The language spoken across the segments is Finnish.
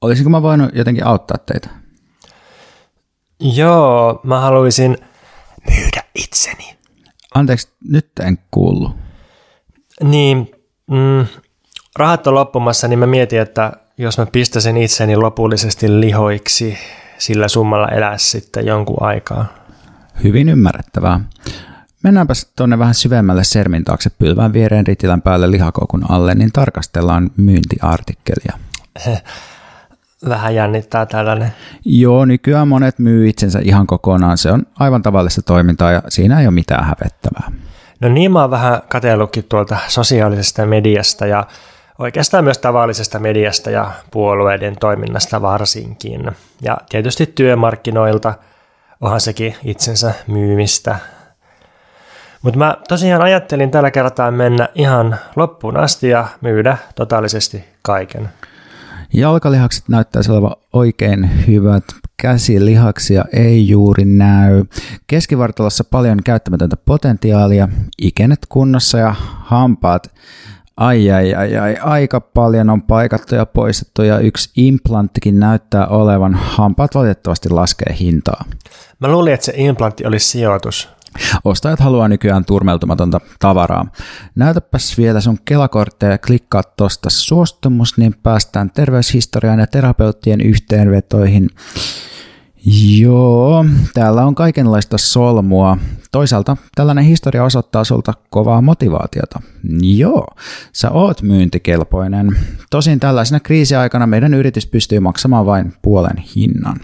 Olisinko mä voinut jotenkin auttaa teitä? Joo, mä haluaisin myydä itseni. Anteeksi, nyt en kuullut. Niin, mm, rahat on loppumassa, niin mä mietin, että jos mä pistäisin itseni lopullisesti lihoiksi, sillä summalla elää sitten jonkun aikaa. Hyvin ymmärrettävää. Mennäänpäs tuonne vähän syvemmälle sermin taakse pylvään viereen ritilän päälle lihakoukun alle, niin tarkastellaan myyntiartikkelia. Vähän jännittää tällainen. Joo, nykyään monet myy itsensä ihan kokonaan. Se on aivan tavallista toimintaa ja siinä ei ole mitään hävettävää. No niin, mä oon vähän katellutkin tuolta sosiaalisesta mediasta ja oikeastaan myös tavallisesta mediasta ja puolueiden toiminnasta varsinkin. Ja tietysti työmarkkinoilta onhan sekin itsensä myymistä. Mutta mä tosiaan ajattelin tällä kertaa mennä ihan loppuun asti ja myydä totaalisesti kaiken. Jalkalihakset näyttäisi olevan oikein hyvät. Käsilihaksia ei juuri näy. Keskivartalossa paljon käyttämätöntä potentiaalia, ikenet kunnossa ja hampaat. Ai ai ai ai, aika paljon on paikattu ja poistettu ja yksi implanttikin näyttää olevan. Hampaat valitettavasti laskee hintaa. Mä luulin, että se implantti olisi sijoitus. Ostajat haluaa nykyään turmeltumatonta tavaraa. Näytäpäs vielä sun kelakortteja ja klikkaa tuosta suostumus, niin päästään terveyshistoriaan ja terapeuttien yhteenvetoihin. Joo, täällä on kaikenlaista solmua. Toisaalta tällainen historia osoittaa sulta kovaa motivaatiota. Joo, sä oot myyntikelpoinen. Tosin tällaisena kriisiaikana meidän yritys pystyy maksamaan vain puolen hinnan.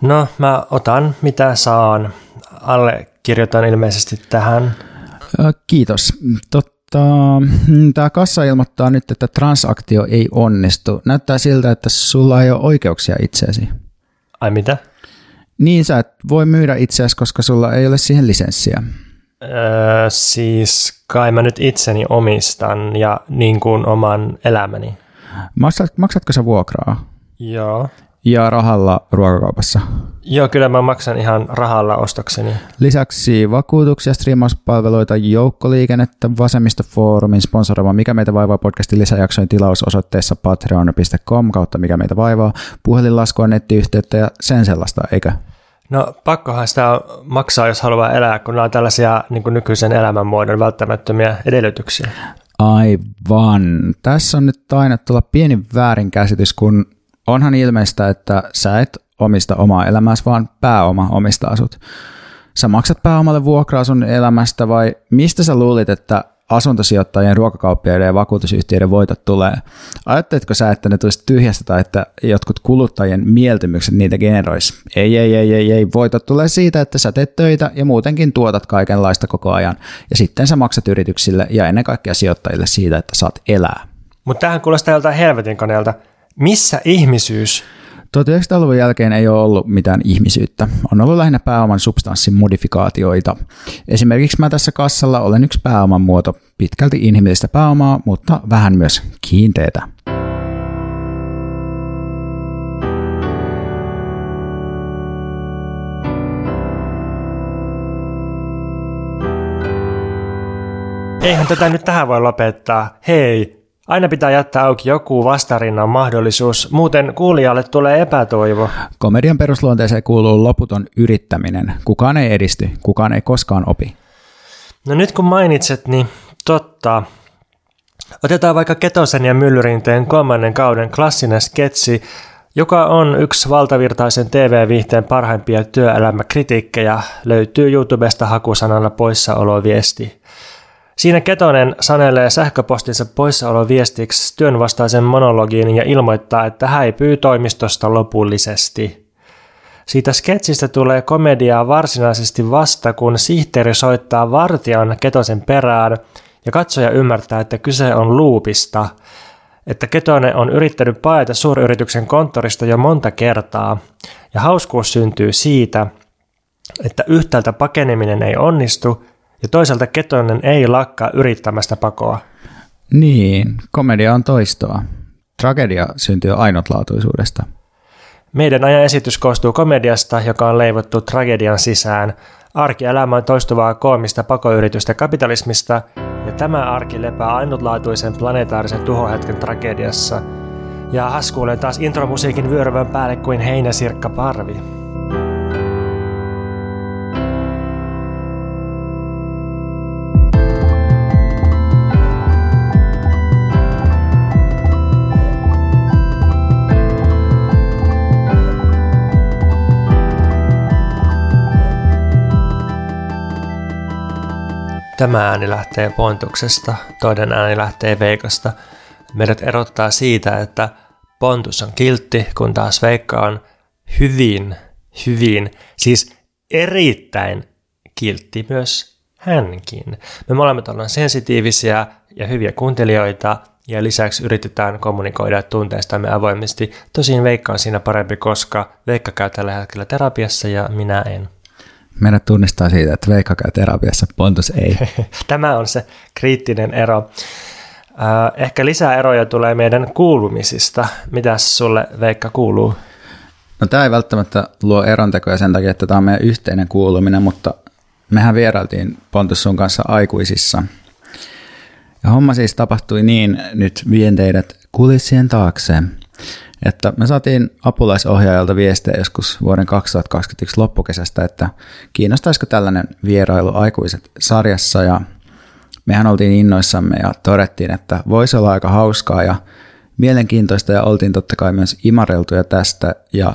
No, mä otan mitä saan. Allekirjoitan ilmeisesti tähän. Kiitos. Totta, mm, tämä kassa ilmoittaa nyt, että transaktio ei onnistu. Näyttää siltä, että sulla ei ole oikeuksia itseesi. Ai mitä? Niin, sä et voi myydä itseäsi, koska sulla ei ole siihen lisenssiä. Öö, siis kai mä nyt itseni omistan ja niin kuin oman elämäni. Maksat, maksatko sä vuokraa? Joo. Ja rahalla ruokakaupassa? Joo, kyllä mä maksan ihan rahalla ostokseni. Lisäksi vakuutuksia, striimauspalveluita, joukkoliikennettä, vasemmistofoorumin sponsoroima Mikä meitä vaivaa podcastin lisäjaksojen tilaus osoitteessa patreon.com kautta Mikä meitä vaivaa, puhelinlaskua, nettiyhteyttä ja sen sellaista, eikö? No pakkohan sitä maksaa, jos haluaa elää, kun nämä on tällaisia niin nykyisen elämänmuodon välttämättömiä edellytyksiä. Aivan. Tässä on nyt aina tulla pieni väärinkäsitys, kun onhan ilmeistä, että sä et omista omaa elämääsi, vaan pääoma omistaa sut. Sä maksat pääomalle vuokraa sun elämästä vai mistä sä luulit, että asuntosijoittajien, ruokakauppiaiden ja vakuutusyhtiöiden voitot tulee? Ajatteletko sä, että ne tulisi tyhjästä tai että jotkut kuluttajien mieltymykset niitä generois? Ei, ei, ei, ei, ei. Voitot tulee siitä, että sä teet töitä ja muutenkin tuotat kaikenlaista koko ajan. Ja sitten sä maksat yrityksille ja ennen kaikkea sijoittajille siitä, että saat elää. Mutta tähän kuulostaa joltain helvetin koneelta. Missä ihmisyys? 1900-luvun jälkeen ei ole ollut mitään ihmisyyttä. On ollut lähinnä pääoman substanssin modifikaatioita. Esimerkiksi mä tässä kassalla olen yksi pääoman muoto, pitkälti inhimillistä pääomaa, mutta vähän myös kiinteetä. Eihän tätä nyt tähän voi lopettaa. Hei, Aina pitää jättää auki joku vastarinnan mahdollisuus, muuten kuulijalle tulee epätoivo. Komedian perusluonteeseen kuuluu loputon yrittäminen. Kukaan ei edisty, kukaan ei koskaan opi. No nyt kun mainitset, niin totta. Otetaan vaikka Ketosen ja Myllyrinteen kolmannen kauden klassinen sketsi, joka on yksi valtavirtaisen TV-viihteen parhaimpia työelämäkritiikkejä, löytyy YouTubesta hakusanalla poissaoloviesti. Siinä Ketonen sanelee sähköpostinsa poissaoloviestiksi työnvastaisen monologiin ja ilmoittaa, että häipyy toimistosta lopullisesti. Siitä sketsistä tulee komediaa varsinaisesti vasta, kun sihteeri soittaa vartijan Ketosen perään ja katsoja ymmärtää, että kyse on luupista, että Ketonen on yrittänyt paeta suuryrityksen konttorista jo monta kertaa, ja hauskuus syntyy siitä, että yhtäältä pakeneminen ei onnistu ja toisaalta Ketonen ei lakkaa yrittämästä pakoa. Niin, komedia on toistoa. Tragedia syntyy ainutlaatuisuudesta. Meidän ajan esitys koostuu komediasta, joka on leivottu tragedian sisään. Arkielämä on toistuvaa koomista pakoyritystä kapitalismista, ja tämä arki lepää ainutlaatuisen planetaarisen tuhohetken tragediassa. Ja haskuulen taas intromusiikin vyöryvän päälle kuin heinäsirkka parvi. Tämä ääni lähtee Pontuksesta, toinen ääni lähtee Veikasta. Meidät erottaa siitä, että Pontus on kiltti, kun taas Veikka on hyvin, hyvin, siis erittäin kiltti myös hänkin. Me molemmat ollaan sensitiivisiä ja hyviä kuuntelijoita ja lisäksi yritetään kommunikoida tunteistamme avoimesti. Tosin Veikka on siinä parempi, koska Veikka käy tällä hetkellä terapiassa ja minä en. Meidät tunnistaa siitä, että Veikka käy terapiassa, Pontus ei. Tämä on se kriittinen ero. Ehkä lisää eroja tulee meidän kuulumisista. Mitäs sulle Veikka kuuluu? No tämä ei välttämättä luo erontekoja sen takia, että tämä on meidän yhteinen kuuluminen, mutta mehän vierailtiin Pontus sun kanssa aikuisissa. Ja homma siis tapahtui niin, nyt vien teidät kulissien taakse, että me saatiin apulaisohjaajalta viestejä joskus vuoden 2021 loppukesästä, että kiinnostaisiko tällainen vierailu aikuiset sarjassa? Ja mehän oltiin innoissamme ja todettiin, että voisi olla aika hauskaa ja mielenkiintoista ja oltiin totta kai myös imareltuja tästä. Ja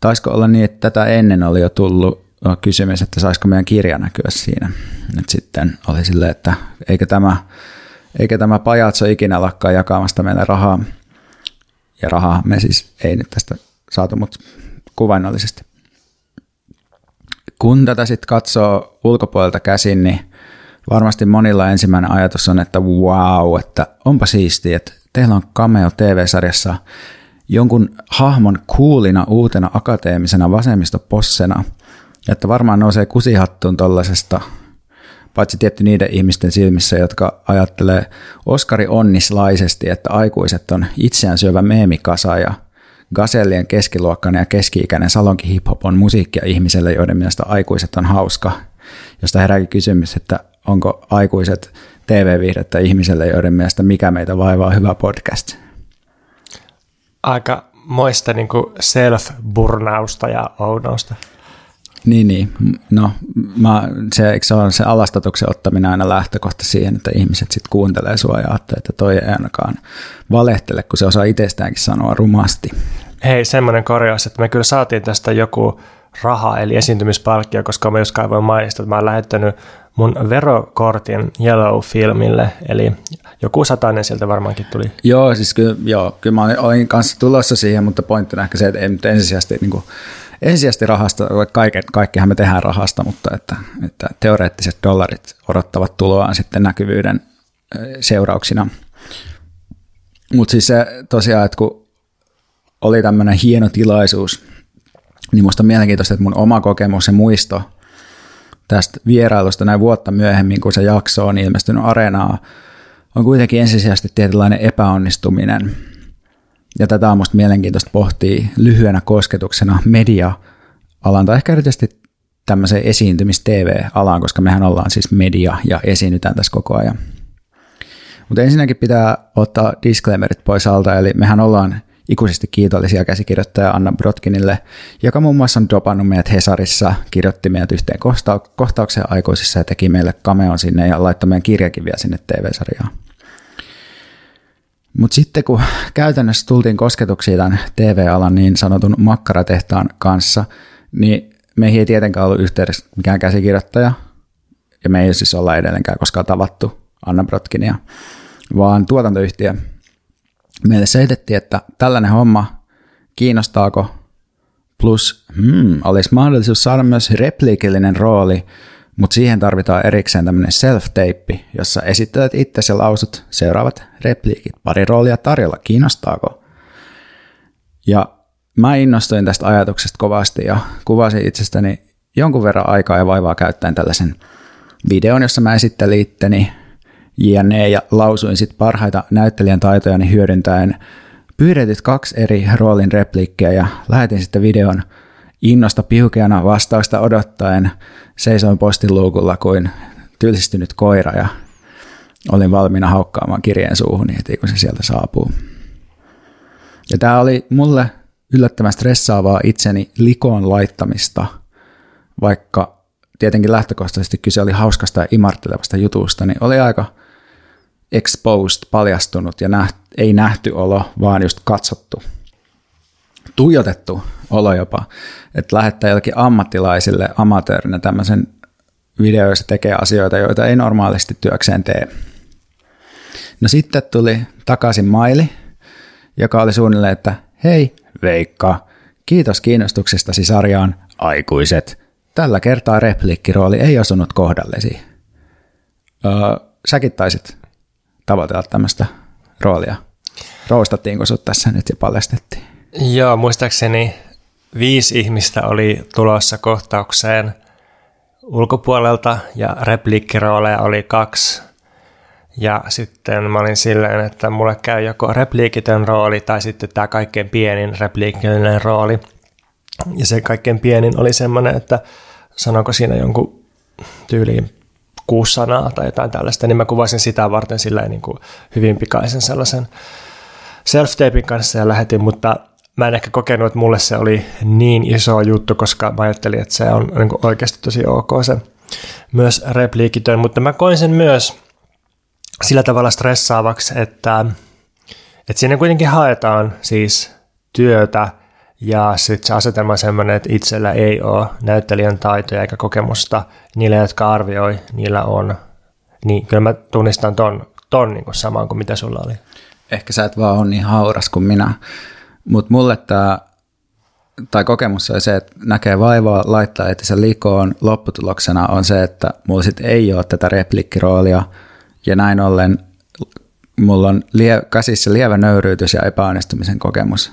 taisiko olla niin, että tätä ennen oli jo tullut kysymys, että saisiko meidän kirja näkyä siinä. Nyt sitten oli silleen, että eikä tämä, eikä tämä pajatso ikinä lakkaa jakamasta meille rahaa ja rahaa me siis ei nyt tästä saatu, mutta kuvainnollisesti. Kun tätä sitten katsoo ulkopuolelta käsin, niin varmasti monilla ensimmäinen ajatus on, että wow, että onpa siistiä, että teillä on Cameo TV-sarjassa jonkun hahmon kuulina uutena akateemisena vasemmistopossena, että varmaan nousee kusihattuun tuollaisesta paitsi tietty niiden ihmisten silmissä, jotka ajattelee Oskari onnislaisesti, että aikuiset on itseään syövä meemikasa ja Gasellien keskiluokkainen ja keski-ikäinen salonki hip-hop on musiikkia ihmiselle, joiden mielestä aikuiset on hauska, josta herääkin kysymys, että onko aikuiset TV-viihdettä ihmiselle, joiden mielestä mikä meitä vaivaa hyvä podcast. Aika moista niin self-burnausta ja ounausta. Niin, niin. No, mä, se, eikö se ole se alastatuksen ottaminen aina lähtökohta siihen, että ihmiset sitten kuuntelee sua ja ajattelee, että toi ei ainakaan valehtele, kun se osaa itsestäänkin sanoa rumasti. Hei, semmoinen korjaus, että me kyllä saatiin tästä joku raha, eli esiintymispalkkio, koska mä just kaivoin mainista, että mä oon lähettänyt mun verokortin Yellow-filmille, eli joku satainen sieltä varmaankin tuli. Joo, siis kyllä, joo, kyllä mä olin kanssa tulossa siihen, mutta pointtina ehkä se, että ei nyt ensisijaisesti niin kuin ensisijaisesti rahasta, kaiken, kaikkihan me tehdään rahasta, mutta että, että teoreettiset dollarit odottavat tuloaan sitten näkyvyyden seurauksina. Mutta siis se tosiaan, että kun oli tämmöinen hieno tilaisuus, niin musta on mielenkiintoista, että mun oma kokemus ja muisto tästä vierailusta näin vuotta myöhemmin, kun se jakso on ilmestynyt areenaa, on kuitenkin ensisijaisesti tietynlainen epäonnistuminen – ja tätä on minusta mielenkiintoista pohtia lyhyenä kosketuksena media-alan tai ehkä erityisesti tämmöiseen esiintymis-TV-alaan, koska mehän ollaan siis media ja esiinnytään tässä koko ajan. Mutta ensinnäkin pitää ottaa disclaimerit pois alta, eli mehän ollaan ikuisesti kiitollisia käsikirjoittaja Anna Brotkinille, joka muun muassa on dopannut meidät Hesarissa, kirjoitti meidät yhteen kohtaukseen aikuisissa ja teki meille cameon sinne ja laittoi meidän kirjakin vielä sinne TV-sarjaan. Mutta sitten kun käytännössä tultiin kosketuksia tämän TV-alan niin sanotun makkaratehtaan kanssa, niin meihin ei tietenkään ollut yhteydessä mikään käsikirjoittaja, ja me ei siis olla edelleenkään koskaan tavattu Anna Brotkinia, vaan tuotantoyhtiö. Meille seitettiin, että tällainen homma, kiinnostaako, plus hmm, olisi mahdollisuus saada myös repliikillinen rooli mutta siihen tarvitaan erikseen tämmöinen self-tape, jossa esittelet itse ja lausut seuraavat repliikit. Pari roolia tarjolla, kiinnostaako? Ja mä innostuin tästä ajatuksesta kovasti ja kuvasin itsestäni jonkun verran aikaa ja vaivaa käyttäen tällaisen videon, jossa mä esittelin itteni jne. ja lausuin sitten parhaita näyttelijän taitojani hyödyntäen pyydetyt kaksi eri roolin repliikkejä ja lähetin sitten videon innosta piukeana vastausta odottaen seisoin postin luukulla kuin tylsistynyt koira ja olin valmiina haukkaamaan kirjeen suuhun heti kun se sieltä saapuu. Ja tämä oli mulle yllättävän stressaavaa itseni likoon laittamista, vaikka tietenkin lähtökohtaisesti kyse oli hauskasta ja imartelevasta jutusta, niin oli aika exposed, paljastunut ja näht, ei nähty olo, vaan just katsottu. Tuijotettu olo jopa, että lähettää jollekin ammattilaisille amatöörinä tämmöisen video, jossa tekee asioita, joita ei normaalisti työkseen tee. No sitten tuli takaisin maili, joka oli suunnilleen, että hei Veikka, kiitos kiinnostuksestasi sarjaan Aikuiset. Tällä kertaa repliikkirooli ei osunut kohdallesi. Öö, säkin taisit tavoitella tämmöistä roolia. Roustattiinko sut tässä nyt ja paljastettiin? Joo, muistaakseni viisi ihmistä oli tulossa kohtaukseen ulkopuolelta ja repliikkirooleja oli kaksi. Ja sitten mä olin silleen, että mulle käy joko repliikitön rooli tai sitten tämä kaikkein pienin repliikillinen rooli. Ja se kaikkein pienin oli semmoinen, että sanonko siinä jonkun tyyliin kuusi sanaa tai jotain tällaista, niin mä kuvasin sitä varten silleen niin kuin hyvin pikaisen sellaisen self-tapin kanssa ja lähetin, mutta mä en ehkä kokenut, että mulle se oli niin iso juttu, koska mä ajattelin, että se on niin oikeasti tosi ok se myös repliikitön, mutta mä koin sen myös sillä tavalla stressaavaksi, että, että siinä kuitenkin haetaan siis työtä ja sitten se asetelma on sellainen, että itsellä ei ole näyttelijän taitoja eikä kokemusta. Niillä, jotka arvioi, niillä on. Niin kyllä mä tunnistan ton, ton niin kuin samaan kuin mitä sulla oli. Ehkä sä et vaan ole niin hauras kuin minä. Mutta mulle tämä tai kokemus on se, että näkee vaivaa laittaa sen likoon. Lopputuloksena on se, että mulla sit ei ole tätä replikkiroolia ja näin ollen mulla on lie, käsissä lievä nöyryytys ja epäonnistumisen kokemus.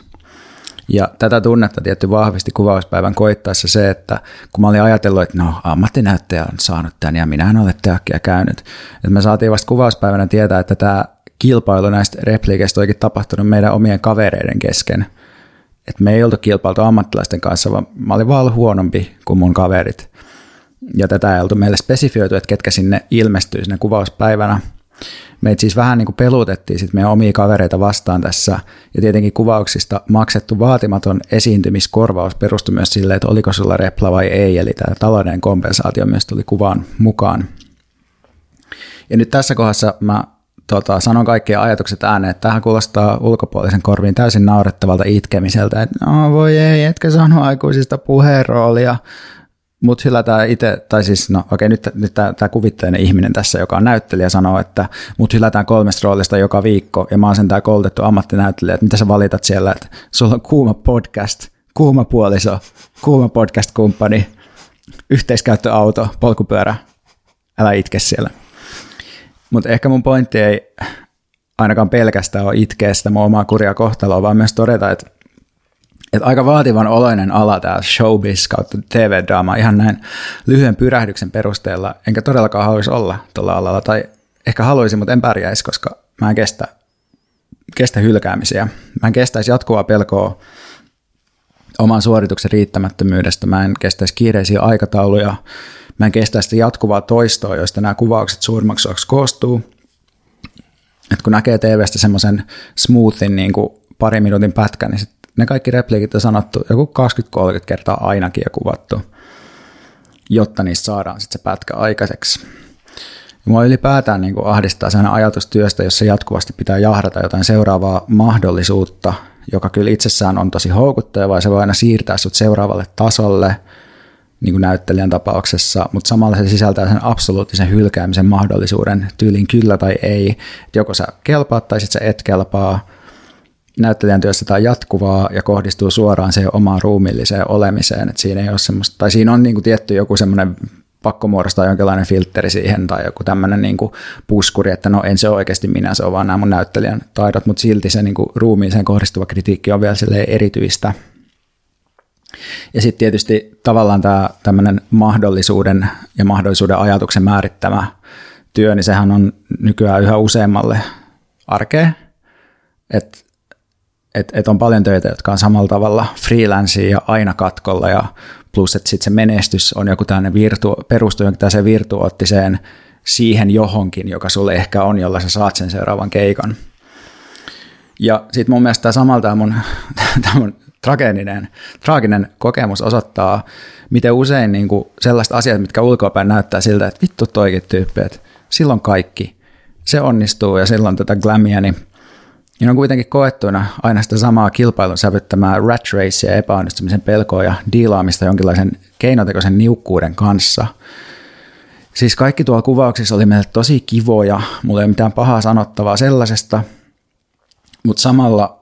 Ja tätä tunnetta tietty vahvisti kuvauspäivän koittaessa se, että kun mä olin ajatellut, että no ammattinäyttäjä on saanut tämän ja minä en ole teakkia käynyt. Että me saatiin vasta kuvauspäivänä tietää, että tämä kilpailu näistä repliikeistä olikin tapahtunut meidän omien kavereiden kesken. Että me ei oltu kilpailtu ammattilaisten kanssa, vaan mä olin vaan huonompi kuin mun kaverit. Ja tätä ei oltu meille spesifioitu, että ketkä sinne ilmestyy sinne kuvauspäivänä – meitä siis vähän niin kuin pelutettiin sit meidän omia kavereita vastaan tässä, ja tietenkin kuvauksista maksettu vaatimaton esiintymiskorvaus perustui myös sille, että oliko sulla repla vai ei, eli tämä talouden kompensaatio myös tuli kuvaan mukaan. Ja nyt tässä kohdassa mä tota, sanon kaikki ajatukset ääneen, että tähän kuulostaa ulkopuolisen korviin täysin naurettavalta itkemiseltä, että no voi ei, etkä sano aikuisista puheenroolia, Mut hylätään itse, tai siis no okei, okay, nyt, nyt tämä kuvitteinen ihminen tässä, joka on näyttelijä, sanoo, että mut hylätään kolmesta roolista joka viikko, ja mä oon sentään koulutettu ammattinäyttelijä, että mitä sä valitat siellä, että sulla on kuuma podcast, kuuma puoliso, kuuma podcast-kumppani, yhteiskäyttöauto, polkupyörä, älä itke siellä. Mutta ehkä mun pointti ei ainakaan pelkästään ole itkeä sitä mun omaa kurjaa kohtaloa, vaan myös todeta, että että aika vaativan oloinen ala tämä showbiz kautta TV-draama ihan näin lyhyen pyrähdyksen perusteella, enkä todellakaan haluaisi olla tuolla alalla, tai ehkä haluaisin, mutta en pärjäisi, koska mä en kestä, kestä hylkäämisiä. Mä en kestäisi jatkuvaa pelkoa oman suorituksen riittämättömyydestä, mä en kestäisi kiireisiä aikatauluja, mä en kestäisi jatkuvaa toistoa, joista nämä kuvaukset suurimmaksi koostuu. Et kun näkee TVstä semmoisen smoothin niin kuin pari minuutin pätkän, niin sit ne kaikki repliikit on sanottu joku 20-30 kertaa ainakin ja kuvattu, jotta niistä saadaan sitten se pätkä aikaiseksi. Mua ylipäätään niin ahdistaa sellainen ajatus työstä, jossa jatkuvasti pitää jahdata jotain seuraavaa mahdollisuutta, joka kyllä itsessään on tosi houkuttava ja se voi aina siirtää sut seuraavalle tasolle, niin kuin näyttelijän tapauksessa, mutta samalla se sisältää sen absoluuttisen hylkäämisen mahdollisuuden tyyliin kyllä tai ei, joko sä kelpaat tai sitten sä et kelpaa, näyttelijän työssä tämä jatkuvaa ja kohdistuu suoraan siihen omaan ruumilliseen olemiseen, että siinä ei ole semmoista, tai siinä on niin kuin tietty joku semmoinen pakko muodostaa jonkinlainen filtteri siihen tai joku tämmöinen niin kuin puskuri, että no en se ole oikeasti minä, se on vaan nämä mun näyttelijän taidot, mutta silti se niin kuin ruumiiseen kohdistuva kritiikki on vielä erityistä. Ja sitten tietysti tavallaan tämä tämmöinen mahdollisuuden ja mahdollisuuden ajatuksen määrittämä työ, niin sehän on nykyään yhä useammalle arkea. Että että et on paljon töitä, jotka on samalla tavalla freelancea ja aina katkolla ja plus, että sitten se menestys on joku tämmöinen virtu, perustuu jonkin virtuoottiseen siihen johonkin, joka sulle ehkä on, jolla sä saat sen seuraavan keikan. Ja sitten mun mielestä tämä samalla tämä mun, mun tragedinen, traaginen kokemus osoittaa, miten usein niin kuin sellaiset asiat, mitkä ulkoapäin näyttää siltä, että vittu toikin tyyppi, että silloin kaikki, se onnistuu ja silloin tätä glamia, niin niin on kuitenkin koettuina aina sitä samaa kilpailun sävyttämää rat racea, epäonnistumisen pelkoa ja diilaamista jonkinlaisen keinotekoisen niukkuuden kanssa. Siis kaikki tuolla kuvauksissa oli meille tosi kivoja, mulla ei ole mitään pahaa sanottavaa sellaisesta, mutta samalla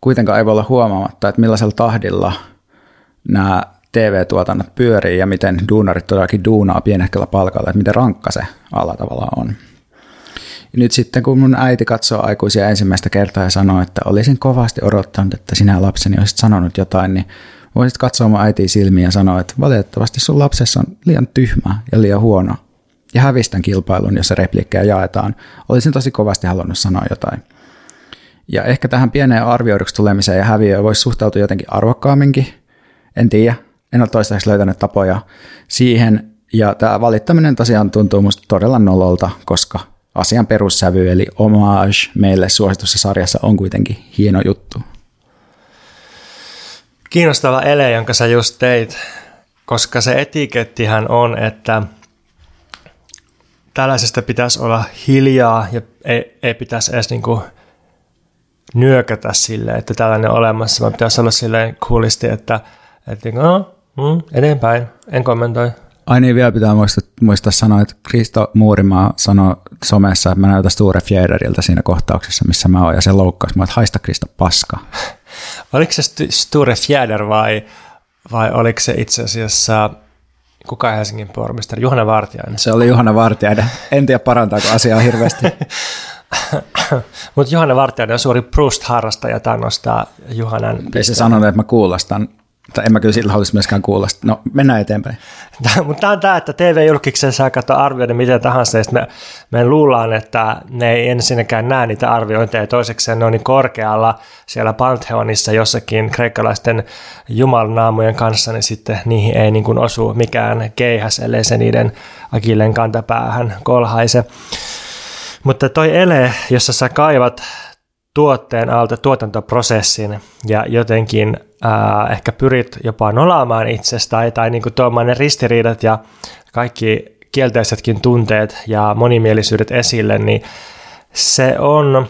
kuitenkaan ei voi olla huomaamatta, että millaisella tahdilla nämä TV-tuotannot pyörii ja miten duunarit todellakin duunaa pienehköllä palkalla, että miten rankka se ala tavallaan on. Ja nyt sitten kun mun äiti katsoo aikuisia ensimmäistä kertaa ja sanoo, että olisin kovasti odottanut, että sinä lapseni olisit sanonut jotain, niin voisit katsoa mun äitiä silmiin ja sanoa, että valitettavasti sun lapsessa on liian tyhmä ja liian huono. Ja hävistän kilpailun, jossa repliikkejä jaetaan. Olisin tosi kovasti halunnut sanoa jotain. Ja ehkä tähän pieneen arvioiduksi tulemiseen ja häviöön voisi suhtautua jotenkin arvokkaamminkin. En tiedä. En ole toistaiseksi löytänyt tapoja siihen. Ja tämä valittaminen tosiaan tuntuu musta todella nololta, koska asian perussävy, eli homage meille suositussa sarjassa on kuitenkin hieno juttu. Kiinnostava ele, jonka sä just teit, koska se etikettihän on, että tällaisesta pitäisi olla hiljaa ja ei, ei pitäisi edes niinku nyökätä sille, että tällainen on olemassa, vaan pitäisi olla silleen coolisti, että, että no, mm, eteenpäin, en kommentoi, Ai niin, vielä pitää muistaa, muistaa sanoa, että Kristo Muurimaa sanoi somessa, että mä näytän Sture Fjäderiltä siinä kohtauksessa, missä mä oon, ja se loukkasi mua, että haista Kristo paska. Oliko se Sture Fjäder vai, vai oliko se itse asiassa kuka Helsingin pormestari? Juhana Vartiainen. Se oli Juhana Vartiainen. En tiedä parantaako asiaa hirveästi. Mutta Juhana Vartiainen on suuri Proust-harrastaja, tämä nostaa Juhanan... Ei se sanonut, että mä kuulostan tai en mä kyllä sillä haluaisi myöskään kuulla. No, mennään eteenpäin. Mutta tämä on tämä, että TV-julkiksen saa katsoa arvioida miten tahansa, ja me, me luullaan, että ne ei ensinnäkään näe niitä arviointeja, ja toiseksi ne on niin korkealla siellä Pantheonissa jossakin kreikkalaisten jumalnaamujen kanssa, niin sitten niihin ei niin kuin osu mikään keihäs, ellei se niiden akilleen kantapäähän kolhaise. Mutta toi ele, jossa sä kaivat tuotteen alta tuotantoprosessin ja jotenkin ää, ehkä pyrit jopa nolaamaan itsestä tai, tai niin tuomaan ne ristiriidat ja kaikki kielteisetkin tunteet ja monimielisyydet esille, niin se on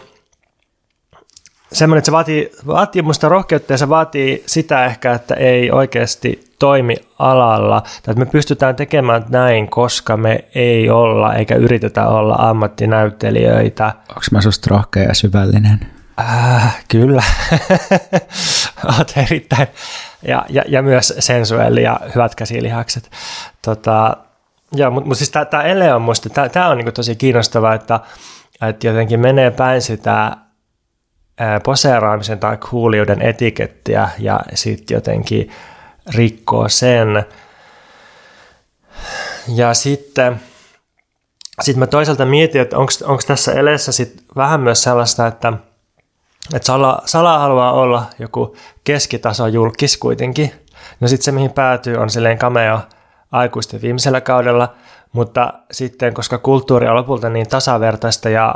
semmoinen, että se vaatii, vaatii musta rohkeutta ja se vaatii sitä ehkä, että ei oikeasti toimi alalla, tai että me pystytään tekemään näin, koska me ei olla eikä yritetä olla ammattinäyttelijöitä. Onko mä susta rohkea ja syvällinen? Äh, kyllä. Olet erittäin. Ja, ja, ja, myös sensuelli ja hyvät käsilihakset. Tota, ja, mutta mut siis tämä ele on musta, tämä on niinku tosi kiinnostavaa, että, että jotenkin menee päin sitä poseeraamisen tai kuulijoiden etikettiä ja sitten jotenkin rikkoo sen. Ja sitten sitten mä toisaalta mietin, että onko tässä eleessä sit vähän myös sellaista, että – että Sala, Sala haluaa olla joku keskitaso julkis kuitenkin. No sitten se, mihin päätyy, on silleen cameo aikuisten viimeisellä kaudella, mutta sitten, koska kulttuuri on lopulta niin tasavertaista ja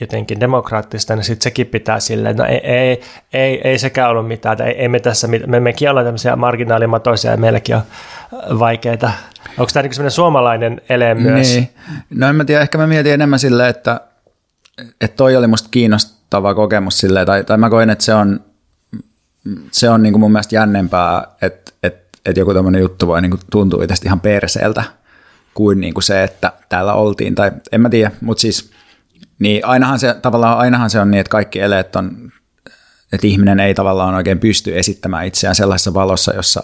jotenkin demokraattista, niin sitten sekin pitää silleen, no ei, ei, ei, ei sekään ollut mitään, ei, ei me tässä, me, mekin ollaan tämmöisiä marginaalimatoisia ja meilläkin on vaikeita. Onko tämä niin suomalainen ele myös? Niin. No en mä tiedä, ehkä mä mietin enemmän silleen, että, että toi oli musta kiinnostava kokemus silleen, tai, tai mä koin, että se on, se on niin kuin mun mielestä jännempää, että, että, että joku tämmöinen juttu voi niin tuntua itse ihan perseeltä kuin, niin kuin se, että täällä oltiin, tai en mä tiedä, mutta siis niin ainahan se, tavallaan ainahan se on niin, että kaikki eleet on, että ihminen ei tavallaan oikein pysty esittämään itseään sellaisessa valossa, jossa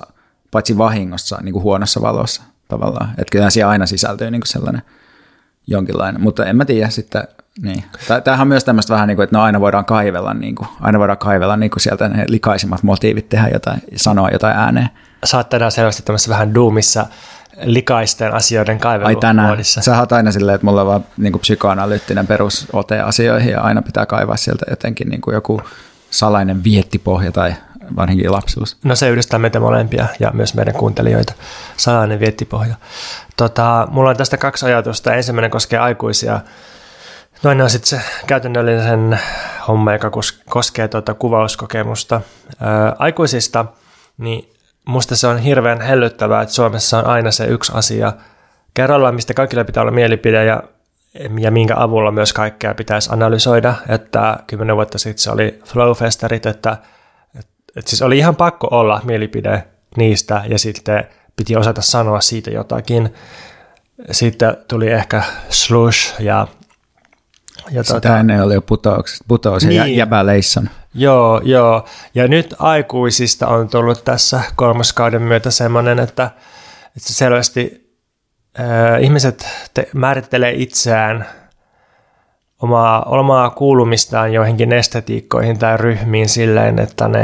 paitsi vahingossa, niin kuin huonossa valossa tavallaan, että kyllä siellä aina sisältyy niin kuin sellainen jonkinlainen, mutta en mä tiedä sitten, niin. Tämähän on myös tämmöistä vähän niin kuin, että no aina voidaan kaivella, niin kuin, aina voidaan kaivella niin kuin sieltä ne likaisimmat motiivit tehdä jotain, sanoa jotain ääneen. Sä oot tänään selvästi tämmöisessä vähän duumissa likaisten asioiden kaivelu Ai tänään. Sä oot aina silleen, että mulla on vaan niin psykoanalyyttinen perusote asioihin ja aina pitää kaivaa sieltä jotenkin niin kuin joku salainen viettipohja tai varsinkin lapsuus. No se yhdistää meitä molempia ja myös meidän kuuntelijoita. Salainen viettipohja. Tota, mulla on tästä kaksi ajatusta. Ensimmäinen koskee aikuisia Toinen on sitten se käytännöllisen homma, joka koskee tuota kuvauskokemusta. Ää, aikuisista, niin musta se on hirveän hellyttävää, että Suomessa on aina se yksi asia kerrallaan, mistä kaikilla pitää olla mielipide ja, ja minkä avulla myös kaikkea pitäisi analysoida. Että kymmenen vuotta sitten se oli Flowfesterit, että, että, että siis oli ihan pakko olla mielipide niistä ja sitten piti osata sanoa siitä jotakin. Sitten tuli ehkä slush ja ja Sitä tuota, ennen oli jo putous, putous niin, ja jäbäleisson. Joo, joo. Ja nyt aikuisista on tullut tässä kolmoskauden myötä semmoinen, että, että selvästi äh, ihmiset te, määrittelee itseään omaa, omaa kuulumistaan joihinkin estetiikkoihin tai ryhmiin silleen, että ne,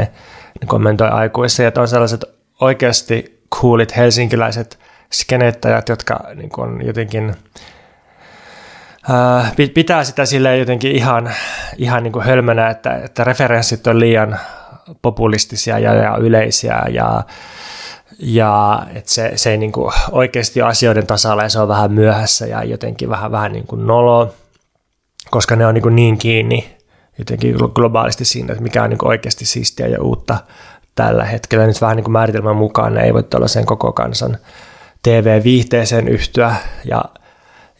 ne kommentoi aikuisia. Että on sellaiset oikeasti coolit helsinkiläiset skenettajat, jotka niin on jotenkin pitää sitä sille jotenkin ihan, ihan niin kuin hölmönä, että, että referenssit on liian populistisia ja, ja yleisiä ja, ja että se, se ei niin kuin oikeasti ole asioiden tasalla ja se on vähän myöhässä ja jotenkin vähän, vähän niin kuin nolo, koska ne on niin, kuin niin kiinni jotenkin globaalisti siinä, että mikä on niin kuin oikeasti siistiä ja uutta tällä hetkellä. Nyt vähän niin kuin määritelmän mukaan ne ei voi olla sen koko kansan TV-viihteeseen yhtyä ja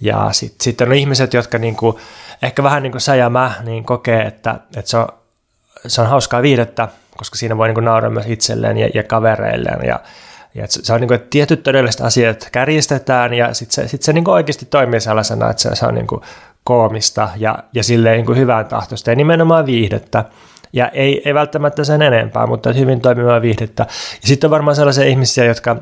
ja sitten sit on ihmiset, jotka niinku, ehkä vähän niin kuin sä ja mä niin kokee, että, että se, on, se on hauskaa viihdettä, koska siinä voi niinku nauraa myös itselleen ja, ja kavereilleen. Ja, ja se on niinku, että tietyt todelliset asiat kärjistetään ja sitten se, sit se niinku oikeasti toimii sellaisena, että se, se on niinku koomista ja, ja silleen niinku hyvän tahtoista ja nimenomaan viihdettä. Ja ei, ei välttämättä sen enempää, mutta hyvin toimivaa viihdettä. Ja sitten on varmaan sellaisia ihmisiä, jotka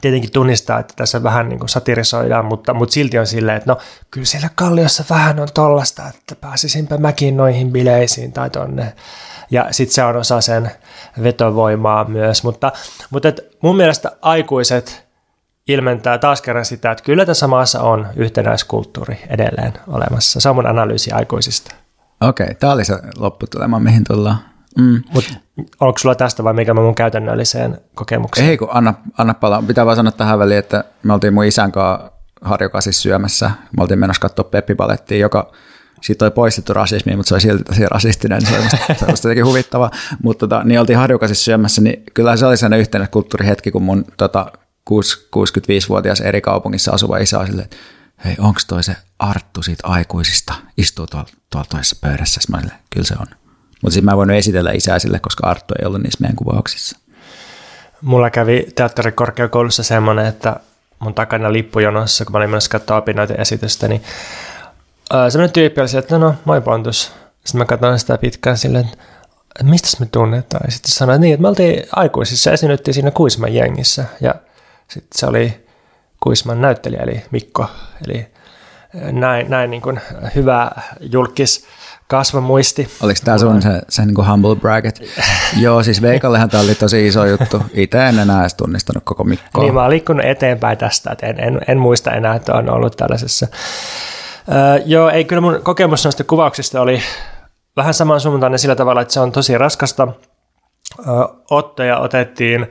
tietenkin tunnistaa, että tässä vähän niin kuin satirisoidaan, mutta, mutta silti on silleen, että no kyllä siellä Kalliossa vähän on tollasta, että pääsisinpä mäkin noihin bileisiin tai tonne. Ja sitten se on osa sen vetovoimaa myös, mutta, mutta et mun mielestä aikuiset ilmentää taas kerran sitä, että kyllä tässä maassa on yhtenäiskulttuuri edelleen olemassa. Se on mun analyysi aikuisista. Okei, okay, tämä oli se lopputulema, mihin tullaan. Mm. Mut onko sulla tästä vai mikä mä mun käytännölliseen kokemukseen? Ei kun anna, anna palaa. Pitää vaan sanoa tähän väliin, että me oltiin mun isän kanssa harjokasissa syömässä. Me oltiin menossa katsoa Peppi-palettia, joka siitä oli poistettu rasismi, mutta se oli silti tosi rasistinen, se oli musta, se oli jotenkin huvittava. Mutta tota, niin oltiin harjokasissa syömässä, niin kyllä se oli sellainen yhteinen kulttuurihetki, kun mun tota, 65-vuotias eri kaupungissa asuva isä oli silleen, että hei, onko toi se Arttu siitä aikuisista, istuu tuolla, tuolla toisessa pöydässä? Mä olin, kyllä se on. Mutta sitten mä en voinut esitellä isää sille, koska Arttu ei ollut niissä meidän kuvauksissa. Mulla kävi teatterikorkeakoulussa semmoinen, että mun takana lippujonossa, kun mä olin menossa katsoa opinnoiden esitystä, niin semmoinen tyyppi oli että no, no moi Pontus. Sitten mä katsoin sitä pitkään silleen, että mistä me tunnetaan? Ja sitten sanoin, että niin, että me oltiin aikuisissa, esiinnyttiin siinä Kuisman jengissä. Ja sitten se oli Kuisman näyttelijä, eli Mikko. Eli näin, näin niin kuin hyvä julkis kasvamuisti. Oliko tämä sun se, se niin kuin humble bracket? Joo, siis Veikallehan tämä oli tosi iso juttu. Itse en enää edes tunnistanut koko Mikkoa. Niin, mä oon liikkunut eteenpäin tästä, että en, en, en muista enää, että on ollut tällaisessa. Öö, joo, ei kyllä mun kokemus noista kuvauksista oli vähän samansuuntainen sillä tavalla, että se on tosi raskasta. Öö, ottoja otettiin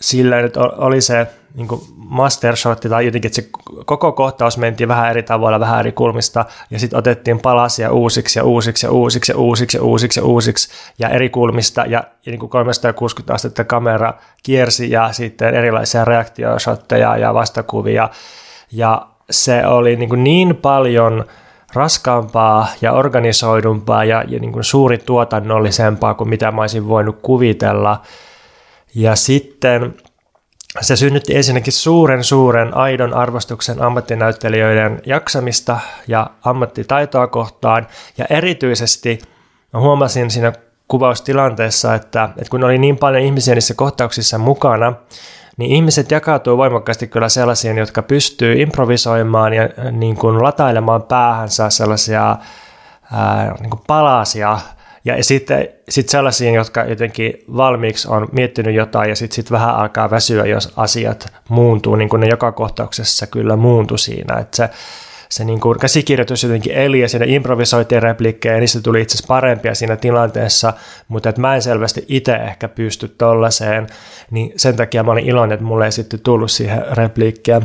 sillä, että oli se niin master shot, tai jotenkin, että se koko kohtaus mentiin vähän eri tavoilla, vähän eri kulmista, ja sitten otettiin palasia uusiksi ja uusiksi ja uusiksi ja uusiksi ja uusiksi ja uusiksi ja eri kulmista, ja, ja niin kuin 360 astetta kamera kiersi, ja sitten erilaisia reaktiosotteja ja vastakuvia, ja se oli niin, niin paljon raskaampaa ja organisoidumpaa ja, ja niin kuin suuri tuotannollisempaa kuin mitä mä olisin voinut kuvitella. Ja sitten se synnytti ensinnäkin suuren suuren aidon arvostuksen ammattinäyttelijöiden jaksamista ja ammattitaitoa kohtaan. Ja erityisesti huomasin siinä kuvaustilanteessa, että, että kun oli niin paljon ihmisiä niissä kohtauksissa mukana, niin ihmiset jakautuu voimakkaasti kyllä sellaisiin, jotka pystyy improvisoimaan ja niin kuin latailemaan päähänsä sellaisia ää, niin kuin palasia ja sitten sit sellaisiin, jotka jotenkin valmiiksi on miettinyt jotain ja sitten sit vähän alkaa väsyä, jos asiat muuntuu, niin kuin ne joka kohtauksessa kyllä muuntui siinä. Että se, se niin kuin käsikirjoitus jotenkin eli ja siinä improvisoitiin replikkejä ja niistä tuli itse asiassa parempia siinä tilanteessa, mutta mä en selvästi itse ehkä pysty tollaiseen, niin sen takia mä olin iloinen, että mulle ei sitten tullut siihen repliikkiä.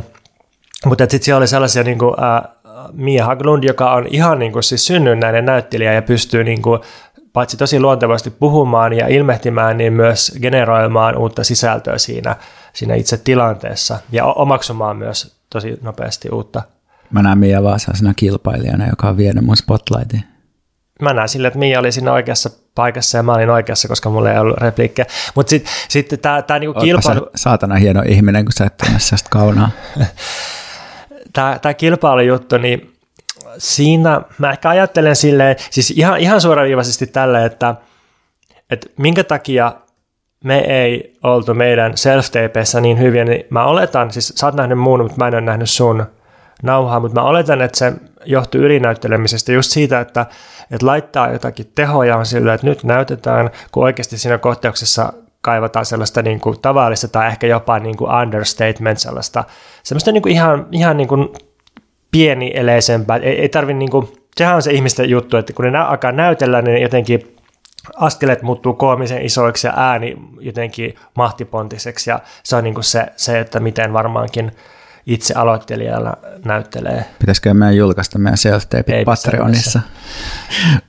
Mutta sitten siellä oli sellaisia niin kuin, äh, Mia Haglund, joka on ihan niin kuin siis synnynnäinen näyttelijä ja pystyy niin kuin paitsi tosi luontevasti puhumaan ja ilmehtimään, niin myös generoimaan uutta sisältöä siinä, siinä itse tilanteessa ja omaksumaan myös tosi nopeasti uutta. Mä näen Mia vaan sellaisena kilpailijana, joka on vienyt mun spotlightin. Mä näen sille, että Mia oli siinä oikeassa paikassa ja mä olin oikeassa, koska mulla ei ollut repliikkejä. Mutta sitten sit tämä tää niinku kilpailu... saatana hieno ihminen, kun sä et tunne kaunaa. tämä kilpailujuttu, niin siinä mä ehkä ajattelen silleen, siis ihan, ihan suoraviivaisesti tälle, että, että minkä takia me ei oltu meidän self niin hyviä, niin mä oletan, siis sä oot nähnyt muun, mutta mä en ole nähnyt sun nauhaa, mutta mä oletan, että se johtuu ylinäyttelemisestä just siitä, että, että laittaa jotakin tehoja on sillä, että nyt näytetään, kun oikeasti siinä kohtauksessa kaivataan sellaista niin kuin tavallista tai ehkä jopa niin kuin understatement sellaista, semmoista niin kuin ihan, ihan niin kuin pieni eleisempää. Ei, ei tarvi niinku, sehän on se ihmisten juttu, että kun ne alkaa näytellä, niin jotenkin askeleet muuttuu koomisen isoiksi ja ääni jotenkin mahtipontiseksi ja se on niinku se, se, että miten varmaankin itse aloittelijalla näyttelee. Pitäisikö meidän julkaista meidän self Patreonissa?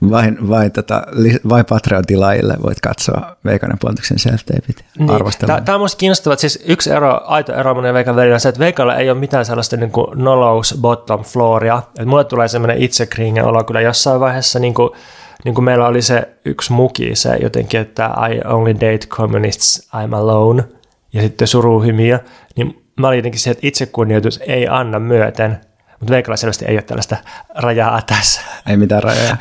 vai, vai, tota, vai Patreon-tilaajille voit katsoa Veikanen Pontuksen self niin. Tämä on minusta kiinnostavaa, siis yksi ero, aito ero mun ja Veikan välillä on se, että Veikalla ei ole mitään sellaista niin kuin nolous bottom flooria. Että mulle tulee sellainen itsekriingen olo kyllä jossain vaiheessa, niin kuin, niin kuin meillä oli se yksi muki, se jotenkin, että I only date communists, I'm alone, ja sitten suruhymiö, niin mä olin jotenkin se, että itsekunnioitus ei anna myöten, mutta Veikalla selvästi ei ole tällaista rajaa tässä. Ei mitään rajaa.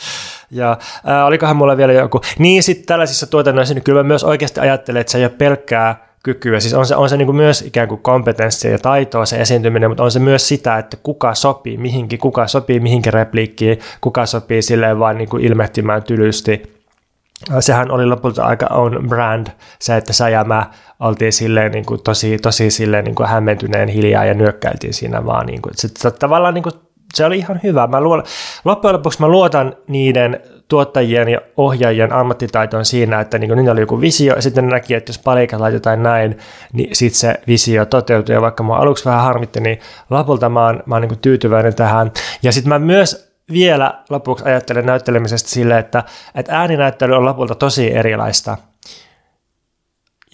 ja äh, olikohan mulla vielä joku. Niin sitten tällaisissa tuotannoissa, niin kyllä mä myös oikeasti ajattelen, että se ei ole pelkkää kykyä. Siis on se, on se niin kuin myös ikään kuin kompetenssia ja taitoa se esiintyminen, mutta on se myös sitä, että kuka sopii mihinkin, kuka sopii mihinkin repliikkiin, kuka sopii silleen vaan niin kuin ilmehtimään tylysti sehän oli lopulta aika on brand, se, että sä ja mä oltiin silleen niin kuin tosi, tosi silleen niin kuin hämmentyneen hiljaa ja nyökkäiltiin siinä vaan. Niin kuin, se, tavallaan niin kuin, se oli ihan hyvä. Mä luon, loppujen lopuksi mä luotan niiden tuottajien ja ohjaajien ammattitaitoon siinä, että niin niillä oli joku visio ja sitten ne näki, että jos palikat laitetaan näin, niin sitten se visio toteutuu ja vaikka mä aluksi vähän harmitti, niin lopulta mä oon, mä oon niin tyytyväinen tähän. Ja sitten mä myös vielä lopuksi ajattelen näyttelemisestä sille, että, että ääninäyttely on lopulta tosi erilaista.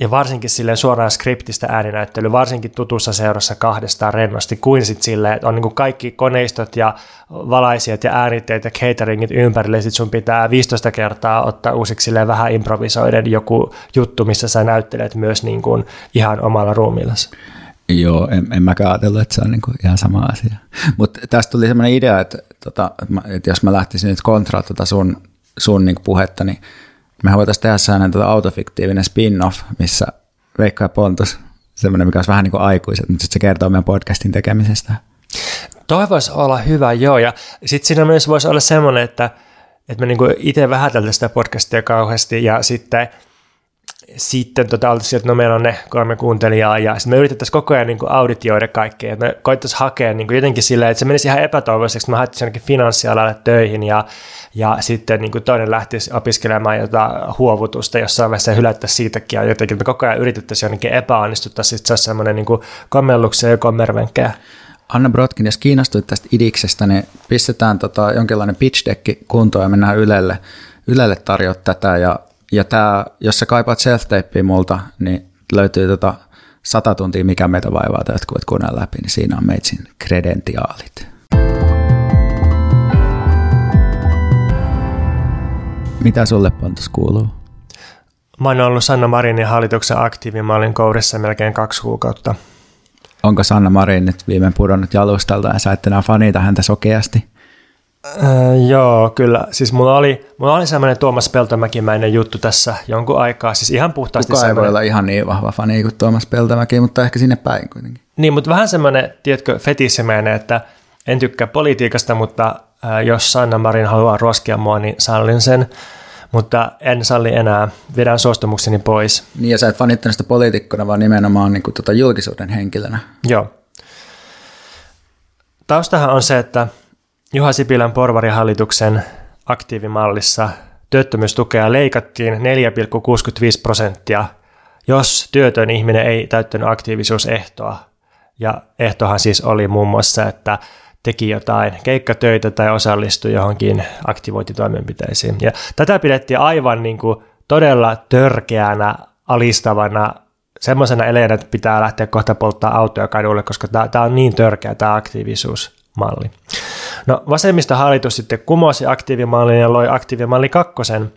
Ja varsinkin sille suoraan skriptistä ääninäyttely, varsinkin tutussa seurassa kahdestaan rennosti, kuin sitten sille, että on niin kaikki koneistot ja valaisijat ja äänitteet ja cateringit ympärille, sitten sun pitää 15 kertaa ottaa uusiksi vähän improvisoiden joku juttu, missä sä näyttelet myös niin kuin ihan omalla ruumillasi. Joo, en, en mäkään ajatellut, että se on niinku ihan sama asia. Mutta tästä tuli sellainen idea, että, tota, että jos mä lähtisin nyt kontraa tota sun, sun niinku puhetta, niin me voitaisiin tehdä sellainen tota autofiktiivinen spin-off, missä Veikka ja Pontus, semmoinen, mikä olisi vähän niin kuin aikuiset, mutta sitten se kertoo meidän podcastin tekemisestä. Toi voisi olla hyvä, joo. Ja sitten siinä myös voisi olla semmoinen, että, että me niinku itse vähäteltäisiin sitä podcastia kauheasti ja sitten – sitten tota, oltaisiin, että no meillä on ne kolme kuuntelijaa ja sitten me yritettäisiin koko ajan niin kuin auditioida kaikkea. Että me koittaisiin hakea niin kuin jotenkin silleen, että se menisi ihan epätoivoiseksi, me haettiin jonnekin finanssialalle töihin ja, ja sitten niin kuin toinen lähtisi opiskelemaan jotain huovutusta jossain vaiheessa ja hylättäisiin siitäkin ja jotenkin me koko ajan yritettäisiin jonnekin epäonnistuttaisiin, sitten se olisi semmoinen niin kommelluksia ja kommervenkkejä. Anna Brotkin, jos kiinnostuit tästä idiksestä, niin pistetään tota jonkinlainen pitch deck kuntoon ja mennään Ylelle, Ylelle tarjoa tätä ja ja tämä, jos sä kaipaat self multa, niin löytyy tota 100 tuntia, mikä meitä vaivaa, tai jotkut kuunnella läpi, niin siinä on meitsin kredentiaalit. Mitä sulle Pontus kuuluu? Mä oon ollut Sanna Marinin hallituksen aktiivi. Mä olin kourissa melkein kaksi kuukautta. Onko Sanna Marin nyt viimein pudonnut jalustalta ja sä et enää fanita häntä sokeasti? Äh, joo, kyllä. Siis mulla oli, mulla oli semmoinen Tuomas Peltomäkimäinen juttu tässä jonkun aikaa. Siis ihan puhtaasti Kuka ei voi olla ihan niin vahva fani kuin Tuomas Peltomäki, mutta ehkä sinne päin kuitenkin. Niin, mutta vähän semmoinen, tiedätkö, fetissimäinen, että en tykkää politiikasta, mutta äh, jos Sanna Marin haluaa ruoskia mua, niin sallin sen. Mutta en salli enää, vedän suostumukseni pois. Niin ja sä et fanittanut sitä poliitikkona, vaan nimenomaan niin kuin tota julkisuuden henkilönä. Joo. Taustahan on se, että Juha Sipilän porvarihallituksen aktiivimallissa työttömyystukea leikattiin 4,65 prosenttia, jos työtön ihminen ei täyttänyt aktiivisuusehtoa. Ja ehtohan siis oli muun muassa, että teki jotain keikkatöitä tai osallistui johonkin aktivointitoimenpiteisiin. Ja tätä pidettiin aivan niin kuin todella törkeänä, alistavana, semmoisena eleenä, että pitää lähteä kohta polttaa autoja kadulle, koska tämä on niin törkeä tämä aktiivisuusmalli. No vasemmistohallitus sitten kumosi aktiivimallin ja loi aktiivimalli kakkosen.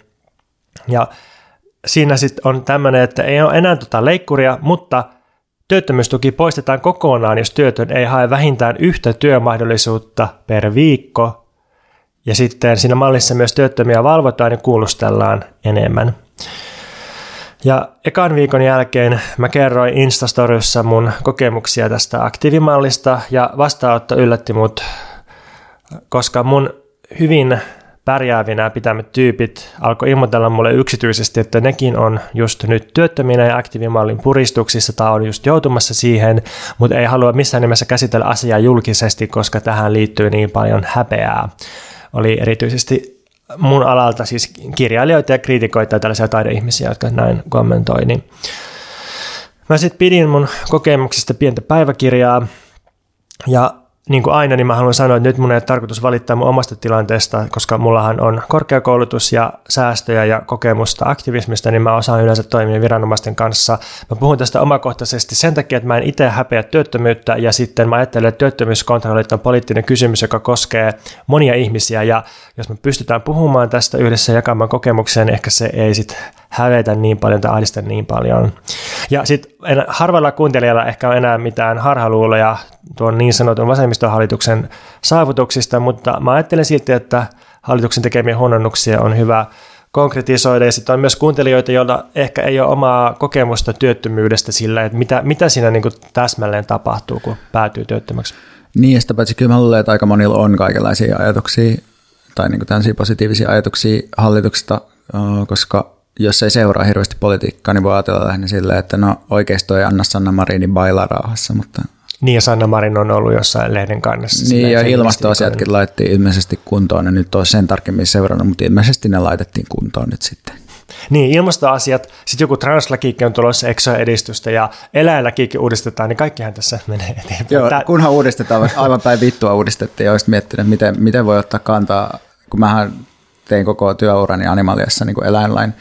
Ja siinä sitten on tämmöinen, että ei ole enää tota leikkuria, mutta työttömyystuki poistetaan kokonaan, jos työtön ei hae vähintään yhtä työmahdollisuutta per viikko. Ja sitten siinä mallissa myös työttömiä valvotaan ja kuulustellaan enemmän. Ja ekan viikon jälkeen mä kerroin Instastoryssa mun kokemuksia tästä aktiivimallista ja vastaanotto yllätti mut, koska mun hyvin pärjäävinä pitämät tyypit alkoi ilmoitella mulle yksityisesti, että nekin on just nyt työttöminä ja aktiivimallin puristuksissa tai on just joutumassa siihen, mutta ei halua missään nimessä käsitellä asiaa julkisesti, koska tähän liittyy niin paljon häpeää. Oli erityisesti mun alalta siis kirjailijoita ja kriitikoita ja tällaisia taideihmisiä, jotka näin kommentoi. Niin mä sitten pidin mun kokemuksista pientä päiväkirjaa ja niin kuin aina, niin mä haluan sanoa, että nyt mun ei ole tarkoitus valittaa mun omasta tilanteesta, koska mullahan on korkeakoulutus ja säästöjä ja kokemusta aktivismista, niin mä osaan yleensä toimia viranomaisten kanssa. Mä puhun tästä omakohtaisesti sen takia, että mä en itse häpeä työttömyyttä ja sitten mä ajattelen, että työttömyyskontrollit on poliittinen kysymys, joka koskee monia ihmisiä ja jos me pystytään puhumaan tästä yhdessä jakamaan kokemuksia, niin ehkä se ei sitten hävetä niin paljon tai ahdista niin paljon. Ja sitten harvalla kuuntelijalla ehkä on enää mitään harhaluuloja tuon niin sanotun vasemmistohallituksen saavutuksista, mutta mä ajattelen silti, että hallituksen tekemiä huononnuksia on hyvä konkretisoida. Ja sitten on myös kuuntelijoita, joilla ehkä ei ole omaa kokemusta työttömyydestä sillä, että mitä, mitä siinä niin täsmälleen tapahtuu, kun päätyy työttömäksi. Niin, ja sitä paitsi kyllä mä luulen, että aika monilla on kaikenlaisia ajatuksia tai niin tämmöisiä positiivisia ajatuksia hallituksesta, koska jos ei seuraa hirveästi politiikkaa, niin voi ajatella lähinnä silleen, että no oikeisto ei anna Sanna Marinin bailaa rauhassa, mutta niin ja Sanna Marin on ollut jossain lehden kannassa. Niin ja ilmastoasiatkin laitettiin ilmeisesti kuntoon, ja nyt olisi sen tarkemmin seurannut, mutta ilmeisesti ne laitettiin kuntoon nyt sitten. Niin, ilmastoasiat, sitten joku translakiikki on tulossa eksoedistystä ja eläinlakiikki uudistetaan, niin kaikkihan tässä menee eteenpäin. Joo, Tää... kunhan uudistetaan, aivan päin vittua uudistettiin ja olisit miettinyt, miten, miten voi ottaa kantaa, kun mähän tein koko työurani animaliassa niin kuin eläinlain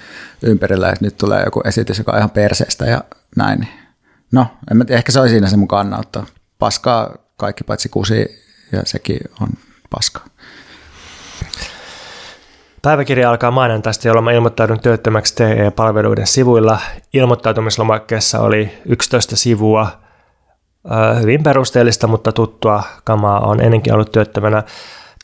ympärillä, että nyt tulee joku esitys, joka on ihan perseestä ja näin. No, en mä tiedä, ehkä se oli siinä se mun kannattaa. Paskaa kaikki paitsi kusi ja sekin on paskaa. Päiväkirja alkaa maanantaista, jolloin mä ilmoittaudun työttömäksi TE-palveluiden sivuilla. Ilmoittautumislomakkeessa oli 11 sivua. Hyvin perusteellista, mutta tuttua kamaa on ennenkin ollut työttömänä.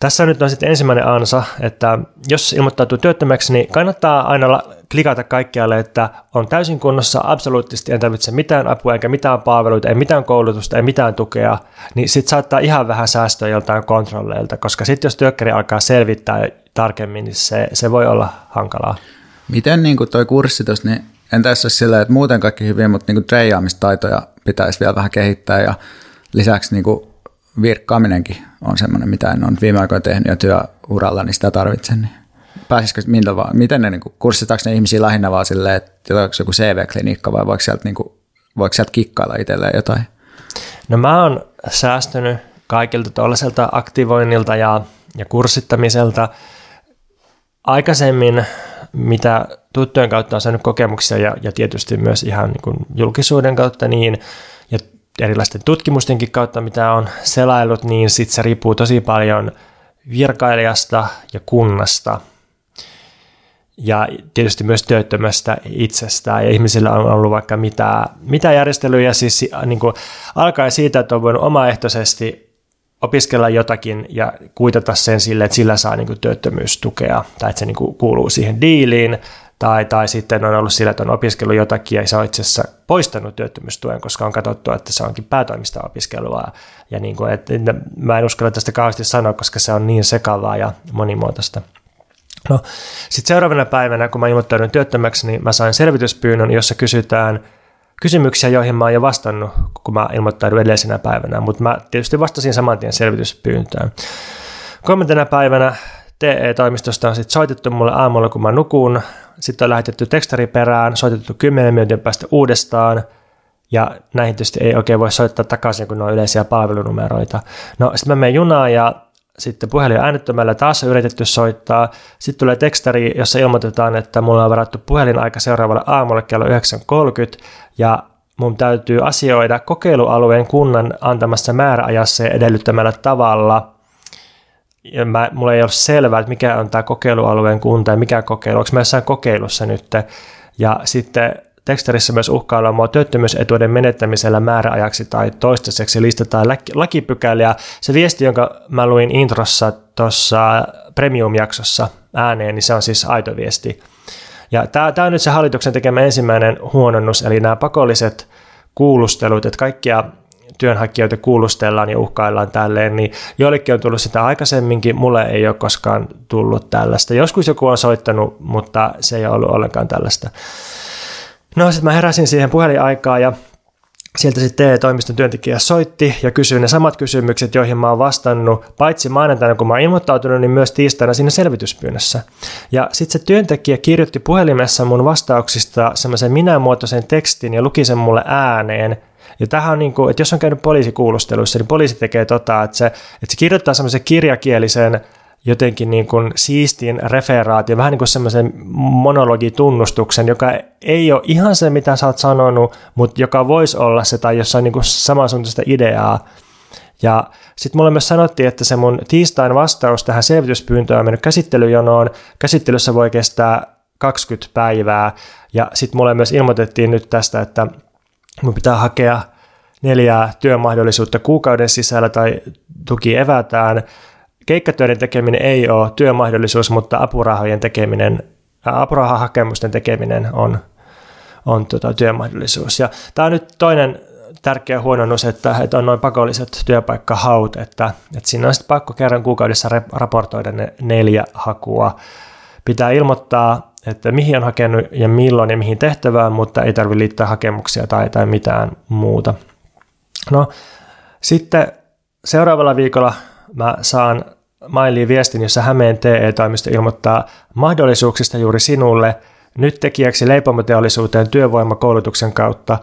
Tässä nyt on sitten ensimmäinen ansa, että jos ilmoittautuu työttömäksi, niin kannattaa aina klikata kaikkialle, että on täysin kunnossa, absoluuttisesti en tarvitse mitään apua, eikä mitään palveluita, ei mitään koulutusta, ei mitään tukea, niin sitten saattaa ihan vähän säästöä joltain kontrolleilta, koska sitten jos työkkäri alkaa selvittää tarkemmin, niin se, se voi olla hankalaa. Miten niin toi kurssi tuossa, niin en tässä sillä, että muuten kaikki hyvin, mutta niin kuin pitäisi vielä vähän kehittää ja lisäksi niin kuin virkkaaminenkin on semmoinen, mitä en ole viime aikoina tehnyt ja työuralla, niin sitä tarvitsen. Niin pääsisikö, miltä vaan, miten ne niin kurssitaanko ne ihmisiä lähinnä vaan silleen, että onko joku CV-klinikka vai voiko sieltä, niin kuin, voiko sieltä kikkailla itselleen jotain? No mä oon säästynyt kaikilta tuollaiselta aktivoinnilta ja, ja kurssittamiselta. Aikaisemmin, mitä tuttujen kautta on saanut kokemuksia ja, ja tietysti myös ihan niin kuin julkisuuden kautta, niin erilaisten tutkimustenkin kautta, mitä on selailut, niin sitten se riippuu tosi paljon virkailijasta ja kunnasta – ja tietysti myös työttömästä itsestään. Ja ihmisillä on ollut vaikka mitä, mitä järjestelyjä, siis niin kuin, alkaa siitä, että on voinut omaehtoisesti opiskella jotakin ja kuitata sen sille, että sillä saa niin kuin, työttömyystukea tai että se niin kuin, kuuluu siihen diiliin. Tai, tai sitten on ollut sillä, että on opiskellut jotakin ja se on itse asiassa poistanut työttömyystuen, koska on katsottu, että se onkin päätoimista opiskelua. Ja niin kuin, että, mä en uskalla tästä kauheasti sanoa, koska se on niin sekavaa ja monimuotoista. No, sitten seuraavana päivänä, kun mä ilmoittaudun työttömäksi, niin mä sain selvityspyynnön, jossa kysytään kysymyksiä, joihin mä oon jo vastannut, kun mä ilmoittaudun edellisenä päivänä, mutta mä tietysti vastasin saman tien selvityspyyntöön. Kolmantena päivänä TE-toimistosta on sitten soitettu mulle aamulla, kun mä nukun. Sitten on lähetetty tekstari perään, soitettu 10 minuutin päästä uudestaan. ja näihin tietysti ei oikein voi soittaa takaisin, kun ne on yleisiä palvelunumeroita. No sitten mä menen junaan ja sitten puhelin äänettömällä taas on yritetty soittaa. Sitten tulee tekstari, jossa ilmoitetaan, että mulla on varattu puhelinaika seuraavalle aamulle kello 9.30 ja mun täytyy asioida kokeilualueen kunnan antamassa määräajassa ja edellyttämällä tavalla. Ja mä, mulla ei ole selvää, että mikä on tämä kokeilualueen kunta ja mikä kokeilu, onko mä jossain kokeilussa nyt. Ja sitten Teksterissä myös uhkaillaan mua työttömyysetuuden menettämisellä määräajaksi tai toistaiseksi listataan lakipykäliä. Se viesti, jonka mä luin introssa tuossa Premium-jaksossa ääneen, niin se on siis aito viesti. Ja tämä on nyt se hallituksen tekemä ensimmäinen huononnus, eli nämä pakolliset kuulustelut, että kaikkia työnhakijoita kuulustellaan ja uhkaillaan tälleen, niin joillekin on tullut sitä aikaisemminkin, mulle ei ole koskaan tullut tällaista. Joskus joku on soittanut, mutta se ei ollut ollenkaan tällaista. No sitten mä heräsin siihen puhelinaikaa ja sieltä sitten TE-toimiston työntekijä soitti ja kysyi ne samat kysymykset, joihin mä oon vastannut, paitsi maanantaina, kun mä oon ilmoittautunut, niin myös tiistaina siinä selvityspyynnössä. Ja sitten se työntekijä kirjoitti puhelimessa mun vastauksista semmoisen minämuotoisen tekstin ja luki sen mulle ääneen. Ja tähän on niin kuin, että jos on käynyt poliisikuulusteluissa, niin poliisi tekee tota, että se, että se kirjoittaa semmoisen kirjakielisen jotenkin niin kuin siistin referaation, vähän niin kuin semmoisen monologitunnustuksen, joka ei ole ihan se, mitä sä oot sanonut, mutta joka voisi olla se tai jossain niin kuin samansuuntaista ideaa. Ja sitten mulle myös sanottiin, että se mun tiistain vastaus tähän selvityspyyntöön on mennyt käsittelyjonoon. Käsittelyssä voi kestää 20 päivää. Ja sitten mulle myös ilmoitettiin nyt tästä, että mun pitää hakea neljää työmahdollisuutta kuukauden sisällä tai tuki evätään – keikkatöiden tekeminen ei ole työmahdollisuus, mutta apurahojen tekeminen, apurahahakemusten tekeminen on, on tota, työmahdollisuus. Ja tämä on nyt toinen tärkeä huononnus, että, että on noin pakolliset työpaikkahaut, että, että siinä on sitten pakko kerran kuukaudessa raportoida ne neljä hakua. Pitää ilmoittaa, että mihin on hakenut ja milloin ja mihin tehtävään, mutta ei tarvitse liittää hakemuksia tai, tai mitään muuta. No sitten seuraavalla viikolla mä saan mailiin viestin, jossa Hämeen TE-toimisto ilmoittaa mahdollisuuksista juuri sinulle nyt tekijäksi leipomoteollisuuteen työvoimakoulutuksen kautta.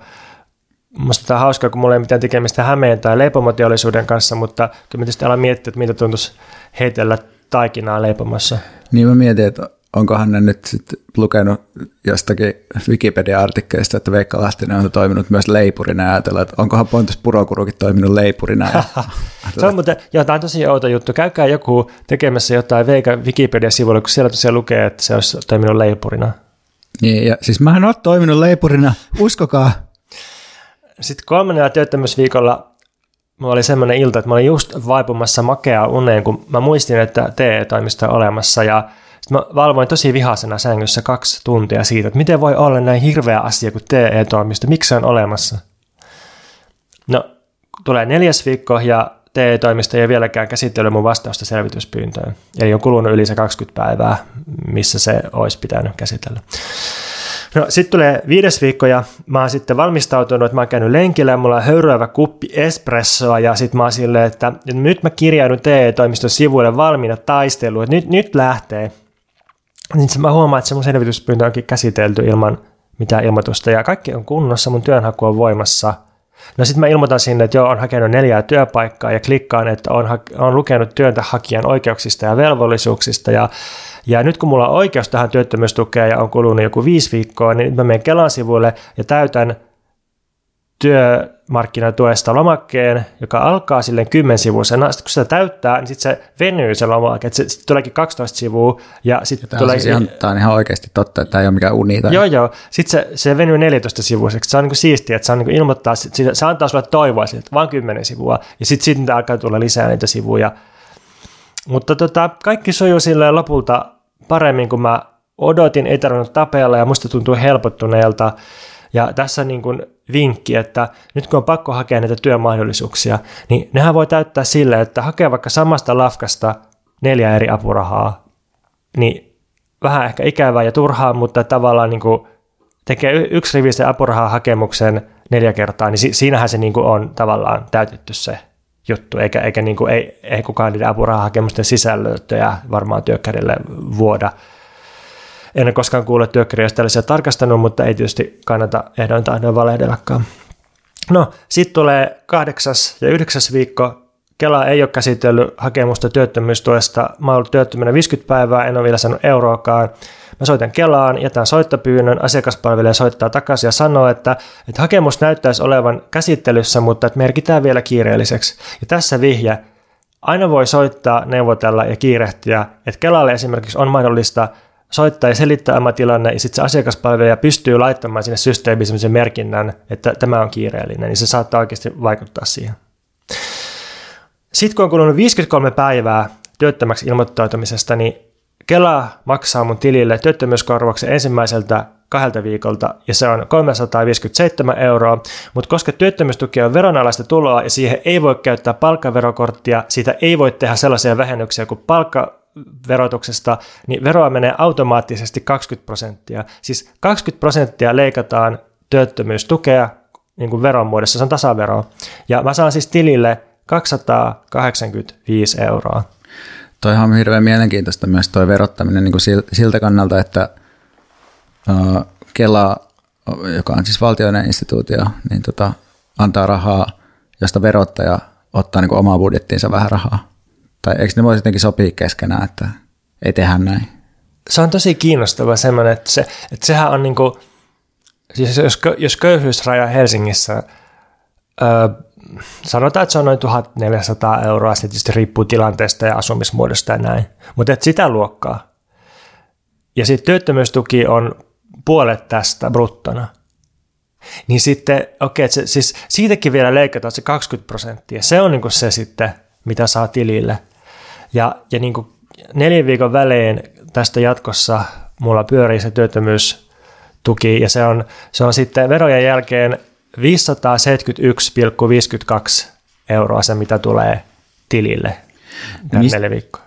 Minusta tämä on hauskaa, kun mulla ei mitään tekemistä Hämeen tai leipomoteollisuuden kanssa, mutta kyllä mä tietysti miettiä, että mitä tuntuisi heitellä taikinaa leipomassa. Niin mä mietin, että onkohan ne nyt sit lukenut jostakin Wikipedia-artikkelista, että Veikka Lahtinen on toiminut myös leipurina ja ajatella, että onkohan Pontus Purokurukin toiminut leipurina. Ja se on muuten, joo, tämä on tosi outo juttu. Käykää joku tekemässä jotain Veikka Wikipedia-sivuilla, kun siellä tosiaan lukee, että se olisi toiminut leipurina. Niin, ja siis mähän olen toiminut leipurina, uskokaa. Sitten kolmannella työttömyysviikolla mulla oli semmoinen ilta, että mä olin just vaipumassa makea uneen, kun mä muistin, että TE-toimisto on olemassa ja sitten mä valvoin tosi vihasena sängyssä kaksi tuntia siitä, että miten voi olla näin hirveä asia kuin TE-toimisto, miksi se on olemassa. No, tulee neljäs viikko ja TE-toimisto ei vieläkään käsittele mun vastausta selvityspyyntöön. Eli on kulunut yli se 20 päivää, missä se olisi pitänyt käsitellä. No sitten tulee viides viikko ja mä oon sitten valmistautunut, että mä oon käynyt lenkillä ja mulla on höyryävä kuppi espressoa ja sitten mä oon silleen, että nyt mä kirjaudun TE-toimiston sivuille valmiina taisteluun, että nyt, nyt lähtee. Niin mä huomaan, että se mun selvityspyyntö onkin käsitelty ilman mitään ilmoitusta ja kaikki on kunnossa, mun työnhaku on voimassa. No sitten mä ilmoitan sinne, että joo, on hakenut neljää työpaikkaa ja klikkaan, että on, ha- on lukenut työntähakijan oikeuksista ja velvollisuuksista ja ja nyt kun mulla on oikeus tähän työttömyystukeen ja on kulunut joku viisi viikkoa, niin nyt mä menen Kelan sivuille ja täytän työmarkkinatuesta lomakkeen, joka alkaa silleen kymmensivuisen. Sitten kun sitä täyttää, niin sitten se venyy se lomake. Että se, sit tuleekin 12 sivua. Ja sit tämä, tulee, siis ihan, tämä on ihan oikeasti totta, että tämä ei ole mikään uni. Tai... Joo, joo. Sitten se, se venyy 14 sivuiseksi. Se on niin siistiä, että se, on niin ilmoittaa, se antaa sulle toivoa että vaan 10 sivua. Ja sitten sit alkaa tulla lisää niitä sivuja. Mutta tota, kaikki sujuu silleen lopulta paremmin kuin mä odotin, ei tarvinnut tapella ja musta tuntuu helpottuneelta. Ja tässä niin kuin vinkki, että nyt kun on pakko hakea näitä työmahdollisuuksia, niin nehän voi täyttää sille, että hakee vaikka samasta lafkasta neljä eri apurahaa, niin vähän ehkä ikävää ja turhaa, mutta tavallaan niin kuin tekee yksi rivisen apurahahakemuksen neljä kertaa, niin siinähän se niin kuin on tavallaan täytetty se juttu, eikä, eikä niin kuin, ei, ei kukaan niiden apurahahakemusten sisällöitä varmaan työkkärille vuoda. En ole koskaan kuullut jos tällaisia tarkastanut, mutta ei tietysti kannata ehdoin tahdoin valehdellakaan. No, sitten tulee kahdeksas ja yhdeksäs viikko. Kela ei ole käsitellyt hakemusta työttömyystuesta. Mä oon ollut työttömänä 50 päivää, en ole vielä saanut euroakaan. Mä soitan Kelaan, jätän soittopyynnön, asiakaspalvelija soittaa takaisin ja sanoo, että, että hakemus näyttäisi olevan käsittelyssä, mutta että merkitään vielä kiireelliseksi. Ja tässä vihje, aina voi soittaa, neuvotella ja kiirehtiä, että Kelalle esimerkiksi on mahdollista soittaa ja selittää oma tilanne, ja sitten se asiakaspalvelija pystyy laittamaan sinne systeemiin sellaisen merkinnän, että tämä on kiireellinen, niin se saattaa oikeasti vaikuttaa siihen. Sitten kun on kulunut 53 päivää työttömäksi ilmoittautumisesta, niin Kela maksaa mun tilille työttömyyskorvauksen ensimmäiseltä kahdelta viikolta ja se on 357 euroa, mutta koska työttömyystuki on veronalaista tuloa ja siihen ei voi käyttää palkkaverokorttia, siitä ei voi tehdä sellaisia vähennyksiä kuin palkkaverotuksesta, niin veroa menee automaattisesti 20 prosenttia. Siis 20 prosenttia leikataan työttömyystukea niin kuin veron muodossa, se on tasavero. Ja mä saan siis tilille 285 euroa. Toihan on hirveän mielenkiintoista myös tuo verottaminen niin kuin siltä kannalta, että Kela, joka on siis valtioiden instituutio, niin tota, antaa rahaa, josta verottaja ottaa niin kuin omaa budjettiinsa vähän rahaa. Tai eikö ne voisi jotenkin sopia keskenään, että ei tehdä näin? Se on tosi kiinnostava semmoinen, että, se, että sehän on niin kuin, siis jos, jos köyhyysraja Helsingissä sanotaan, että se on noin 1400 euroa, se tietysti riippuu tilanteesta ja asumismuodosta ja näin, mutta et sitä luokkaa. Ja sitten työttömyystuki on puolet tästä bruttona. Niin sitten, okei, okay, se, siis siitäkin vielä leikataan se 20 prosenttia. Se on niinku se sitten, mitä saa tilille. Ja, ja niinku neljän viikon välein tästä jatkossa mulla pyörii se työttömyystuki ja se on, se on sitten verojen jälkeen 571,52 euroa se, mitä tulee tilille Mist, neljä viikkoa.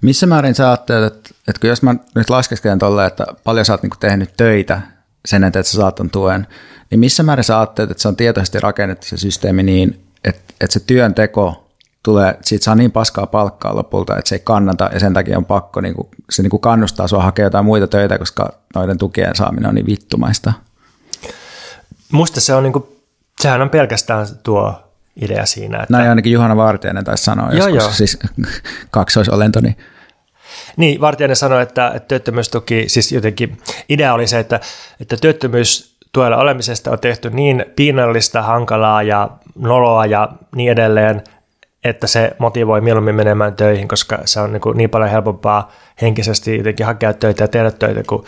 Missä määrin sä ajattelet, että, että jos mä nyt laskeskelen tolle, että paljon sä oot niin tehnyt töitä sen eteen, että sä saat ton tuen, niin missä määrin sä ajattelet, että se on tietoisesti rakennettu se systeemi niin, että, että se työnteko tulee, siitä saa niin paskaa palkkaa lopulta, että se ei kannata ja sen takia on pakko, niin kuin, se niin kuin kannustaa sua hakemaan jotain muita töitä, koska noiden tukien saaminen on niin vittumaista. Musta se on niin kuin, sehän on pelkästään tuo idea siinä. Että... Näin ainakin Juhana Vartijainen taisi sanoa joo, joskus, joo. siis kaksoisolento. Niin, niin Vartijainen sanoi, että, että työttömyystuki, siis jotenkin idea oli se, että, että työttömyystuella olemisesta on tehty niin piinallista, hankalaa ja noloa ja niin edelleen, että se motivoi mieluummin menemään töihin, koska se on niin, kuin niin paljon helpompaa henkisesti jotenkin hakea töitä ja tehdä töitä, kuin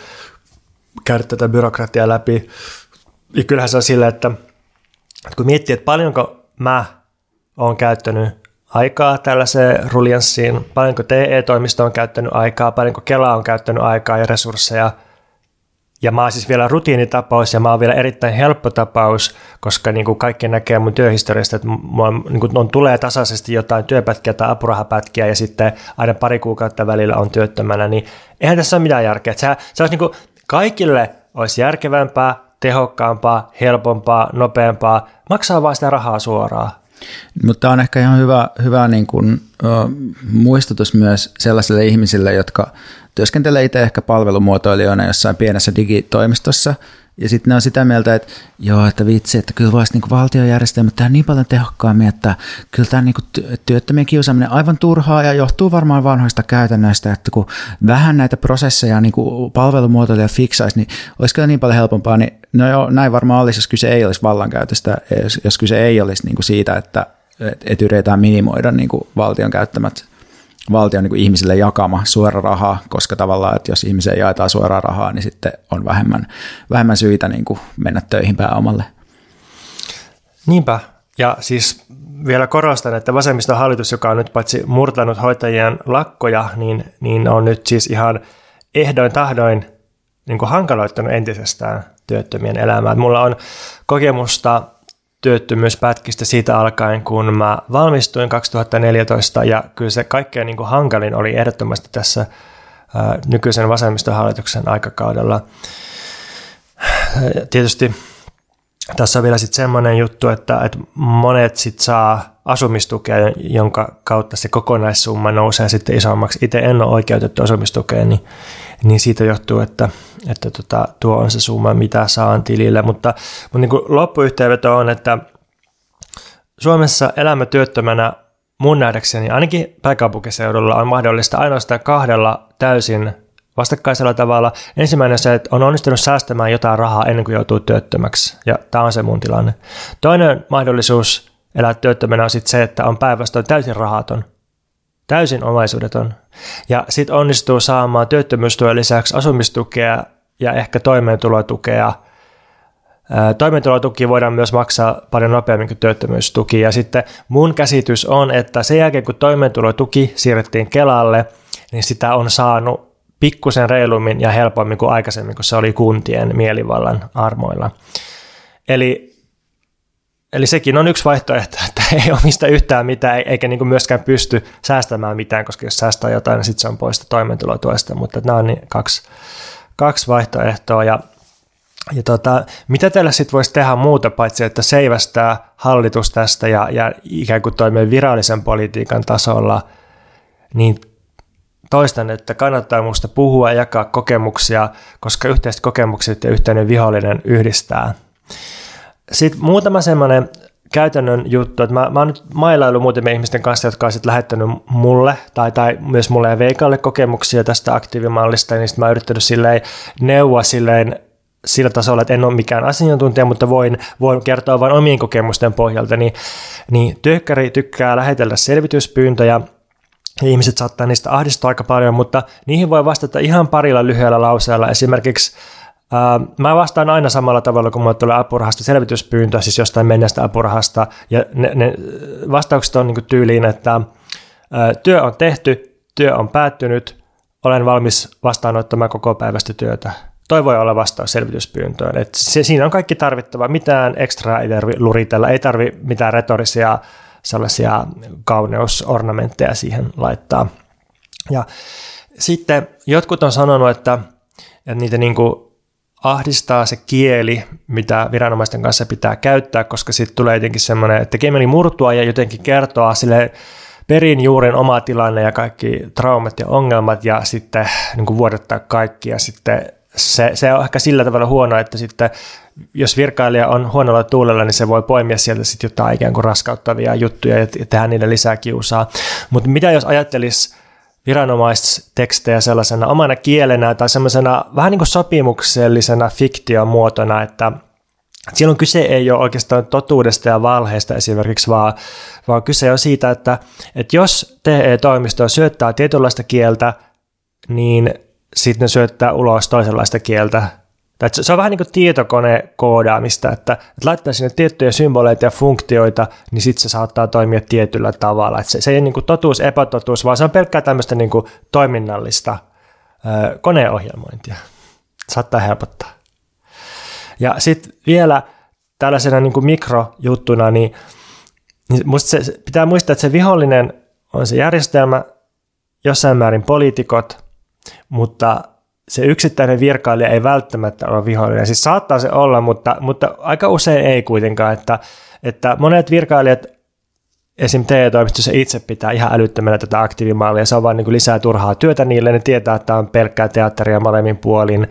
käydä tätä byrokratiaa läpi. Ja kyllähän se on sillä, että, että kun miettii, että paljonko mä oon käyttänyt aikaa tällaiseen ruljanssiin, paljonko TE-toimisto on käyttänyt aikaa, paljonko Kela on käyttänyt aikaa ja resursseja, ja mä oon siis vielä rutiinitapaus ja mä oon vielä erittäin helppo tapaus, koska niin kuin kaikki näkee mun työhistoriasta, että mulla niin kuin on, tulee tasaisesti jotain työpätkiä tai apurahapätkiä ja sitten aina pari kuukautta välillä on työttömänä, niin eihän tässä ole mitään järkeä. Se, se olisi niin kuin, kaikille olisi järkevämpää tehokkaampaa, helpompaa, nopeampaa, maksaa vain sitä rahaa suoraan. Mutta on ehkä ihan hyvä, hyvä niin kuin, uh, muistutus myös sellaisille ihmisille, jotka työskentelee itse ehkä palvelumuotoilijoina jossain pienessä digitoimistossa – ja sitten ne on sitä mieltä, että joo, että vitsi, että kyllä voisi niinku valtiojärjestelmät tehdä niin paljon tehokkaammin, että kyllä tämä niinku työttömien kiusaaminen aivan turhaa ja johtuu varmaan vanhoista käytännöistä, että kun vähän näitä prosesseja niinku palvelumuotoilija fiksaisi, niin olisi kyllä niin paljon helpompaa, niin no joo, näin varmaan olisi, jos kyse ei olisi vallankäytöstä, jos, jos kyse ei olisi niinku siitä, että et, yritetään minimoida niinku valtion käyttämät valtion niin ihmisille jakama suora raha, koska tavallaan, että jos ihmiseen jaetaan suoraa rahaa, niin sitten on vähemmän, vähemmän syitä niin kuin mennä töihin pääomalle. Niinpä. Ja siis vielä korostan, että vasemmiston hallitus, joka on nyt paitsi murtanut hoitajien lakkoja, niin, niin on nyt siis ihan ehdoin tahdoin niin kuin hankaloittanut entisestään työttömien elämää. Mulla on kokemusta työttömyyspätkistä siitä alkaen, kun mä valmistuin 2014, ja kyllä se kaikkein niin kuin hankalin oli ehdottomasti tässä ää, nykyisen vasemmistohallituksen aikakaudella. Tietysti tässä on vielä sitten semmoinen juttu, että, että monet sit saa asumistukea, jonka kautta se kokonaissumma nousee sitten isommaksi. Itse en ole oikeutettu asumistukeen, niin, niin siitä johtuu, että, että tota, tuo on se summa, mitä saan tilille. Mutta, mutta niin loppuyhteenveto on, että, Suomessa elämä työttömänä mun nähdäkseni ainakin pääkaupunkiseudulla on mahdollista ainoastaan kahdella täysin vastakkaisella tavalla. Ensimmäinen se, että on onnistunut säästämään jotain rahaa ennen kuin joutuu työttömäksi, ja tämä on se mun tilanne. Toinen mahdollisuus elää työttömänä on sitten se, että on päinvastoin täysin rahaton, täysin omaisuudeton, ja sitten onnistuu saamaan työttömyystuen lisäksi asumistukea ja ehkä toimeentulotukea. Toimeentulotuki voidaan myös maksaa paljon nopeammin kuin työttömyystuki, ja sitten mun käsitys on, että sen jälkeen kun toimeentulotuki siirrettiin Kelalle, niin sitä on saanut pikkusen reilummin ja helpommin kuin aikaisemmin, kun se oli kuntien mielivallan armoilla. Eli, eli sekin on yksi vaihtoehto, että ei omista yhtään mitään, eikä niin myöskään pysty säästämään mitään, koska jos säästää jotain, niin sitten se on poista toimeentulotuesta, mutta nämä on niin kaksi, kaksi vaihtoehtoa. Ja, ja tota, mitä tällä sitten voisi tehdä muuta, paitsi että seivästää hallitus tästä ja, ja ikään kuin toimii virallisen politiikan tasolla, niin toistan, että kannattaa minusta puhua ja jakaa kokemuksia, koska yhteiset kokemukset ja yhteinen vihollinen yhdistää. Sitten muutama semmoinen käytännön juttu, että mä, mä oon nyt mailailu muutamia ihmisten kanssa, jotka on sitten lähettänyt mulle tai, tai myös mulle ja Veikalle kokemuksia tästä aktiivimallista, niin sitten mä oon yrittänyt silleen neuvoa silleen sillä tasolla, että en ole mikään asiantuntija, mutta voin, voin kertoa vain omien kokemusten pohjalta, niin, niin työkkäri tykkää lähetellä selvityspyyntöjä ihmiset saattaa niistä ahdistua aika paljon, mutta niihin voi vastata ihan parilla lyhyellä lauseella. Esimerkiksi mä vastaan aina samalla tavalla, kun mulle tulee apurahasta selvityspyyntö, siis jostain menneestä apurahasta, ja ne, ne vastaukset on niin tyyliin, että ää, työ on tehty, työ on päättynyt, olen valmis vastaanottamaan koko päivästä työtä. Toi voi olla vastaus selvityspyyntöön. Et se, siinä on kaikki tarvittava, mitään ekstraa ei tarvi luritella, ei tarvi mitään retorisia sellaisia kauneusornamentteja siihen laittaa. Ja sitten jotkut on sanonut, että, että niitä niin kuin ahdistaa se kieli, mitä viranomaisten kanssa pitää käyttää, koska sitten tulee jotenkin semmoinen, että tekee murtua ja jotenkin kertoa sille perin juuren oma tilanne ja kaikki traumat ja ongelmat ja sitten niin kuin vuodattaa kaikki ja sitten se, se on ehkä sillä tavalla huono, että sitten jos virkailija on huonolla tuulella, niin se voi poimia sieltä sitten jotain ikään kuin raskauttavia juttuja ja tehdä niille lisää kiusaa. Mutta mitä jos ajattelisi viranomaistekstejä sellaisena omana kielenä tai semmoisena vähän niin kuin sopimuksellisena fiktiomuotona, että silloin kyse ei ole oikeastaan totuudesta ja valheesta esimerkiksi, vaan, vaan kyse on siitä, että, että jos TE-toimisto syöttää tietynlaista kieltä, niin sitten ne syöttää ulos toisenlaista kieltä. Tai se on vähän niin kuin tietokonekoodaamista, että, että laittaa sinne tiettyjä symboleita ja funktioita, niin sitten se saattaa toimia tietyllä tavalla. Että se, se ei ole niin kuin totuus, epätotuus, vaan se on pelkkää tämmöistä niin kuin toiminnallista ö, koneohjelmointia. Saattaa helpottaa. Ja sitten vielä tällaisena niin kuin mikrojuttuna, niin, niin musta se, pitää muistaa, että se vihollinen on se järjestelmä, jossain määrin poliitikot, mutta se yksittäinen virkailija ei välttämättä ole vihollinen. Siis saattaa se olla, mutta, mutta aika usein ei kuitenkaan, että, että monet virkailijat esim. TE-toimistossa itse pitää ihan älyttömänä tätä aktiivimallia, se on vain niin lisää turhaa työtä niille, ne tietää, että on pelkkää teatteria molemmin puolin.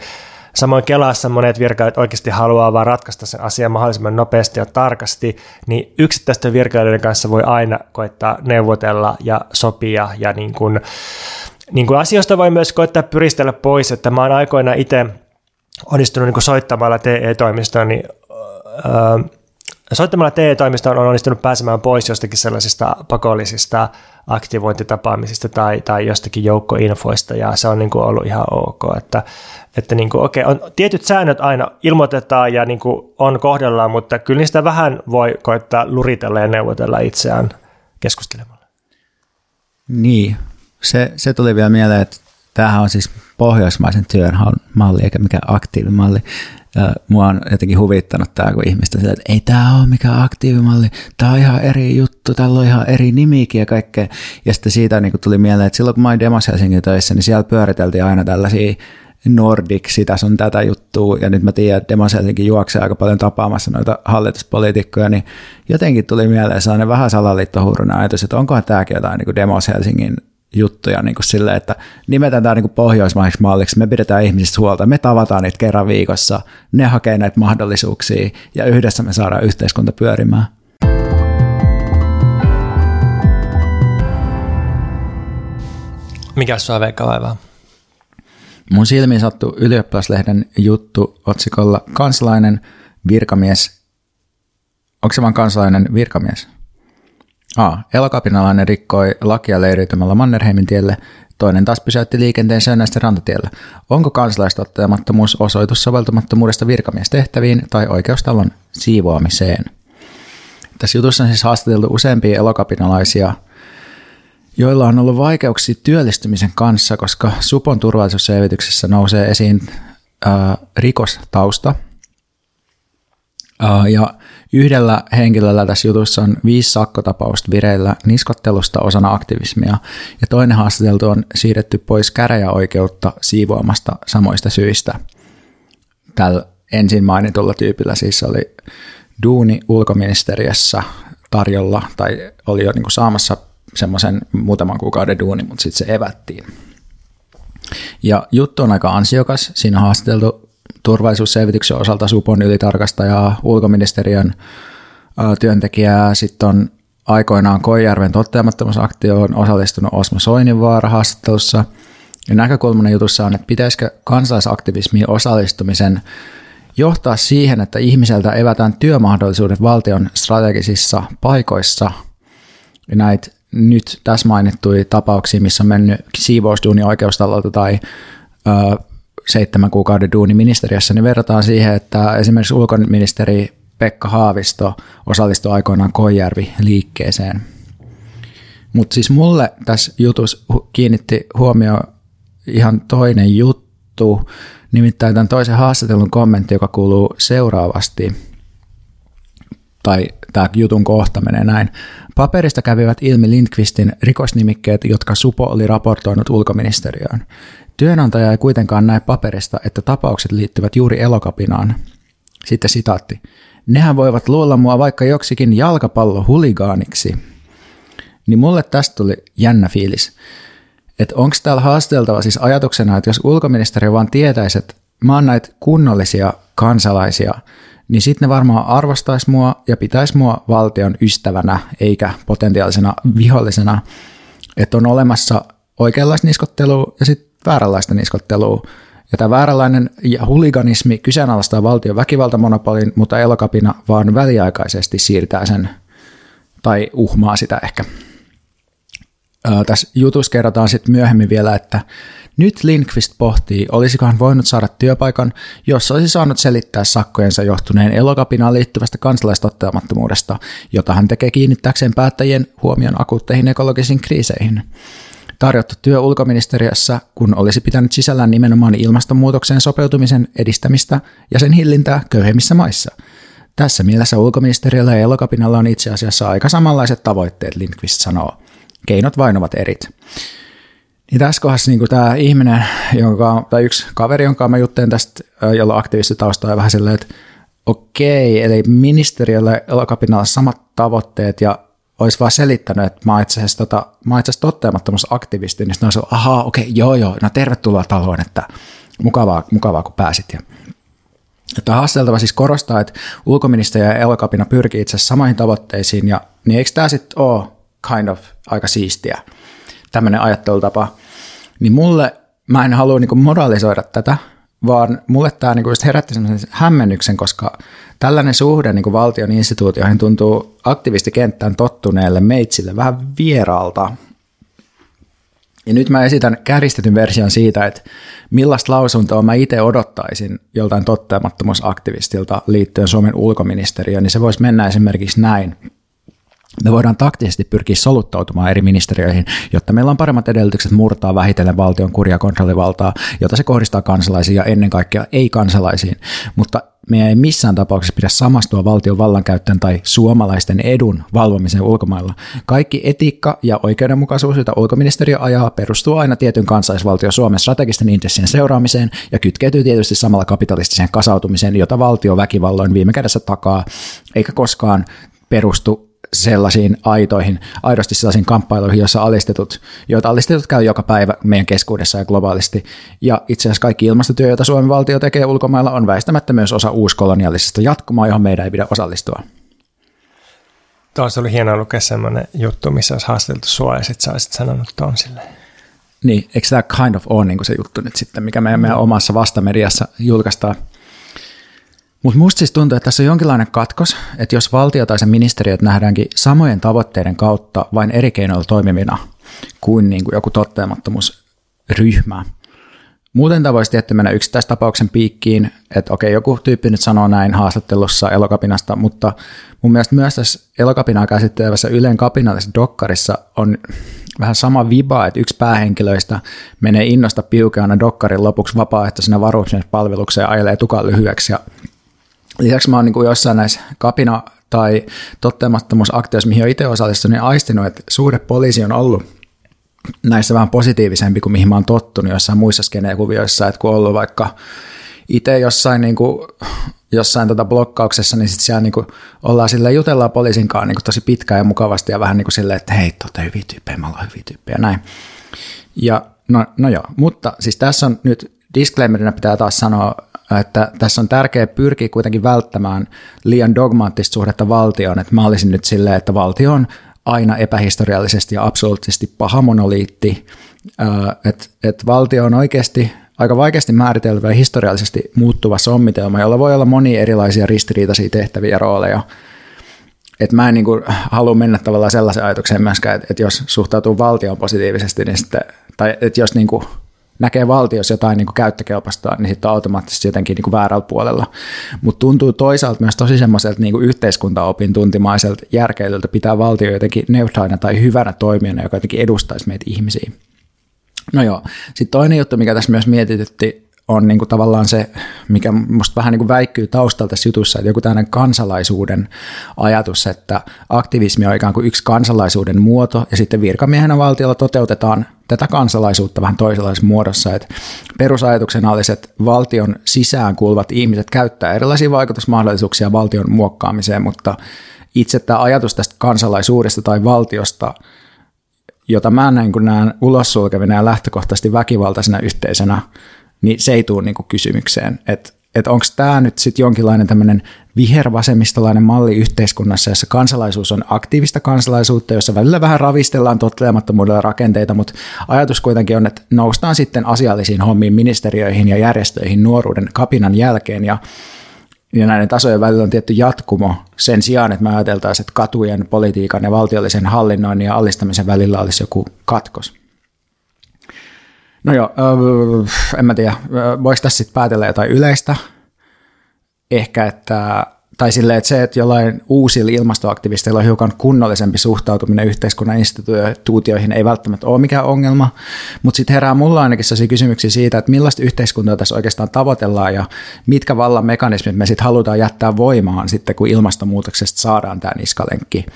Samoin Kelassa monet virkailijat oikeasti haluaa vaan ratkaista sen asian mahdollisimman nopeasti ja tarkasti, niin yksittäisten virkailijoiden kanssa voi aina koittaa neuvotella ja sopia ja niin kuin niin kuin asioista voi myös koittaa pyristellä pois, että mä oon aikoina itse onnistunut niin kuin soittamalla TE-toimistoon, niin öö, soittamalla TE-toimistoon on onnistunut pääsemään pois jostakin sellaisista pakollisista aktivointitapaamisista tai, tai jostakin joukkoinfoista, ja se on niin kuin ollut ihan ok, että, että niin kuin, okay, on, tietyt säännöt aina ilmoitetaan ja niin kuin on kohdellaan, mutta kyllä niistä vähän voi koittaa luritella ja neuvotella itseään keskustelemalla. Niin, se, se tuli vielä mieleen, että tämähän on siis pohjoismaisen työn malli eikä mikään aktiivimalli. Mua on jotenkin huvittanut tämä, kun ihmistä sillä, että ei tämä ole mikään aktiivimalli, tämä on ihan eri juttu, tällä on ihan eri nimikin ja kaikkea. Ja sitten siitä niin tuli mieleen, että silloin kun mä olin Demos Helsingin töissä, niin siellä pyöriteltiin aina tällaisia Nordic, sitä sun tätä juttua, ja nyt mä tiedän, että Demos Helsinki juoksee aika paljon tapaamassa noita hallituspoliitikkoja, niin jotenkin tuli mieleen sellainen vähän salaliittohuurunen ajatus, että onkohan tämäkin jotain niin Demos Helsingin juttuja niin kuin silleen, että nimetään tämä niin kuin pohjoismaiseksi malliksi, me pidetään ihmisistä huolta, me tavataan niitä kerran viikossa, ne hakee näitä mahdollisuuksia ja yhdessä me saadaan yhteiskunta pyörimään. Mikä sua Veikka vaivaa? Mun silmiin sattui ylioppilaslehden juttu otsikolla Kansalainen virkamies. Onko se vaan kansalainen virkamies? A. Elokapinalainen rikkoi lakia leiriytymällä Mannerheimin tielle, toinen taas pysäytti liikenteen Sönnäisten rantatiellä. Onko kansalaistottamattomuus osoitus soveltumattomuudesta virkamiestehtäviin tai oikeustalon siivoamiseen? Tässä jutussa on siis haastateltu useampia elokapinalaisia, joilla on ollut vaikeuksia työllistymisen kanssa, koska Supon turvallisuusselvityksessä nousee esiin ää, rikostausta. Ja Yhdellä henkilöllä tässä jutussa on viisi sakkotapausta vireillä niskottelusta osana aktivismia, ja toinen haastateltu on siirretty pois käräjäoikeutta siivoamasta samoista syistä. Tällä ensin mainitulla tyypillä siis oli duuni ulkoministeriössä tarjolla, tai oli jo niin kuin saamassa semmoisen muutaman kuukauden duuni, mutta sitten se evättiin. Ja juttu on aika ansiokas. Siinä on haastateltu turvallisuusselvityksen osalta Supon ylitarkastajaa, ulkoministeriön työntekijää, sitten on aikoinaan Koijärven toteamattomuusaktioon osallistunut Osmo Soininvaara haastattelussa. Ja näkökulmana jutussa on, että pitäisikö kansalaisaktivismiin osallistumisen johtaa siihen, että ihmiseltä evätään työmahdollisuudet valtion strategisissa paikoissa. Ja näitä nyt tässä mainittuja tapauksia, missä on mennyt siivousduuni oikeustalolta tai seitsemän kuukauden duuni ministeriössä, niin verrataan siihen, että esimerkiksi ulkoministeri Pekka Haavisto osallistui aikoinaan Koijärvi-liikkeeseen. Mutta siis mulle tässä jutussa kiinnitti huomio ihan toinen juttu, nimittäin tämän toisen haastattelun kommentti, joka kuuluu seuraavasti, tai tämä jutun kohta menee näin. Paperista kävivät ilmi Lindqvistin rikosnimikkeet, jotka Supo oli raportoinut ulkoministeriöön. Työnantaja ei kuitenkaan näe paperista, että tapaukset liittyvät juuri elokapinaan. Sitten sitaatti. Nehän voivat luolla mua vaikka joksikin jalkapallohuligaaniksi. Niin mulle tästä tuli jännä fiilis. Että onko täällä haasteltava siis ajatuksena, että jos ulkoministeri vaan tietäisi, että mä oon näitä kunnollisia kansalaisia, niin sitten ne varmaan arvostaisi mua ja pitäisi mua valtion ystävänä eikä potentiaalisena vihollisena. Että on olemassa oikeanlaista niskottelua ja sitten vääränlaista niskottelua. Ja tämä vääränlainen ja huliganismi kyseenalaistaa valtion väkivaltamonopolin, mutta elokapina vaan väliaikaisesti siirtää sen tai uhmaa sitä ehkä. Ää, tässä jutussa kerrotaan sitten myöhemmin vielä, että nyt Lindqvist pohtii, olisiko hän voinut saada työpaikan, jossa olisi saanut selittää sakkojensa johtuneen elokapinaan liittyvästä kansalaistottamattomuudesta, jota hän tekee kiinnittääkseen päättäjien huomion akuutteihin ekologisiin kriiseihin tarjottu työ ulkoministeriössä, kun olisi pitänyt sisällään nimenomaan ilmastonmuutokseen sopeutumisen edistämistä ja sen hillintää köyhemmissä maissa. Tässä mielessä ulkoministeriöllä ja elokapinalla on itse asiassa aika samanlaiset tavoitteet, Lindqvist sanoo. Keinot vain ovat erit. Niin tässä kohdassa niin tämä ihminen, jonka, tai yksi kaveri, jonka mä juttelen tästä, jolla on aktiivistitaustaa ja vähän silleen, että okei, eli ministeriöllä ja elokapinalla samat tavoitteet ja olisi vaan selittänyt, että mä itse asiassa, tota, mä itse asiassa toteamattomuusaktivisti, niin sitten ahaa, okei, okay, joo, joo, no tervetuloa taloon, että mukavaa, mukavaa kun pääsit. Ja Tämä haasteltava siis korostaa, että ulkoministeri ja elokapina pyrkii itse asiassa samoihin tavoitteisiin, ja niin eikö tämä sitten ole kind of aika siistiä, tämmöinen ajattelutapa. Niin mulle, mä en halua niinku moralisoida tätä, vaan mulle tämä niinku herätti sellaisen hämmennyksen, koska tällainen suhde niinku valtion instituutioihin tuntuu aktivistikenttään tottuneelle meitsille vähän vieraalta. Ja nyt mä esitän käristetyn version siitä, että millaista lausuntoa mä itse odottaisin joltain tottelemattomuusaktivistilta liittyen Suomen ulkoministeriöön, niin se voisi mennä esimerkiksi näin. Me voidaan taktisesti pyrkiä soluttautumaan eri ministeriöihin, jotta meillä on paremmat edellytykset murtaa vähitellen valtion kurja kontrollivaltaa, jota se kohdistaa kansalaisiin ja ennen kaikkea ei-kansalaisiin. Mutta meidän ei missään tapauksessa pidä samastua valtion vallankäyttöön tai suomalaisten edun valvomiseen ulkomailla. Kaikki etiikka ja oikeudenmukaisuus, jota ulkoministeriö ajaa, perustuu aina tietyn kansallisvaltion Suomen strategisten intressien seuraamiseen ja kytkeytyy tietysti samalla kapitalistiseen kasautumiseen, jota valtio väkivalloin viime kädessä takaa, eikä koskaan perustu sellaisiin aitoihin, aidosti sellaisiin kamppailuihin, joissa alistetut, joita alistetut käy joka päivä meidän keskuudessa ja globaalisti. Ja itse asiassa kaikki ilmastotyö, jota Suomen valtio tekee ulkomailla, on väistämättä myös osa uuskolonialisesta jatkumaa, johon meidän ei pidä osallistua. Tuossa oli hienoa lukea semmoinen juttu, missä olisi haasteltu sua ja sitten sä olisit sanonut tuon silleen. Niin, eikö tämä kind of ole niin se juttu nyt sitten, mikä meidän, meidän omassa vastamediassa julkaistaan? Mutta musta siis tuntuu, että tässä on jonkinlainen katkos, että jos valtio tai sen ministeriöt nähdäänkin samojen tavoitteiden kautta vain eri keinoilla toimivina kuin, niin kuin joku tottelemattomuusryhmä, Muuten tämä voisi tietty mennä yksittäistapauksen piikkiin, että okei, joku tyyppi nyt sanoo näin haastattelussa elokapinasta, mutta mun mielestä myös tässä elokapinaa käsittelevässä Ylen kapinallisessa dokkarissa on vähän sama viba, että yksi päähenkilöistä menee innosta piukeana dokkarin lopuksi vapaaehtoisena palvelukseen ja ajelee tukan lyhyeksi. Ja lisäksi mä oon niin kuin jossain näissä kapina- tai tottelemattomuusaktioissa, mihin olen itse osallistunut, niin aistinut, että suhde poliisi on ollut näissä vähän positiivisempi kuin mihin mä oon tottunut jossain muissa skenekuvioissa, että kun on ollut vaikka itse jossain, niin kuin, jossain tota blokkauksessa, niin sitten siellä niin kuin, ollaan sille jutellaan poliisin kanssa niin kuin tosi pitkään ja mukavasti ja vähän niin kuin silleen, että hei, te hyviä tyyppejä, me ollaan hyviä tyyppejä, näin. Ja no, no joo, mutta siis tässä on nyt disclaimerina pitää taas sanoa, että tässä on tärkeää pyrkiä kuitenkin välttämään liian dogmaattista suhdetta valtioon, että mä olisin nyt silleen, että valtio on aina epähistoriallisesti ja absoluuttisesti paha monoliitti, että et valtio on oikeasti aika vaikeasti määriteltävä ja historiallisesti muuttuva sommitelma, jolla voi olla monia erilaisia ristiriitaisia tehtäviä ja rooleja. Et mä en niin kuin halua mennä tavallaan sellaiseen ajatukseen myöskään, että, että jos suhtautuu valtioon positiivisesti, niin sitten, tai että jos niin kuin näkee valtiossa jotain niin käyttökelpoista, niin sitten on automaattisesti jotenkin niin kuin väärällä puolella. Mutta tuntuu toisaalta myös tosi semmoiselta niin yhteiskuntaopin tuntimaiselta järkeilyltä pitää valtio jotenkin neutraalina tai hyvänä toimijana, joka jotenkin edustaisi meitä ihmisiä. No joo, sitten toinen juttu, mikä tässä myös mietitytti, on niin kuin tavallaan se, mikä musta vähän niin kuin väikkyy taustalta tässä jutussa, että joku tämmöinen kansalaisuuden ajatus, että aktivismi on ikään kuin yksi kansalaisuuden muoto, ja sitten virkamiehenä valtiolla toteutetaan tätä kansalaisuutta vähän toisenlaisessa muodossa, että perusajatuksena olisi, että valtion sisään kuuluvat ihmiset käyttää erilaisia vaikutusmahdollisuuksia valtion muokkaamiseen, mutta itse tämä ajatus tästä kansalaisuudesta tai valtiosta, jota mä näin, kun näen ulos sulkevina ja lähtökohtaisesti väkivaltaisena yhteisönä, niin se ei tule niin kysymykseen. Että et onko tämä nyt sitten jonkinlainen tämmöinen vihervasemmistolainen malli yhteiskunnassa, jossa kansalaisuus on aktiivista kansalaisuutta, jossa välillä vähän ravistellaan tottelemattomuudella rakenteita, mutta ajatus kuitenkin on, että noustaan sitten asiallisiin hommiin ministeriöihin ja järjestöihin nuoruuden kapinan jälkeen ja ja näiden tasojen välillä on tietty jatkumo sen sijaan, että me ajateltaisiin, että katujen, politiikan ja valtiollisen hallinnoinnin ja allistamisen välillä olisi joku katkos. No joo, en mä tiedä, voisi tässä sitten päätellä jotain yleistä. Ehkä, että, tai silleen, että se, että jollain uusilla ilmastoaktivisteilla on hiukan kunnollisempi suhtautuminen yhteiskunnan instituutioihin, ei välttämättä ole mikään ongelma, mutta sitten herää mulla ainakin sellaisia kysymyksiä siitä, että millaista yhteiskuntaa tässä oikeastaan tavoitellaan ja mitkä vallan mekanismit me sitten halutaan jättää voimaan sitten, kun ilmastonmuutoksesta saadaan tämä niskalenkki.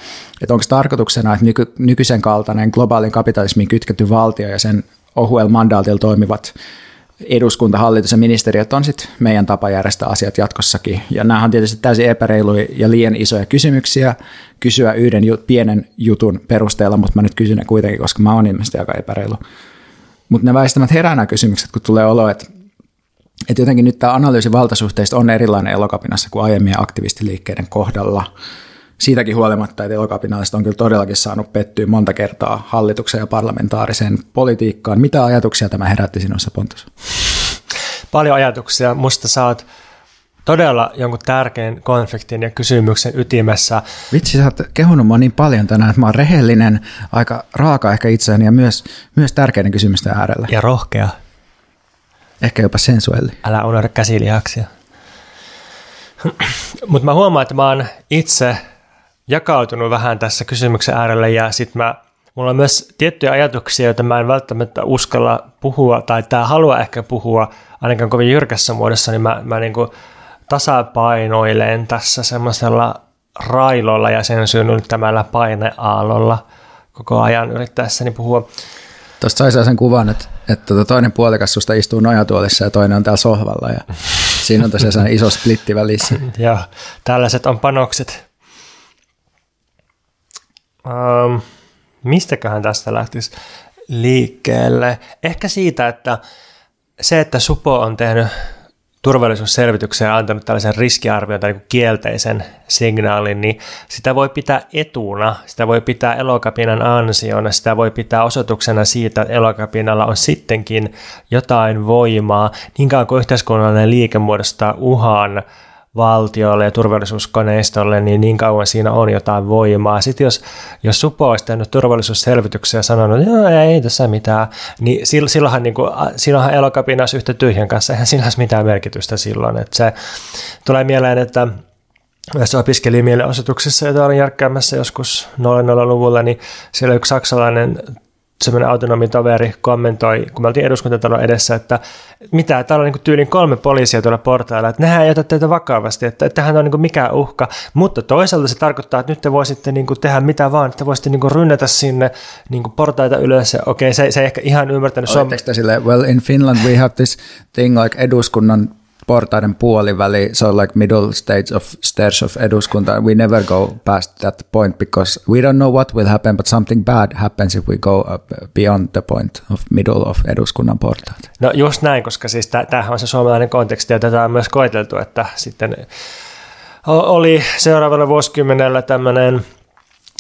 Että onko tarkoituksena, että nyky, nykyisen kaltainen globaalin kapitalismiin kytketty valtio ja sen ohuella mandaatilla toimivat eduskunta, hallitus ja ministeriöt on sitten meidän tapa järjestää asiat jatkossakin. Ja nämä on tietysti täysin epäreiluja ja liian isoja kysymyksiä kysyä yhden jut, pienen jutun perusteella, mutta mä nyt kysyn ne kuitenkin, koska mä oon ilmeisesti aika epäreilu. Mutta ne väistämät herää kysymykset, kun tulee olo, että, että jotenkin nyt tämä analyysi valtasuhteista on erilainen elokapinassa kuin aiemmin aktivistiliikkeiden kohdalla – siitäkin huolimatta, että elokapinalliset on kyllä todellakin saanut pettyä monta kertaa hallituksen ja parlamentaariseen politiikkaan. Mitä ajatuksia tämä herätti sinussa, Pontus? Paljon ajatuksia. Musta sä oot todella jonkun tärkeän konfliktin ja kysymyksen ytimessä. Vitsi, sä oot kehunut mua niin paljon tänään, että mä oon rehellinen, aika raaka ehkä itseäni ja myös, myös tärkeiden kysymysten äärellä. Ja rohkea. Ehkä jopa sensuelli. Älä unohda käsilihaksia. Mutta mä huomaan, että mä oon itse jakautunut vähän tässä kysymyksen äärelle ja sitten mä Mulla on myös tiettyjä ajatuksia, joita mä en välttämättä uskalla puhua, tai tämä halua ehkä puhua ainakaan kovin jyrkässä muodossa, niin mä, mä niin kuin tasapainoilen tässä semmoisella railolla ja sen synnyttämällä paineaalolla koko ajan yrittäessäni puhua. Tuosta sai sen kuvan, että, että tota toinen puolikas susta istuu nojatuolissa ja toinen on täällä sohvalla ja siinä on tosiaan iso splitti välissä. Joo, tällaiset on panokset. Um, mistäköhän tästä lähtisi liikkeelle? Ehkä siitä, että se, että Supo on tehnyt turvallisuusselvitykseen antanut tällaisen riskiarvion tai niin kielteisen signaalin, niin sitä voi pitää etuna, sitä voi pitää elokapinan ansiona, sitä voi pitää osoituksena siitä, että elokapinalla on sittenkin jotain voimaa, niin kauan kuin yhteiskunnallinen liike muodostaa uhan valtiolle ja turvallisuuskoneistolle, niin niin kauan siinä on jotain voimaa. Sitten jos, jos Supo olisi tehnyt turvallisuusselvityksiä ja sanonut, että ei tässä mitään, niin silloinhan, niin kuin, silloinhan elokapinas yhtä tyhjän kanssa, eihän sillä olisi mitään merkitystä silloin. Että se tulee mieleen, että jos opiskelin mielenosoituksessa, jota olin järkkäämässä joskus 00-luvulla, niin siellä yksi saksalainen semmoinen autonomi toveri kommentoi, kun me oltiin eduskuntatalon edessä, että mitä, täällä on niin tyylin kolme poliisia tuolla portailla, että nehän ei ota teitä vakavasti, että tähän on niin mikään uhka, mutta toisaalta se tarkoittaa, että nyt te voisitte niin tehdä mitä vaan, että voisitte niin rynnätä sinne niin portaita ylös, okei, se, se ei ehkä ihan ymmärtänyt. Oletteko sille, well in Finland we have this thing like eduskunnan portaiden puoliväli, so like middle stage of stairs of eduskunta. We never go past that point because we don't know what will happen, but something bad happens if we go beyond the point of middle of eduskunnan portaat. No just näin, koska siis tämähän on se suomalainen konteksti ja tätä on myös koeteltu, että sitten oli seuraavalla vuosikymmenellä tämmöinen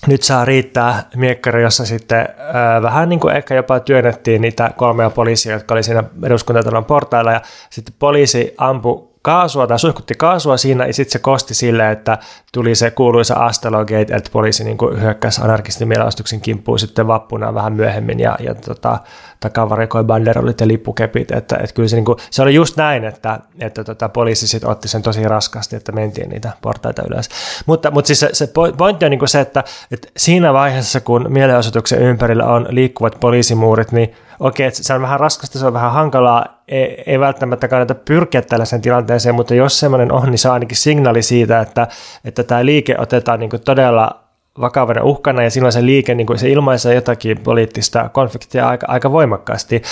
nyt saa riittää miekkari, jossa sitten ää, vähän niin kuin ehkä jopa työnnettiin niitä kolmea poliisia, jotka oli siinä eduskuntatalon portailla. Ja sitten poliisi ampui kaasua tai suihkutti kaasua siinä ja sitten se kosti sille, että tuli se kuuluisa Astelogate, että poliisi niin kuin hyökkäsi anarkistin mielenosoituksen kimppuun sitten vappuna vähän myöhemmin ja, ja tota, takavarikoi banderollit ja lippukepit, että, että kyllä se, niin kuin, se oli just näin, että, että tota, poliisi sitten otti sen tosi raskasti, että mentiin niitä portaita ylös. Mutta, mutta siis se, se pointti on niin kuin se, että, että siinä vaiheessa, kun mielenosoituksen ympärillä on liikkuvat poliisimuurit, niin okei, että se on vähän raskasta, se on vähän hankalaa, ei, ei välttämättä kannata pyrkiä tällaiseen tilanteeseen, mutta jos semmoinen on, niin se on ainakin signaali siitä, että, että tämä liike otetaan niin todella vakavana uhkana ja silloin se liike niin se ilmaisee jotakin poliittista konfliktia aika, aika voimakkaasti.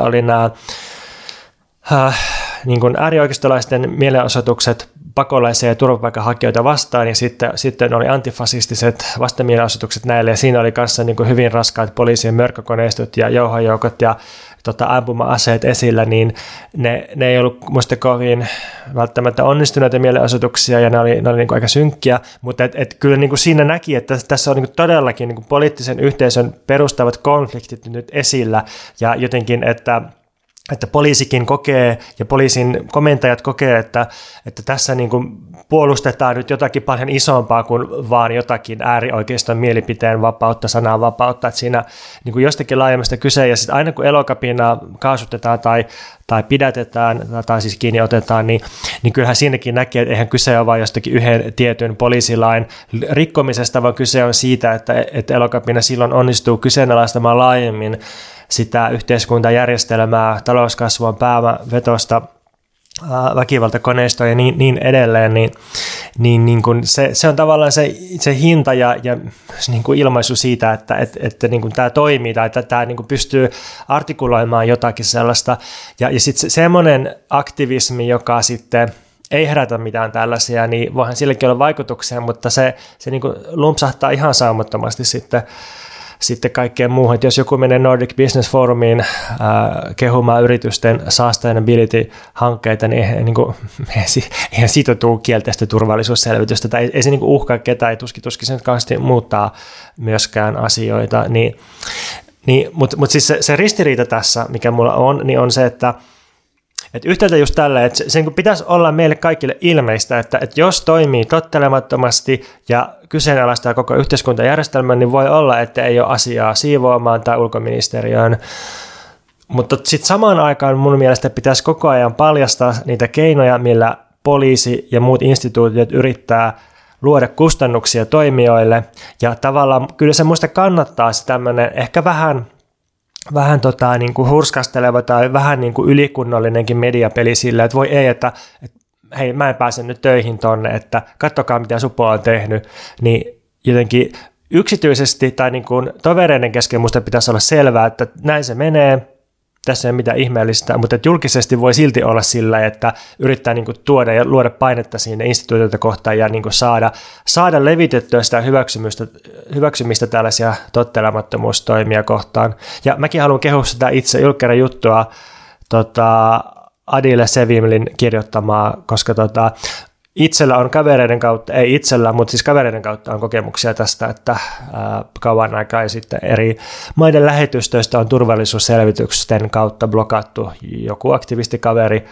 2015-2016 oli nämä äh, niin kuin äärioikeistolaisten mielenosoitukset pakolaisia ja turvapaikanhakijoita vastaan, ja sitten, sitten oli antifasistiset vastamielenosoitukset näille, ja siinä oli kanssa niin kuin hyvin raskaat poliisien mörkkökoneistot ja jouhojoukot ja tota, ampuma-aseet esillä, niin ne, ne ei ollut muista kovin välttämättä onnistuneita mielenosoituksia, ja ne oli, ne oli niin kuin aika synkkiä, mutta et, et kyllä niin kuin siinä näki, että tässä on niin kuin todellakin niin kuin poliittisen yhteisön perustavat konfliktit nyt esillä, ja jotenkin, että että poliisikin kokee ja poliisin komentajat kokee, että, että tässä niin kuin puolustetaan nyt jotakin paljon isompaa kuin vaan jotakin äärioikeiston mielipiteen vapautta, sanan vapautta, että siinä niin kuin jostakin laajemmasta kyse, ja sitten aina kun elokapinaa kaasutetaan tai, tai pidätetään tai siis kiinni otetaan, niin, niin kyllähän siinäkin näkee, että eihän kyse ole vain jostakin yhden tietyn poliisilain rikkomisesta, vaan kyse on siitä, että, että elokapina silloin onnistuu kyseenalaistamaan laajemmin sitä yhteiskuntajärjestelmää, talouskasvua, pääomavetosta, väkivaltakoneistoa ja niin, niin edelleen, niin, niin, niin kuin se, se on tavallaan se, se hinta ja, ja niin kuin ilmaisu siitä, että, että, että niin kuin tämä toimii tai että tämä niin kuin pystyy artikuloimaan jotakin sellaista. Ja, ja sitten se, semmoinen aktivismi, joka sitten ei herätä mitään tällaisia, niin voihan sillekin olla vaikutuksia, mutta se, se niin kuin lumpsahtaa ihan saumattomasti sitten sitten kaikkeen muuhun. Että jos joku menee Nordic Business Forumiin äh, kehumaan yritysten sustainability-hankkeita, niin eihän, niin kuin, eihän siitä tule kielteistä turvallisuusselvitystä, tai ei, ei se niin uhkaa ketään, ei tuski, tuski sen kanssa muuttaa myöskään asioita. Niin, niin, Mutta mut siis se, se ristiriita tässä, mikä mulla on, niin on se, että – et yhtäältä just tällä, että se, se niin pitäisi olla meille kaikille ilmeistä, että, että jos toimii tottelemattomasti ja kyseenalaistaa koko yhteiskuntajärjestelmän, niin voi olla, että ei ole asiaa siivoamaan tai ulkoministeriöön. Mutta sitten samaan aikaan mun mielestä pitäisi koko ajan paljastaa niitä keinoja, millä poliisi ja muut instituutiot yrittää luoda kustannuksia toimijoille. Ja tavallaan kyllä se muista kannattaa se tämmöinen ehkä vähän vähän tota, niin kuin hurskasteleva tai vähän niin kuin ylikunnollinenkin mediapeli sillä, että voi ei, että, että hei mä en pääse nyt töihin tonne, että kattokaa mitä Supo on tehnyt, niin jotenkin yksityisesti tai niin kuin tovereiden kesken musta pitäisi olla selvää, että näin se menee, tässä ei ole mitään ihmeellistä, mutta että julkisesti voi silti olla sillä, että yrittää niin kuin tuoda ja luoda painetta sinne instituutioita kohtaan ja niin kuin saada, saada levitettyä sitä hyväksymistä, hyväksymistä tällaisia tottelemattomuustoimia kohtaan. Ja mäkin haluan kehua sitä itse julkkäärä juttua tota, Adile Sevimlin kirjoittamaa, koska tota, itsellä on kavereiden kautta, ei itsellä, mutta siis kavereiden kautta on kokemuksia tästä, että ää, kauan aikaa sitten eri maiden lähetystöistä on turvallisuusselvitysten kautta blokattu joku aktivistikaveri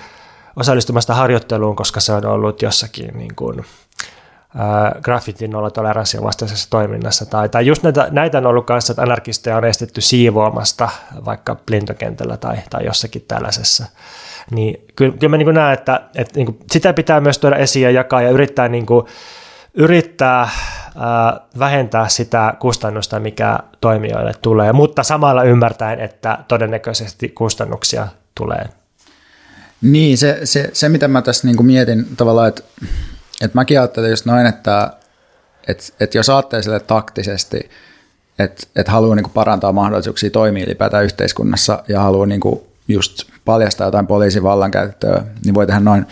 osallistumasta harjoitteluun, koska se on ollut jossakin niin kuin, graffitin nollatoleranssin vastaisessa toiminnassa. Tai, tai just näitä, näitä on ollut kanssa, että anarkisteja on estetty siivoamasta vaikka lentokentällä tai, tai jossakin tällaisessa. Niin kyllä, kyllä mä niin näen, että, että niin kuin sitä pitää myös tuoda esiin ja jakaa ja yrittää, niin kuin, yrittää ää, vähentää sitä kustannusta, mikä toimijoille tulee, mutta samalla ymmärtäen, että todennäköisesti kustannuksia tulee. Niin, se, se, se mitä mä tässä niin kuin mietin tavallaan, että et mäkin ajattelen just noin, että et, et jos ajattelee taktisesti, että et haluaa niinku parantaa mahdollisuuksia toimia ylipäätään yhteiskunnassa ja haluaa niinku just paljastaa jotain poliisin vallankäyttöä, niin voi tehdä noin.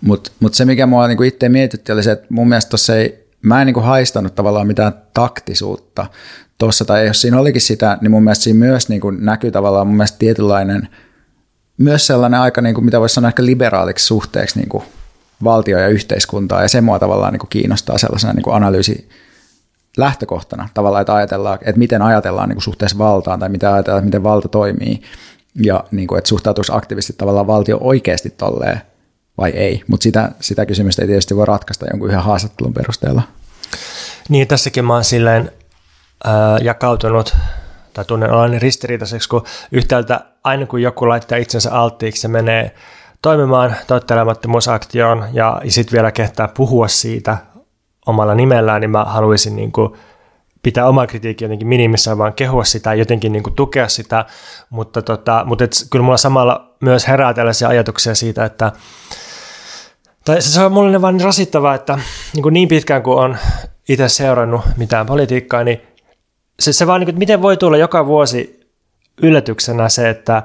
Mutta mut se, mikä mua niinku itse mietitti, oli se, että mun mielestä tuossa ei, mä en niinku haistanut tavallaan mitään taktisuutta tuossa, tai jos siinä olikin sitä, niin mun mielestä siinä myös niinku näkyy tavallaan mun mielestä tietynlainen, myös sellainen aika, niinku, mitä voisi sanoa ehkä liberaaliksi suhteeksi niinku valtio ja yhteiskuntaa, ja se mua tavallaan niin kuin kiinnostaa sellaisena niin kuin analyysi lähtökohtana tavallaan, että ajatellaan, että miten ajatellaan niin suhteessa valtaan, tai mitä ajatellaan, että miten valta toimii, ja niin kuin, että suhtautuisi aktiivisesti tavallaan valtio oikeasti tolleen vai ei, mutta sitä, sitä kysymystä ei tietysti voi ratkaista jonkun yhden haastattelun perusteella. Niin, tässäkin mä oon silleen äh, jakautunut tai tunnen olani ristiriitaiseksi, kun yhtäältä aina kun joku laittaa itsensä alttiiksi, se menee toimimaan toittelemattomuusaktioon ja sitten vielä kehtää puhua siitä omalla nimellään, niin mä haluaisin niin kuin pitää oma kritiikki jotenkin minimissä, vaan kehua sitä, jotenkin niin kuin tukea sitä, mutta, tota, mutta et, kyllä mulla samalla myös herää tällaisia ajatuksia siitä, että tai se on mulle vaan niin rasittavaa, että niin, kuin niin pitkään kuin on itse seurannut mitään politiikkaa, niin se, se vaan, niin kuin, että miten voi tulla joka vuosi yllätyksenä se, että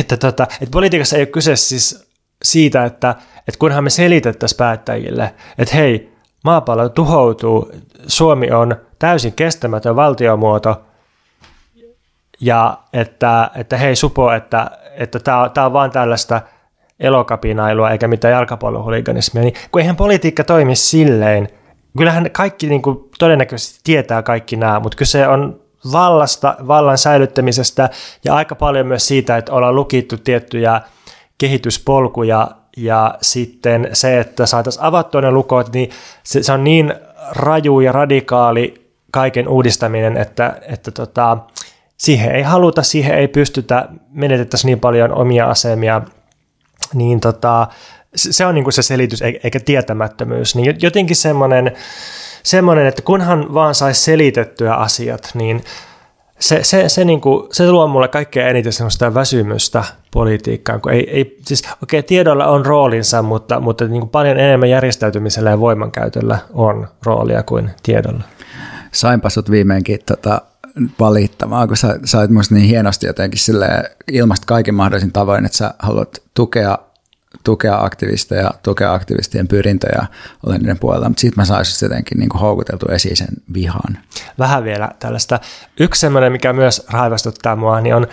että, tota, että politiikassa ei ole kyse siis siitä, että, että kunhan me selitettäisiin päättäjille, että hei, maapallo tuhoutuu, Suomi on täysin kestämätön valtiomuoto, ja että, että hei Supo, että, että tämä, tämä on vain tällaista elokapinailua eikä mitään jalkapallohuliganismia, niin kun eihän politiikka toimi silleen, kyllähän kaikki niin kuin, todennäköisesti tietää kaikki nämä, mutta kyse on vallasta, vallan säilyttämisestä ja aika paljon myös siitä, että ollaan lukittu tiettyjä kehityspolkuja ja sitten se, että saataisiin avattua ne lukot, niin se, se on niin raju ja radikaali kaiken uudistaminen, että, että tota, siihen ei haluta, siihen ei pystytä, menetettäisiin niin paljon omia asemia, niin tota, se on niin kuin se selitys eikä tietämättömyys. Niin jotenkin semmoinen, semmoinen, että kunhan vaan saisi selitettyä asiat, niin se, se, se, niin kuin, se luo mulle kaikkein eniten semmoista väsymystä politiikkaan, kun ei, ei siis okei, okay, tiedolla on roolinsa, mutta, mutta niin kuin paljon enemmän järjestäytymisellä ja voimankäytöllä on roolia kuin tiedolla. Sainpa sut viimeinkin tota, valittamaan, kun sä, sä olet musta niin hienosti jotenkin ilmasta kaiken mahdollisin tavoin, että sä haluat tukea tukea aktivisteja, tukea aktivistien pyrintöjä, olen niiden puolella, mutta sitten mä saisin jotenkin niin houkuteltu esiin sen vihan. Vähän vielä tällaista. Yksi semmoinen, mikä myös raivastuttaa mua, niin on,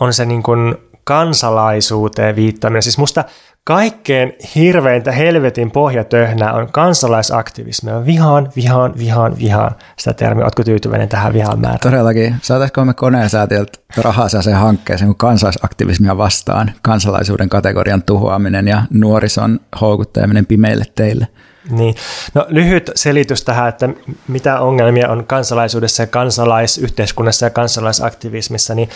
on se niin kuin kansalaisuuteen viittaminen. Siis musta kaikkein hirveintä helvetin pohjatöhnää on kansalaisaktivismi. Vihaan, vihaan, vihaan, vihaan sitä termiä. Oletko tyytyväinen tähän vihaan määrään? Todellakin. Saataisiko me koneen säätiöltä rahaa sen hankkeeseen kun kansalaisaktivismia vastaan, kansalaisuuden kategorian tuhoaminen ja nuorison houkutteleminen pimeille teille? Niin. No lyhyt selitys tähän, että mitä ongelmia on kansalaisuudessa ja kansalaisyhteiskunnassa ja kansalaisaktivismissa, niin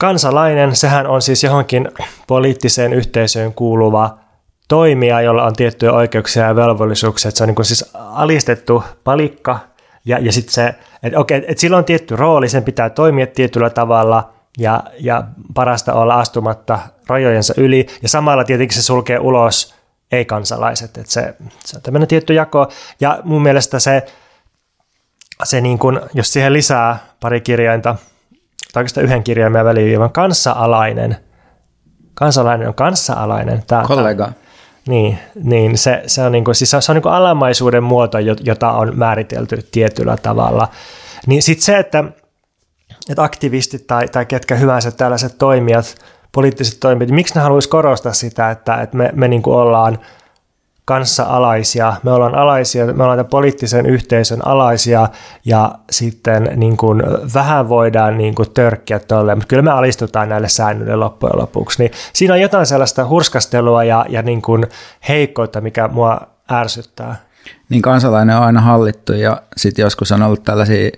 Kansalainen, sehän on siis johonkin poliittiseen yhteisöön kuuluva toimija, jolla on tiettyjä oikeuksia ja velvollisuuksia. Että se on niin kuin siis alistettu palikka ja, ja sitten se, että okei, että sillä on tietty rooli, sen pitää toimia tietyllä tavalla ja, ja parasta olla astumatta rajojensa yli ja samalla tietenkin se sulkee ulos ei-kansalaiset, että se, se on tämmöinen tietty jako ja mun mielestä se, se niin kuin, jos siihen lisää pari kirjainta – tai oikeastaan yhden kirjaimen väliviivan kanssa-alainen. Kansalainen on kanssa-alainen. Tämä, Kollega. Tämä, niin, niin se, se on, niin kuin, siis se on niin kuin alamaisuuden muoto, jota on määritelty tietyllä tavalla. Niin sitten se, että, että aktivistit tai, tai ketkä hyvänsä tällaiset toimijat poliittiset toimijat, miksi ne haluaisi korostaa sitä, että, että me, me niin kuin ollaan kanssa-alaisia, me ollaan alaisia, me ollaan tämän poliittisen yhteisön alaisia ja sitten niin kuin vähän voidaan niin kuin törkkiä tuolle, mutta kyllä me alistutaan näille säännöille loppujen lopuksi. Niin siinä on jotain sellaista hurskastelua ja, ja niin kuin heikkoutta, mikä mua ärsyttää. Niin kansalainen on aina hallittu ja sitten joskus on ollut tällaisia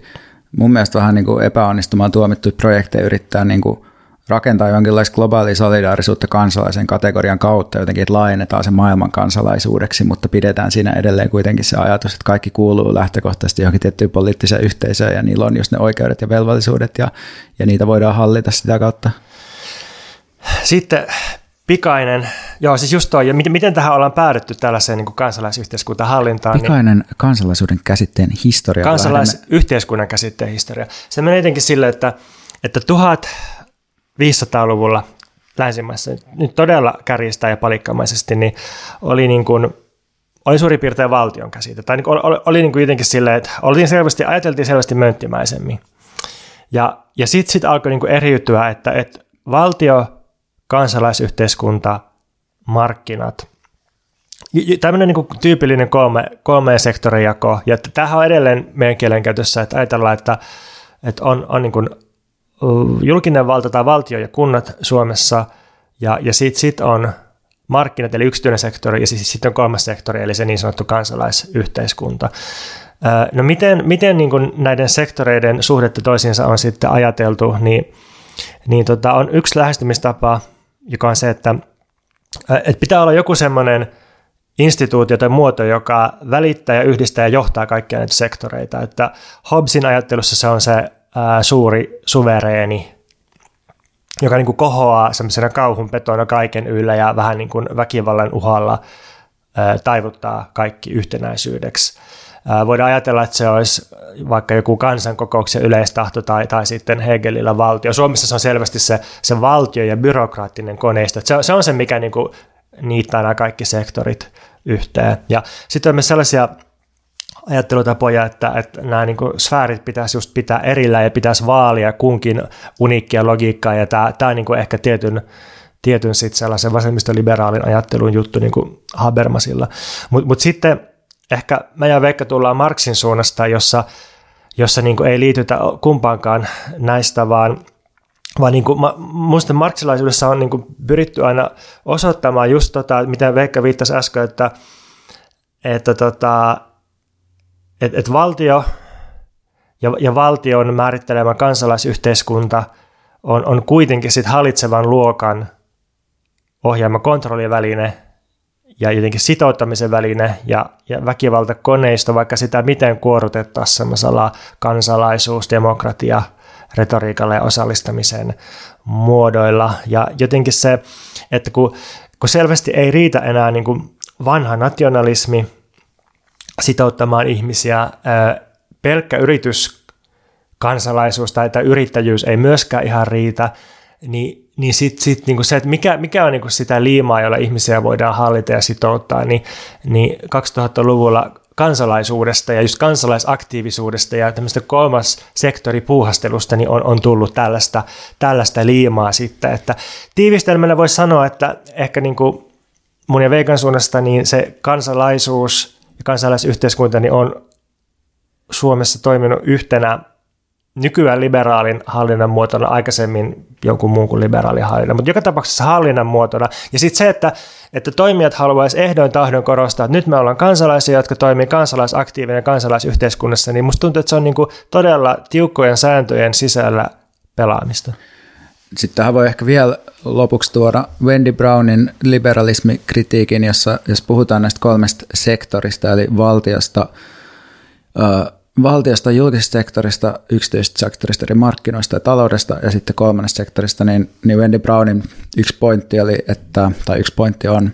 mun mielestä vähän niin kuin epäonnistumaan tuomittu projekteja yrittää niin kuin rakentaa jonkinlaista globaalia solidaarisuutta kansalaisen kategorian kautta jotenkin, että laajennetaan se maailman kansalaisuudeksi, mutta pidetään siinä edelleen kuitenkin se ajatus, että kaikki kuuluu lähtökohtaisesti johonkin tiettyyn poliittiseen yhteisöön ja niillä on just ne oikeudet ja velvollisuudet ja, ja niitä voidaan hallita sitä kautta. Sitten pikainen, joo siis just toi, ja miten, miten tähän ollaan päädytty tällaiseen niin kansalaisyhteiskuntahallintaan? Niin pikainen niin, kansalaisuuden käsitteen historia. Kansalaisyhteiskunnan käsitteen historia. Se menee jotenkin sille, että, että 1500-luvulla länsimaissa, nyt todella kärjistää ja palikkamaisesti, niin oli niin kuin, oli suurin piirtein valtion käsite. Tai niin kuin, oli, oli niin kuin jotenkin silleen, että oltiin selvästi, ajateltiin selvästi mönttimäisemmin. Ja, ja sitten sit alkoi niin kuin eriytyä, että, että valtio kansalaisyhteiskunta, markkinat. Tämmöinen niin tyypillinen kolme, kolme sektorijako, ja tämähän on edelleen meidän kielenkäytössä, että ajatellaan, että, että on, on niin kuin julkinen valta tai valtio ja kunnat Suomessa, ja, ja sitten sit on markkinat eli yksityinen sektori, ja sitten on kolmas sektori, eli se niin sanottu kansalaisyhteiskunta. No miten, miten niin kuin näiden sektoreiden suhdetta toisiinsa on sitten ajateltu, niin, niin tota, on yksi lähestymistapa, joka on se, että, että pitää olla joku semmoinen instituutio tai muoto, joka välittää ja yhdistää ja johtaa kaikkia näitä sektoreita. Että Hobbesin ajattelussa se on se ää, suuri suvereeni, joka niin kuin kohoaa semmoisena kauhun petona kaiken yllä ja vähän niin kuin väkivallan uhalla ää, taivuttaa kaikki yhtenäisyydeksi. Voidaan ajatella, että se olisi vaikka joku kansankokouksen yleistahto tai, tai sitten Hegelillä valtio. Suomessa se on selvästi se, se valtio ja byrokraattinen koneisto. Se, se on se, mikä niin kuin niittää nämä kaikki sektorit yhteen. Ja sitten on myös sellaisia ajattelutapoja, että, että nämä niin sfäärit pitäisi just pitää erillä ja pitäisi vaalia kunkin uniikkia logiikkaa, ja tämä, tämä on niin ehkä tietyn, tietyn sit sellaisen vasemmistoliberaalin ajattelun juttu niin kuin Habermasilla. Mutta mut sitten ehkä mä ja Veikka tullaan Marksin suunnasta, jossa, jossa niin ei liitytä kumpaankaan näistä, vaan vaan niin kuin, musta marksilaisuudessa on niin kuin pyritty aina osoittamaan just tota, mitä Veikka viittasi äsken, että, että tota, et, et valtio ja, ja valtion määrittelemä kansalaisyhteiskunta on, on kuitenkin sit hallitsevan luokan ohjaama kontrolliväline ja jotenkin sitouttamisen väline ja, ja väkivaltakoneisto, vaikka sitä miten kuorutettaisiin semmoisella kansalaisuus, demokratia, retoriikalla ja osallistamisen muodoilla. Ja jotenkin se, että kun, kun selvästi ei riitä enää niin kuin vanha nationalismi sitouttamaan ihmisiä, pelkkä yritys kansalaisuus tai yrittäjyys ei myöskään ihan riitä, niin, niin sitten sit, niin se, että mikä, mikä on niin sitä liimaa, jolla ihmisiä voidaan hallita ja sitouttaa, niin, niin 2000-luvulla kansalaisuudesta ja just kansalaisaktiivisuudesta ja tämmöistä kolmas sektori puuhastelusta niin on, on tullut tällaista, tällaista liimaa sitten, että tiivistelmällä voisi sanoa, että ehkä niin mun ja Veikan suunnasta niin se kansalaisuus kansalaisyhteiskunta niin on Suomessa toiminut yhtenä nykyään liberaalin hallinnan muotona, aikaisemmin jonkun muun kuin liberaalin hallinnan, mutta joka tapauksessa hallinnan muotona. Ja sitten se, että, että toimijat haluaisivat ehdoin tahdon korostaa, että nyt me ollaan kansalaisia, jotka toimii kansalaisaktiivinen kansalaisyhteiskunnassa, niin musta tuntuu, että se on niin kuin todella tiukkojen sääntöjen sisällä pelaamista. Sitten tähän voi ehkä vielä lopuksi tuoda Wendy Brownin liberalismikritiikin, jossa jos puhutaan näistä kolmesta sektorista, eli valtiosta, valtiosta, julkisesta sektorista, yksityisestä sektorista, eri markkinoista ja taloudesta ja sitten kolmannesta sektorista, niin, niin Wendy Brownin yksi pointti oli, että, tai yksi pointti on,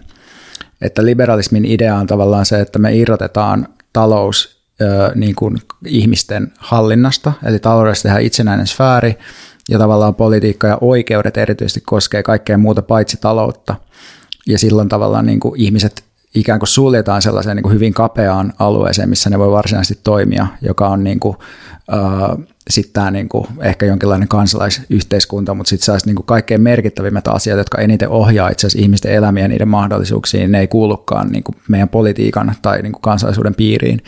että liberalismin idea on tavallaan se, että me irrotetaan talous ö, niin kuin ihmisten hallinnasta, eli taloudesta tehdään itsenäinen sfääri, ja tavallaan politiikka ja oikeudet erityisesti koskee kaikkea muuta paitsi taloutta. Ja silloin tavallaan niin kuin ihmiset ikään kuin suljetaan sellaiseen niin kuin hyvin kapeaan alueeseen, missä ne voi varsinaisesti toimia, joka on niin kuin, äh, sitten tämä niin kuin ehkä jonkinlainen kansalaisyhteiskunta, mutta sitten saisi niin kaikkein merkittävimmät asiat, jotka eniten ohjaa itse asiassa ihmisten elämiä ja niiden mahdollisuuksiin, ne ei kuulukaan niin kuin meidän politiikan tai niin kuin kansalaisuuden piiriin.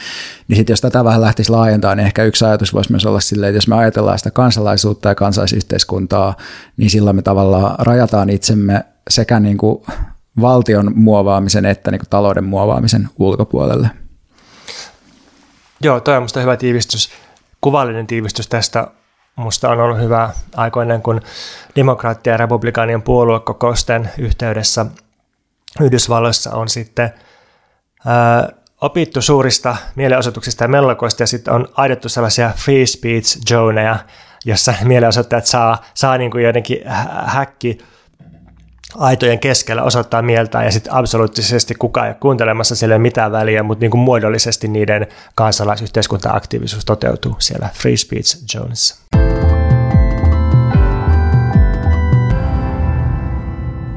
Niin sitten jos tätä vähän lähtisi laajentaa, niin ehkä yksi ajatus voisi myös olla silleen, että jos me ajatellaan sitä kansalaisuutta ja kansalaisyhteiskuntaa, niin silloin me tavallaan rajataan itsemme sekä niin kuin valtion muovaamisen että niin kuin talouden muovaamisen ulkopuolelle. Joo, toi on minusta hyvä tiivistys kuvallinen tiivistys tästä musta on ollut hyvä aikoinen, kun demokraattien ja republikaanien puoluekokousten yhteydessä Yhdysvalloissa on sitten ää, opittu suurista mielenosoituksista ja mellakoista ja sitten on aidettu sellaisia free speech zoneja, jossa mielenosoittajat saa, saa niin kuin jotenkin häkki aitojen keskellä osoittaa mieltä ja sitten absoluuttisesti kukaan ei ole kuuntelemassa sille mitään väliä, mutta niin kuin muodollisesti niiden kansalaisyhteiskunta-aktiivisuus toteutuu siellä Free Speech Zoneissa.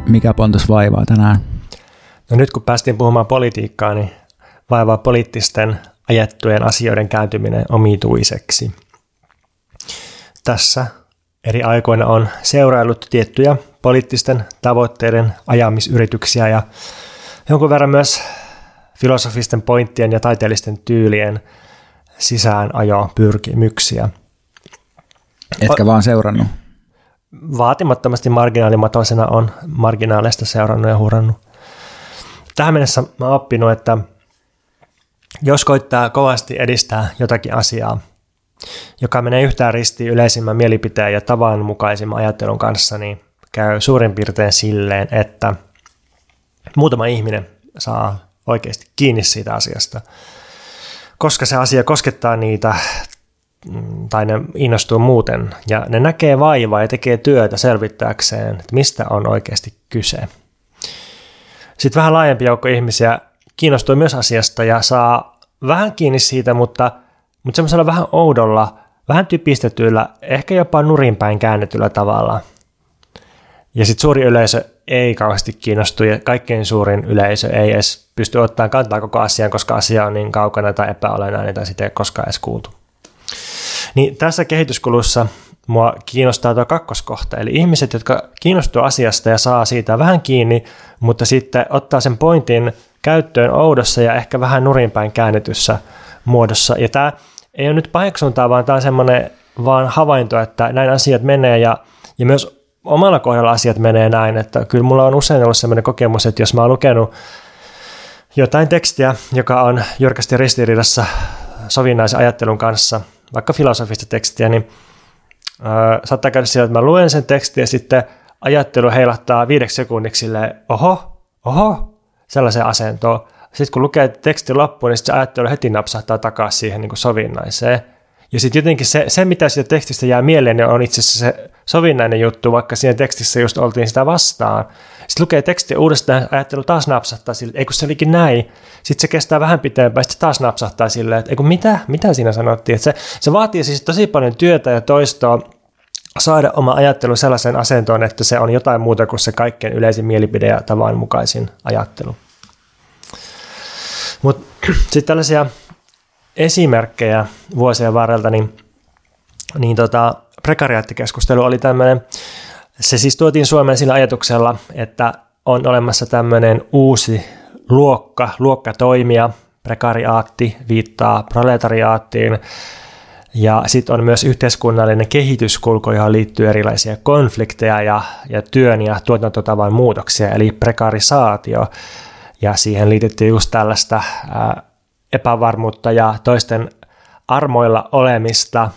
Mikä Pontus vaivaa tänään? No nyt kun päästiin puhumaan politiikkaa, niin vaivaa poliittisten ajettujen asioiden kääntyminen omituiseksi. Tässä eri aikoina on seuraillut tiettyjä poliittisten tavoitteiden ajamisyrityksiä ja jonkun verran myös filosofisten pointtien ja taiteellisten tyylien sisäänajo pyrkimyksiä. Etkä vaan seurannut? Vaatimattomasti marginaalimatoisena on marginaalista seurannut ja hurannut. Tähän mennessä mä oon oppinut, että jos koittaa kovasti edistää jotakin asiaa, joka menee yhtään ristiin yleisimmän mielipiteen ja tavan mukaisimman ajattelun kanssa, niin käy suurin piirtein silleen, että muutama ihminen saa oikeasti kiinni siitä asiasta, koska se asia koskettaa niitä mm, tai ne innostuu muuten ja ne näkee vaivaa ja tekee työtä selvittääkseen, että mistä on oikeasti kyse. Sitten vähän laajempi joukko ihmisiä kiinnostuu myös asiasta ja saa vähän kiinni siitä, mutta, mutta semmoisella vähän oudolla, vähän typistetyllä, ehkä jopa nurinpäin käännetyllä tavalla – ja sitten suuri yleisö ei kauheasti kiinnostu ja kaikkein suurin yleisö ei edes pysty ottamaan kantaa koko asiaan, koska asia on niin kaukana tai epäolennainen tai sitä ei koskaan edes kuultu. Niin tässä kehityskulussa mua kiinnostaa tuo kakkoskohta, eli ihmiset, jotka kiinnostuu asiasta ja saa siitä vähän kiinni, mutta sitten ottaa sen pointin käyttöön oudossa ja ehkä vähän nurinpäin käännetyssä muodossa. Ja tämä ei ole nyt paheksuntaa, vaan tämä on semmoinen vaan havainto, että näin asiat menee ja, ja myös omalla kohdalla asiat menee näin, että kyllä mulla on usein ollut sellainen kokemus, että jos mä oon lukenut jotain tekstiä, joka on jyrkästi ristiriidassa sovinnaisen ajattelun kanssa, vaikka filosofista tekstiä, niin äh, saattaa käydä sillä, että mä luen sen tekstin ja sitten ajattelu heilahtaa viideksi sekunniksi silleen, oho, oho, sellaiseen asentoon. Sitten kun lukee tekstin loppuun, niin sitten se ajattelu heti napsahtaa takaisin siihen niin kuin sovinnaiseen. Ja sitten jotenkin se, se, mitä siitä tekstistä jää mieleen, niin on itse asiassa se sovinnainen juttu, vaikka siinä tekstissä just oltiin sitä vastaan. Sitten lukee tekstiä uudestaan, ajattelu taas napsahtaa sille, ei kun se olikin näin. Sitten se kestää vähän pitempään, sitten taas napsahtaa silleen, että ei kun mitä, mitä siinä sanottiin. Että se, se vaatii siis tosi paljon työtä ja toistoa saada oma ajattelu sellaiseen asentoon, että se on jotain muuta kuin se kaikkein yleisin mielipide ja tavan mukaisin ajattelu. Mutta sitten tällaisia esimerkkejä vuosien varrelta, niin, niin tota, prekariaattikeskustelu oli tämmöinen, se siis tuotiin Suomeen sillä ajatuksella, että on olemassa tämmöinen uusi luokka, luokkatoimija, prekariaatti viittaa proletariaattiin, ja sitten on myös yhteiskunnallinen kehityskulku, johon liittyy erilaisia konflikteja ja, ja työn ja tuotantotavan muutoksia, eli prekarisaatio. Ja siihen liitettiin just tällaista ää, epävarmuutta ja toisten armoilla olemista,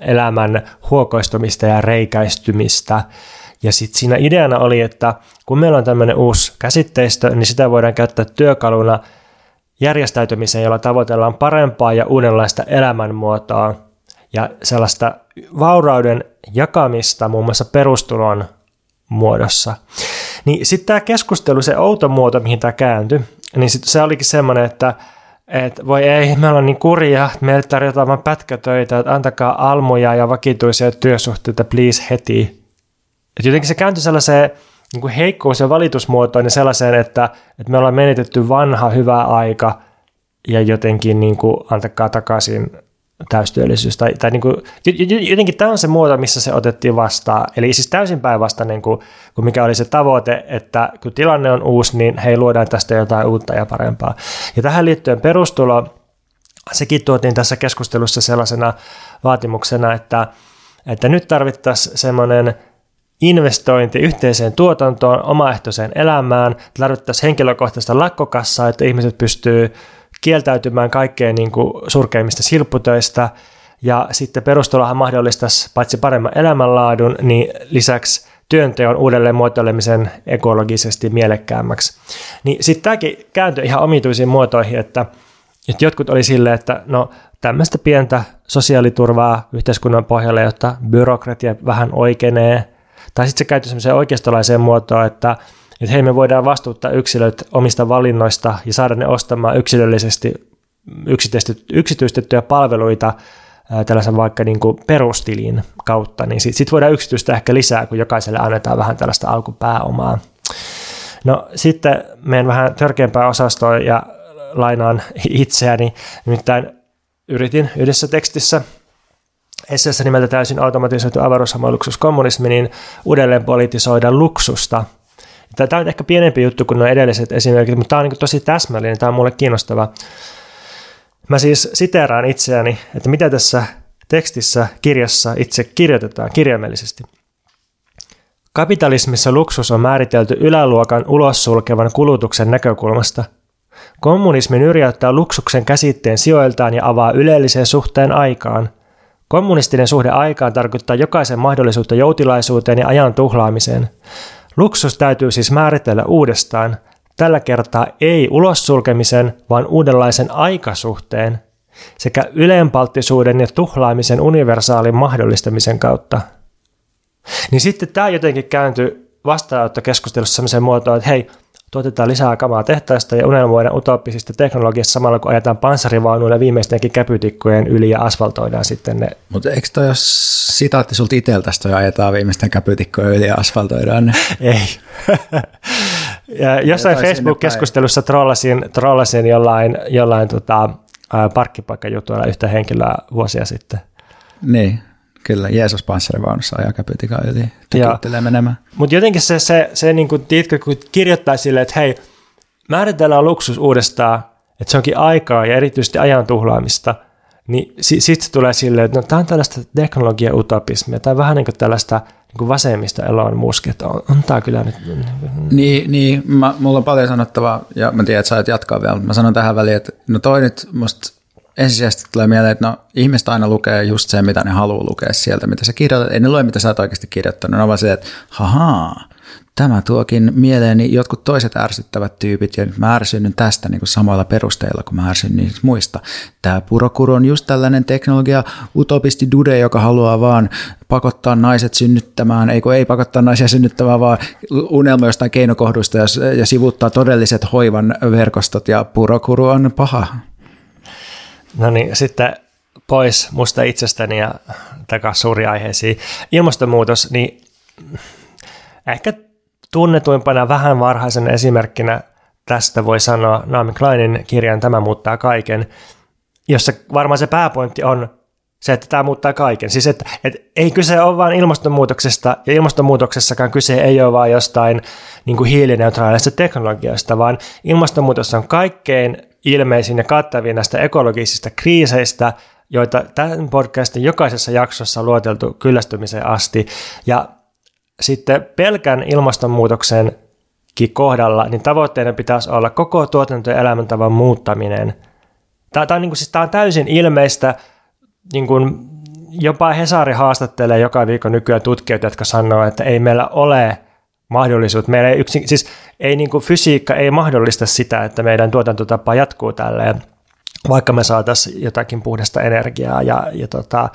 elämän huokoistumista ja reikäistymistä. Ja sitten siinä ideana oli, että kun meillä on tämmöinen uusi käsitteistö, niin sitä voidaan käyttää työkaluna järjestäytymiseen, jolla tavoitellaan parempaa ja uudenlaista elämänmuotoa ja sellaista vaurauden jakamista muun muassa perustulon muodossa. Niin sitten tämä keskustelu, se outo muoto, mihin tämä kääntyi, niin sit se olikin semmoinen, että että voi ei, meillä on niin kurja, meille tarjotaan vain pätkätöitä, että antakaa almuja ja vakituisia työsuhteita, please heti. Et jotenkin se kääntyi sellaiseen niin kuin heikkous ja valitusmuotoinen sellaiseen, että, että me ollaan menetetty vanha hyvä aika ja jotenkin niin kuin, antakaa takaisin täystyöllisyys. Tai, tai niin kuin, jotenkin tämä on se muoto, missä se otettiin vastaan. Eli siis täysin päinvastainen kuin, kuin mikä oli se tavoite, että kun tilanne on uusi, niin hei, luodaan tästä jotain uutta ja parempaa. Ja tähän liittyen perustulo, sekin tuotiin tässä keskustelussa sellaisena vaatimuksena, että, että nyt tarvittaisiin semmoinen investointi yhteiseen tuotantoon, omaehtoiseen elämään, tarvittaisiin henkilökohtaista lakkokassaa, että ihmiset pystyy kieltäytymään kaikkein niin kuin surkeimmista silpputöistä, ja sitten perustulohan mahdollistaisi paitsi paremman elämänlaadun, niin lisäksi työnteon uudelleen muotoilemisen ekologisesti mielekkäämmäksi. Niin sitten tämäkin kääntyi ihan omituisiin muotoihin, että, että jotkut oli silleen, että no tämmöistä pientä sosiaaliturvaa yhteiskunnan pohjalle, jotta byrokratia vähän oikeenee, tai sitten se käytyi semmoiseen oikeistolaiseen muotoon, että että hei me voidaan vastuuttaa yksilöt omista valinnoista ja saada ne ostamaan yksilöllisesti yksityistettyjä palveluita tällaisen vaikka niin kuin perustilin kautta, niin sitten sit voidaan yksityistä ehkä lisää, kun jokaiselle annetaan vähän tällaista alkupääomaa. No sitten menen vähän törkeämpään osastoon ja lainaan itseäni, nimittäin yritin yhdessä tekstissä esseessä nimeltä täysin automatisoitu avaruushamoluksus kommunismi, niin uudelleen politisoida luksusta – Tämä on ehkä pienempi juttu kuin nuo edelliset esimerkit, mutta tämä on niin tosi täsmällinen, tämä on mulle kiinnostava. Mä siis siteeraan itseäni, että mitä tässä tekstissä, kirjassa itse kirjoitetaan kirjaimellisesti. Kapitalismissa luksus on määritelty yläluokan ulos sulkevan kulutuksen näkökulmasta. Kommunismi nyrjäyttää luksuksen käsitteen sijoiltaan ja avaa ylellisen suhteen aikaan. Kommunistinen suhde aikaan tarkoittaa jokaisen mahdollisuutta joutilaisuuteen ja ajan tuhlaamiseen. Luksus täytyy siis määritellä uudestaan, tällä kertaa ei ulos sulkemisen, vaan uudenlaisen aikasuhteen sekä yleenpalttisuuden ja tuhlaamisen universaalin mahdollistamisen kautta. Niin sitten tämä jotenkin kääntyi vastaanottokeskustelussa sellaiseen muotoon, että hei, tuotetaan lisää kamaa tehtaista ja unelmoidaan utopisista teknologiasta samalla kun ajetaan panssarivaunuilla viimeistenkin käpytikkojen yli ja asfaltoidaan sitten ne. Mutta eikö toi ole sitaatti sulta itseltäsi toi ajetaan viimeisten käpytikkojen yli ja asfaltoidaan ne? Ei. ja jossain Facebook-keskustelussa trollasin, trollasin jollain, jollain tota, parkkipaikkajutuilla yhtä henkilöä vuosia sitten. Niin. Kyllä, Jeesus panssarivaunussa ajaa käpytikaa yli, tykittelee menemään. Mutta jotenkin se, se, se niin kuin, tiedätkö, kun kirjoittaa silleen, että hei, määritellään luksus uudestaan, että se onkin aikaa ja erityisesti ajan tuhlaamista, niin si, sitten tulee silleen, että no, tämä on tällaista teknologia-utopismia, tai vähän niin kuin tällaista niin kuin vasemmista elon muski, että on, on tämä kyllä nyt... Niin, niin mä, mulla on paljon sanottavaa, ja mä tiedän, että sä et jatkaa vielä, mutta mä sanon tähän väliin, että no toi nyt musta ensisijaisesti tulee mieleen, että no, ihmiset aina lukee just sen, mitä ne haluaa lukea sieltä, mitä sä kirjoitat. Ei ne lue, mitä sä oot oikeasti kirjoittanut. Ne on vaan se, että hahaa, tämä tuokin mieleeni jotkut toiset ärsyttävät tyypit, ja nyt mä ärsynnyn tästä niin kuin samoilla perusteilla, kun mä ärsyn niistä muista. Tämä purokuru on just tällainen teknologia utopisti dude, joka haluaa vaan pakottaa naiset synnyttämään, ei kun ei pakottaa naisia synnyttämään, vaan unelma jostain keinokohdusta ja, ja sivuttaa todelliset hoivan verkostot, ja purokuru on paha. No niin, sitten pois musta itsestäni ja takaisin suuri aiheisiin. Ilmastonmuutos, niin ehkä tunnetuimpana vähän varhaisen esimerkkinä tästä voi sanoa Naomi Kleinin kirjan Tämä muuttaa kaiken, jossa varmaan se pääpointti on se, että tämä muuttaa kaiken. Siis että, että ei kyse ole vain ilmastonmuutoksesta, ja ilmastonmuutoksessakaan kyse ei ole vain jostain niin kuin hiilineutraalista teknologiasta, vaan ilmastonmuutos on kaikkein ilmeisin ja kattavin näistä ekologisista kriiseistä, joita tämän podcastin jokaisessa jaksossa on luoteltu kyllästymiseen asti. Ja sitten pelkän ilmastonmuutoksen kohdalla, niin tavoitteena pitäisi olla koko tuotanto- ja elämäntavan muuttaminen. Tämä, tämä, on, niin kuin, siis tämä on täysin ilmeistä, niin kuin, jopa Hesari haastattelee joka viikko nykyään tutkijoita, jotka sanoo, että ei meillä ole mahdollisuus. Meillä ei, yksin, siis ei niin kuin fysiikka ei mahdollista sitä, että meidän tuotantotapa jatkuu tälleen, vaikka me saataisiin jotakin puhdasta energiaa ja, ja tota,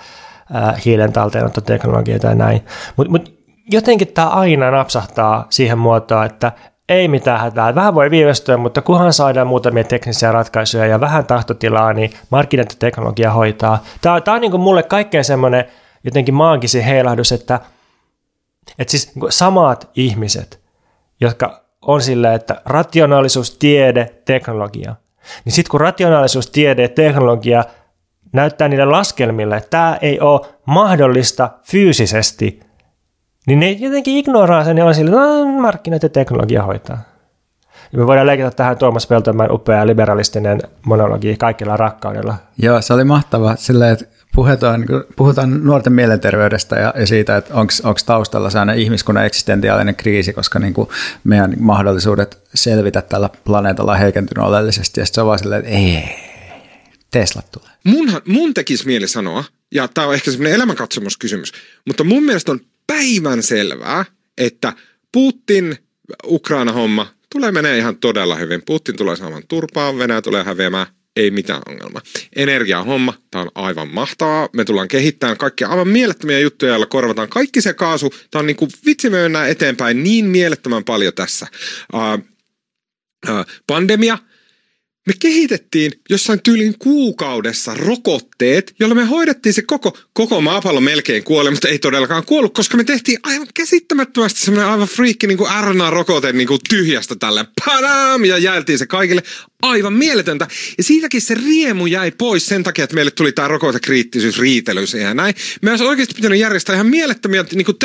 hiilen talteenottoteknologiaa tai näin. Mutta mut jotenkin tämä aina napsahtaa siihen muotoon, että ei mitään hätää. Vähän voi viivästyä, mutta kunhan saadaan muutamia teknisiä ratkaisuja ja vähän tahtotilaa, niin markkinat ja teknologia hoitaa. Tämä, tämä on niin kuin mulle kaikkein semmoinen jotenkin maagisin heilahdus, että – että siis niin samat ihmiset, jotka on sillä, että rationaalisuus, tiede, teknologia. Niin sitten kun rationaalisuus, tiede ja teknologia näyttää niille laskelmille, että tämä ei ole mahdollista fyysisesti, niin ne jotenkin ignoraa sen ja on sillä, no markkinat ja teknologia hoitaa. Ja me voidaan leikata tähän Tuomas Peltomäen upea liberalistinen monologi kaikilla rakkaudella. Joo, se oli mahtava. Silleen, että puhutaan, niin puhutaan nuorten mielenterveydestä ja, ja siitä, että onko taustalla sellainen ihmiskunnan eksistentiaalinen kriisi, koska niin kuin meidän mahdollisuudet selvitä tällä planeetalla on heikentynyt oleellisesti. Ja se on vaan silleen, että ei, Tesla tulee. Munhan, mun tekisi mieli sanoa, ja tämä on ehkä semmoinen elämänkatsomuskysymys, mutta mun mielestä on päivän selvää, että Putin, Ukraina-homma tulee menee ihan todella hyvin. Putin tulee saamaan turpaa, Venäjä tulee häviämään, ei mitään ongelmaa. Energiahomma, tämä on aivan mahtavaa. Me tullaan kehittämään kaikkia aivan mielettömiä juttuja, joilla korvataan kaikki se kaasu. Tämä on niin kuin, vitsi me mennään eteenpäin niin mielettömän paljon tässä. Uh, uh, pandemia, me kehitettiin jossain tyylin kuukaudessa rokotteet, jolla me hoidettiin se koko, koko maapallo melkein kuoli, mutta ei todellakaan kuollut, koska me tehtiin aivan käsittämättömästi semmoinen aivan friikki niin kuin RNA-rokote niin kuin tyhjästä tälle padam, ja jaeltiin se kaikille aivan mieletöntä. Ja siitäkin se riemu jäi pois sen takia, että meille tuli tämä rokotekriittisyys riitely siihen näin. Me olisi oikeasti pitänyt järjestää ihan mielettömiä niin kuin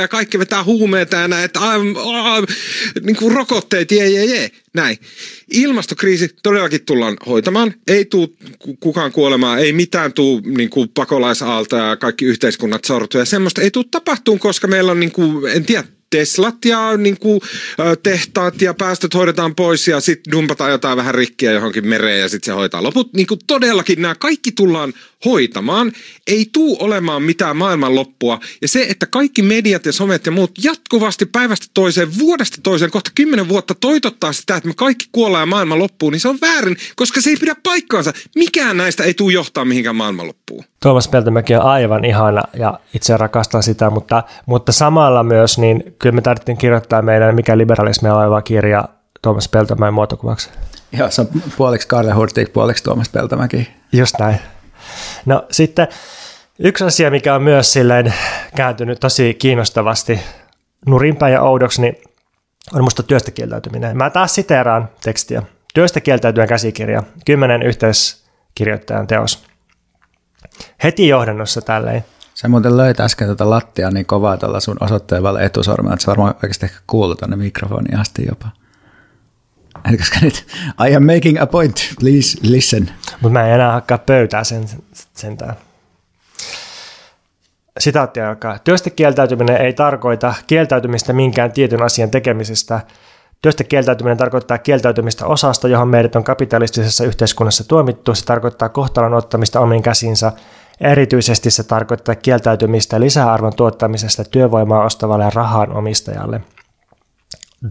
ja kaikki vetää huumeita ja näin, että aivan, aivan, niin kuin rokotteet, jee, jee, jee, näin. Ilmastokriisi todellakin tullaan hoitamaan. Ei tule kukaan kuolemaan, ei mitään tule niin kuin pakolaisaalta ja kaikki yhteiskunnat sortuu ja semmoista ei tule tapahtumaan, koska meillä on, niin kuin, en tiedä, Teslat ja niin kuin, tehtaat ja päästöt hoidetaan pois ja sitten dumpataan jotain vähän rikkiä johonkin mereen ja sitten se hoitaa loput. Niin kuin todellakin nämä kaikki tullaan hoitamaan. Ei tuu olemaan mitään maailmanloppua. Ja se, että kaikki mediat ja somet ja muut jatkuvasti päivästä toiseen, vuodesta toiseen, kohta kymmenen vuotta toitottaa sitä, että me kaikki kuollaan ja maailman loppuu, niin se on väärin, koska se ei pidä paikkaansa. Mikään näistä ei tuu johtaa mihinkään maailmanloppuun. Tuomas Peltomäki on aivan ihana ja itse rakastan sitä, mutta, mutta samalla myös, niin kyllä me tarvittiin kirjoittaa meidän Mikä liberalismia oleva kirja Tuomas Peltomäen muotokuvaksi. Joo, se on puoliksi Karle Hurtig, puoliksi Tuomas Peltomäki. Just näin. No sitten yksi asia, mikä on myös silleen kääntynyt tosi kiinnostavasti nurinpäin ja oudoksi, niin on musta työstä kieltäytyminen. Mä taas siteeraan tekstiä. Työstä kieltäytyen käsikirja, kymmenen yhteiskirjoittajan teos. Heti johdannossa tälleen. Sä muuten löit äsken tätä lattia niin kovaa tuolla sun osoitteevalla etusormella, että sä varmaan oikeasti ehkä kuuluu tuonne mikrofoniin asti jopa. Koska nyt, I am making a point, please listen. Mutta mä en enää hakkaa pöytää sen, sentään. Sitaatti alkaa. Työstä kieltäytyminen ei tarkoita kieltäytymistä minkään tietyn asian tekemisestä. Työstä kieltäytyminen tarkoittaa kieltäytymistä osasta, johon meidät on kapitalistisessa yhteiskunnassa tuomittu. Se tarkoittaa kohtalon ottamista omiin käsinsä. Erityisesti se tarkoittaa kieltäytymistä lisäarvon tuottamisesta työvoimaa ostavalle rahan omistajalle.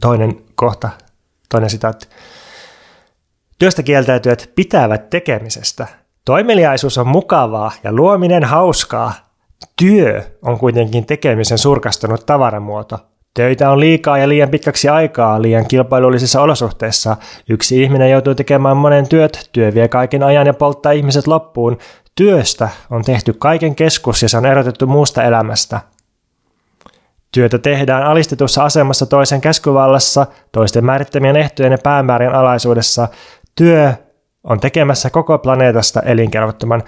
Toinen kohta Toinen sitaatti. Työstä kieltäytyjät pitävät tekemisestä. Toimeliaisuus on mukavaa ja luominen hauskaa. Työ on kuitenkin tekemisen surkastunut tavaramuoto. Töitä on liikaa ja liian pitkäksi aikaa liian kilpailullisissa olosuhteissa. Yksi ihminen joutuu tekemään monen työt, työ vie kaiken ajan ja polttaa ihmiset loppuun. Työstä on tehty kaiken keskus ja se on erotettu muusta elämästä. Työtä tehdään alistetussa asemassa toisen käskyvallassa, toisten määrittämien ehtojen ja päämäärien alaisuudessa. Työ on tekemässä koko planeetasta elinkelvottoman.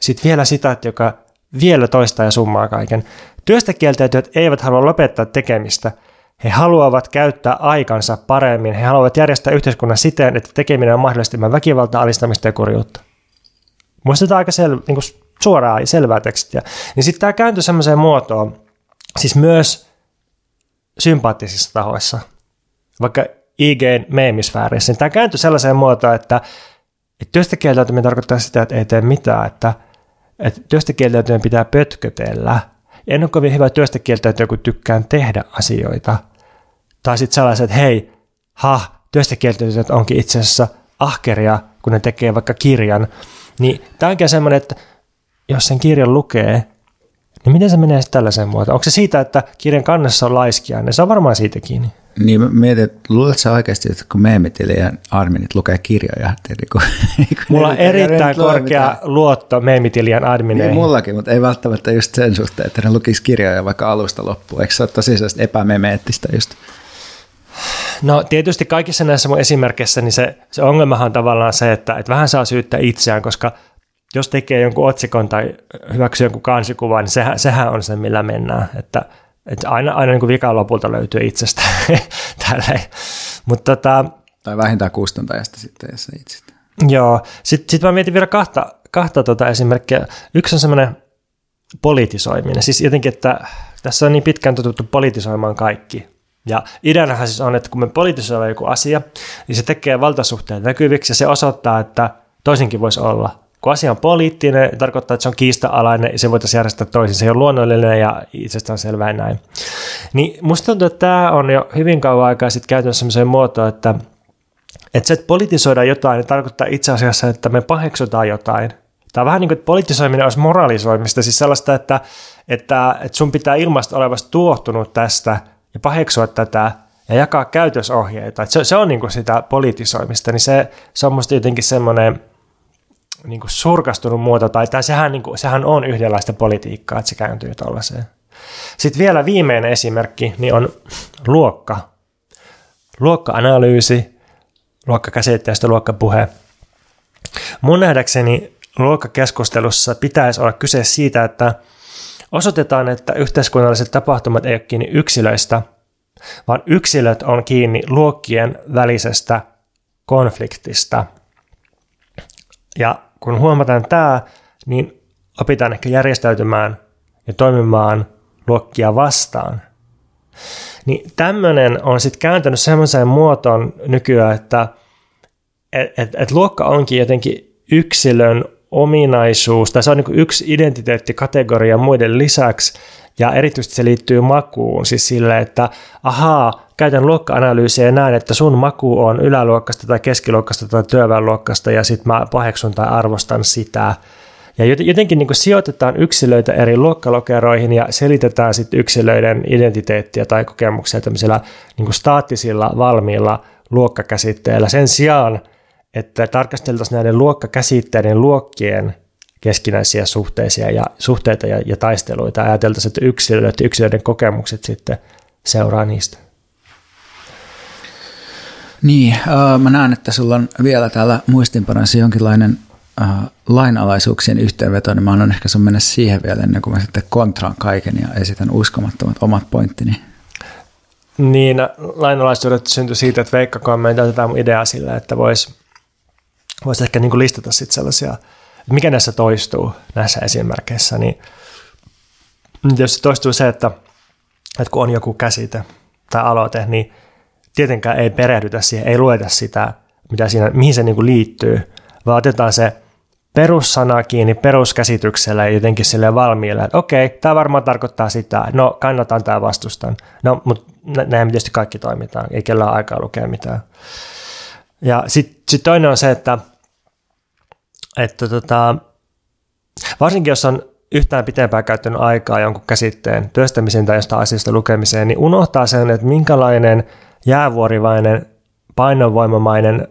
Sitten vielä sitä, joka vielä toistaa ja summaa kaiken. Työstä kieltäytyjät eivät halua lopettaa tekemistä. He haluavat käyttää aikansa paremmin. He haluavat järjestää yhteiskunnan siten, että tekeminen on mahdollisesti väkivaltaa, alistamista ja kurjuutta. Muistetaan aika sel- niin kuin suoraa ja selvää tekstiä. Niin sitten tämä kääntyi sellaiseen muotoon, siis myös sympaattisissa tahoissa, vaikka IGn meemisfäärissä, niin tämä kääntyi sellaiseen muotoon, että, että työstä kieltäytyminen tarkoittaa sitä, että ei tee mitään, että, että työstä kieltäytyminen pitää pötkötellä. En ole kovin hyvä työstä kieltäytyä, kun tykkään tehdä asioita. Tai sitten sellaiset, että hei, ha, työstä kieltäytyjät onkin itse asiassa ahkeria, kun ne tekee vaikka kirjan. Niin tämä onkin semmoinen, että jos sen kirjan lukee, niin miten se menee tällaiseen muotoon? Onko se siitä, että kirjan kannessa on laiskia? Niin se on varmaan siitä kiinni. Niin mä mietin, että luuletko sä oikeasti, että kun meemitili ja adminit lukee kirjoja? Niin kuin, niin mulla on erittäin korkea mitään. luotto meemitilian admineihin. Niin mullakin, mutta ei välttämättä just sen suhteen, että ne lukisi kirjoja vaikka alusta loppuun. Eikö se ole tosi epämemeettistä just? No tietysti kaikissa näissä mun esimerkkeissä niin se, se ongelmahan on tavallaan se, että, että vähän saa syyttää itseään, koska jos tekee jonkun otsikon tai hyväksyy jonkun kansikuvan, niin sehän, sehän on se, millä mennään. Että, että aina, aina niin kuin vika lopulta löytyy itsestä. Mutta tota, tai vähintään kustantajasta sitten, jos itse. Joo. Sitten sit mä mietin vielä kahta, kahta tota esimerkkiä. Yksi on semmoinen politisoiminen. Siis jotenkin, että tässä on niin pitkään totuttu politisoimaan kaikki. Ja ideanahan siis on, että kun me politisoidaan joku asia, niin se tekee valtasuhteet näkyviksi ja se osoittaa, että toisinkin voisi olla. Kun asia on poliittinen, tarkoittaa, että se on kiista-alainen ja se voitaisiin järjestää toisin. Se on luonnollinen ja itsestään selvää näin. Niin musta tuntuu, että tämä on jo hyvin kauan aikaa sitten käytännössä sellaiseen muotoon, että, että se, että politisoidaan jotain, niin tarkoittaa itse asiassa, että me paheksutaan jotain. Tämä on vähän niin kuin, että politisoiminen olisi moralisoimista, siis sellaista, että, että, että sun pitää ilmaista olevasta tuottunut tästä ja paheksua tätä ja jakaa käytösohjeita. Se, se on niin kuin sitä politisoimista, niin se, se on musta jotenkin semmoinen niin kuin surkastunut muoto, tai, tai sehän, niin kuin, sehän on yhdenlaista politiikkaa, että se kääntyy tuollaiseen. Sitten vielä viimeinen esimerkki niin on luokka. Luokka-analyysi, luokkakäsitteestä luokkapuhe. Mun nähdäkseni luokkakeskustelussa pitäisi olla kyse siitä, että osoitetaan, että yhteiskunnalliset tapahtumat ei ole kiinni yksilöistä, vaan yksilöt on kiinni luokkien välisestä konfliktista. Ja kun huomataan tämä, niin opitaan ehkä järjestäytymään ja toimimaan luokkia vastaan. Niin tämmöinen on sitten kääntänyt semmoiseen muotoon nykyään, että et, et, et luokka onkin jotenkin yksilön ominaisuus, tai se on niin yksi identiteettikategoria muiden lisäksi, ja erityisesti se liittyy makuun, siis sille, että ahaa, käytän luokka-analyysiä ja näen, että sun maku on yläluokkasta tai keskiluokkasta tai työväenluokkasta, ja sitten mä paheksun tai arvostan sitä. Ja jotenkin niin sijoitetaan yksilöitä eri luokkalokeroihin ja selitetään sitten yksilöiden identiteettiä tai kokemuksia tämmöisillä niin staattisilla valmiilla luokkakäsitteillä sen sijaan, että tarkasteltaisiin näiden luokkakäsitteiden luokkien keskinäisiä suhteisia ja, suhteita ja, ja taisteluita. Ajateltaisiin, että yksilöiden kokemukset sitten seuraa niistä. Niin, äh, mä näen, että sulla on vielä täällä muistinpanossa jonkinlainen äh, lainalaisuuksien yhteenveto, niin mä annan ehkä sun mennä siihen vielä ennen kuin mä sitten kontraan kaiken ja esitän uskomattomat omat pointtini. Niin, lainalaisuudet syntyi siitä, että Veikka kommentoi tätä mun ideaa sillä, että voisi vois ehkä niin listata sit sellaisia, että mikä näissä toistuu näissä esimerkkeissä, niin se toistuu se, että, että kun on joku käsite tai aloite, niin tietenkään ei perehdytä siihen, ei lueta sitä, mitä siinä, mihin se niin kuin liittyy, vaan otetaan se perussana kiinni peruskäsityksellä jotenkin sille valmiilla, että okei, tämä varmaan tarkoittaa sitä, no kannatan tämä vastustan. No, mutta näin tietysti kaikki toimitaan, ei kellään aikaa lukea mitään. Ja sitten sit toinen on se, että, että tota, varsinkin jos on yhtään pitempään käyttänyt aikaa jonkun käsitteen työstämiseen tai jostain asiasta lukemiseen, niin unohtaa sen, että minkälainen jäävuorivainen, painovoimamainen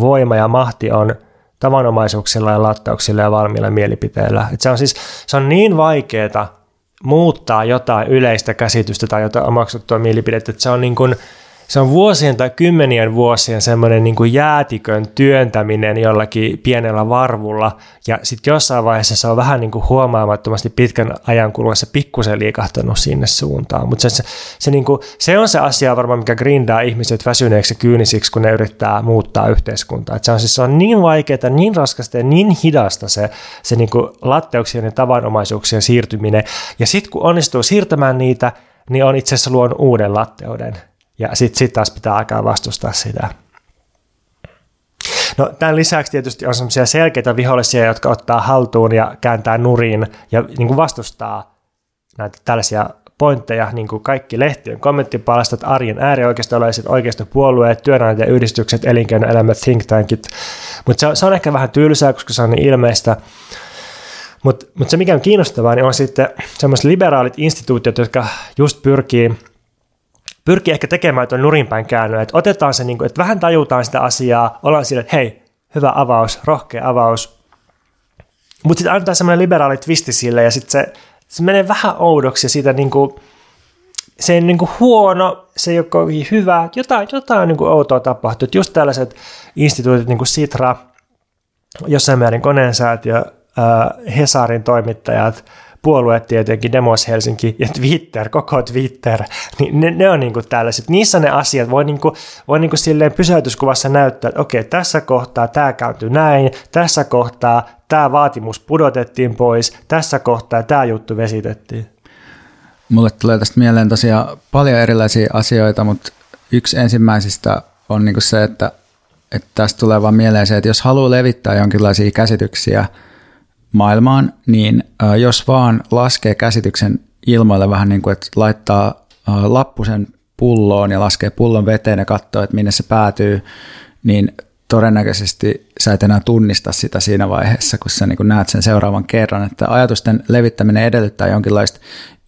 voima ja mahti on tavanomaisuuksilla ja lattauksilla ja valmiilla mielipiteillä. Et se on siis se on niin vaikeaa muuttaa jotain yleistä käsitystä tai jotain omaksuttua mielipidettä, että se on niin kuin – se on vuosien tai kymmenien vuosien semmoinen niin kuin jäätikön työntäminen jollakin pienellä varvulla, ja sitten jossain vaiheessa se on vähän niin kuin huomaamattomasti pitkän ajan kuluessa pikkusen liikahtanut sinne suuntaan. Mutta se, se, se, niin se on se asia varmaan, mikä grindaa ihmiset väsyneeksi ja kyynisiksi, kun ne yrittää muuttaa yhteiskuntaa. Et se, on, siis, se on niin vaikeaa, niin raskasta ja niin hidasta se, se niin kuin latteuksien ja tavanomaisuuksien siirtyminen. Ja sitten kun onnistuu siirtämään niitä, niin on itse asiassa luonut uuden latteuden ja sitten sit taas pitää aikaa vastustaa sitä. No, tämän lisäksi tietysti on sellaisia selkeitä vihollisia, jotka ottaa haltuun ja kääntää nurin ja niin kuin vastustaa näitä tällaisia pointteja, niin kuin kaikki lehtien kommenttipalstat, arjen äärioikeistolaiset, oikeistopuolueet, työnantajayhdistykset, elinkeinoelämät, think tankit. Mutta se, se, on ehkä vähän tylsää, koska se on niin ilmeistä. Mutta mut se, mikä on kiinnostavaa, niin on sitten sellaiset liberaalit instituutiot, jotka just pyrkii pyrkii ehkä tekemään tuon nurinpäin käännön, että otetaan se, niin kuin, että vähän tajutaan sitä asiaa, ollaan sille, että hei, hyvä avaus, rohkea avaus, mutta sitten annetaan semmoinen liberaali twisti sille ja sitten se, se menee vähän oudoksi ja siitä niin kuin, se ei niin kuin huono, se ei ole kovin hyvä, jotain, jotain niin kuin outoa tapahtuu. Just tällaiset instituutit niin kuin Sitra, jossain määrin koneensäätiö, äh, Hesarin toimittajat, puolueet tietenkin, Demos Helsinki ja Twitter, koko Twitter, niin ne, ne on niin kuin tällaiset. Niissä ne asiat voi, niin kuin, voi niin kuin silleen pysäytyskuvassa näyttää, että okei, tässä kohtaa tämä käyntyi näin, tässä kohtaa tämä vaatimus pudotettiin pois, tässä kohtaa tämä juttu vesitettiin. Mulle tulee tästä mieleen tosiaan paljon erilaisia asioita, mutta yksi ensimmäisistä on niin kuin se, että, että tästä tulee vaan mieleen se, että jos haluaa levittää jonkinlaisia käsityksiä maailmaan, niin jos vaan laskee käsityksen ilmoille vähän niin kuin, että laittaa lappusen pulloon ja laskee pullon veteen ja katsoo, että minne se päätyy, niin todennäköisesti sä et enää tunnista sitä siinä vaiheessa, kun sä niin näet sen seuraavan kerran, että ajatusten levittäminen edellyttää jonkinlaista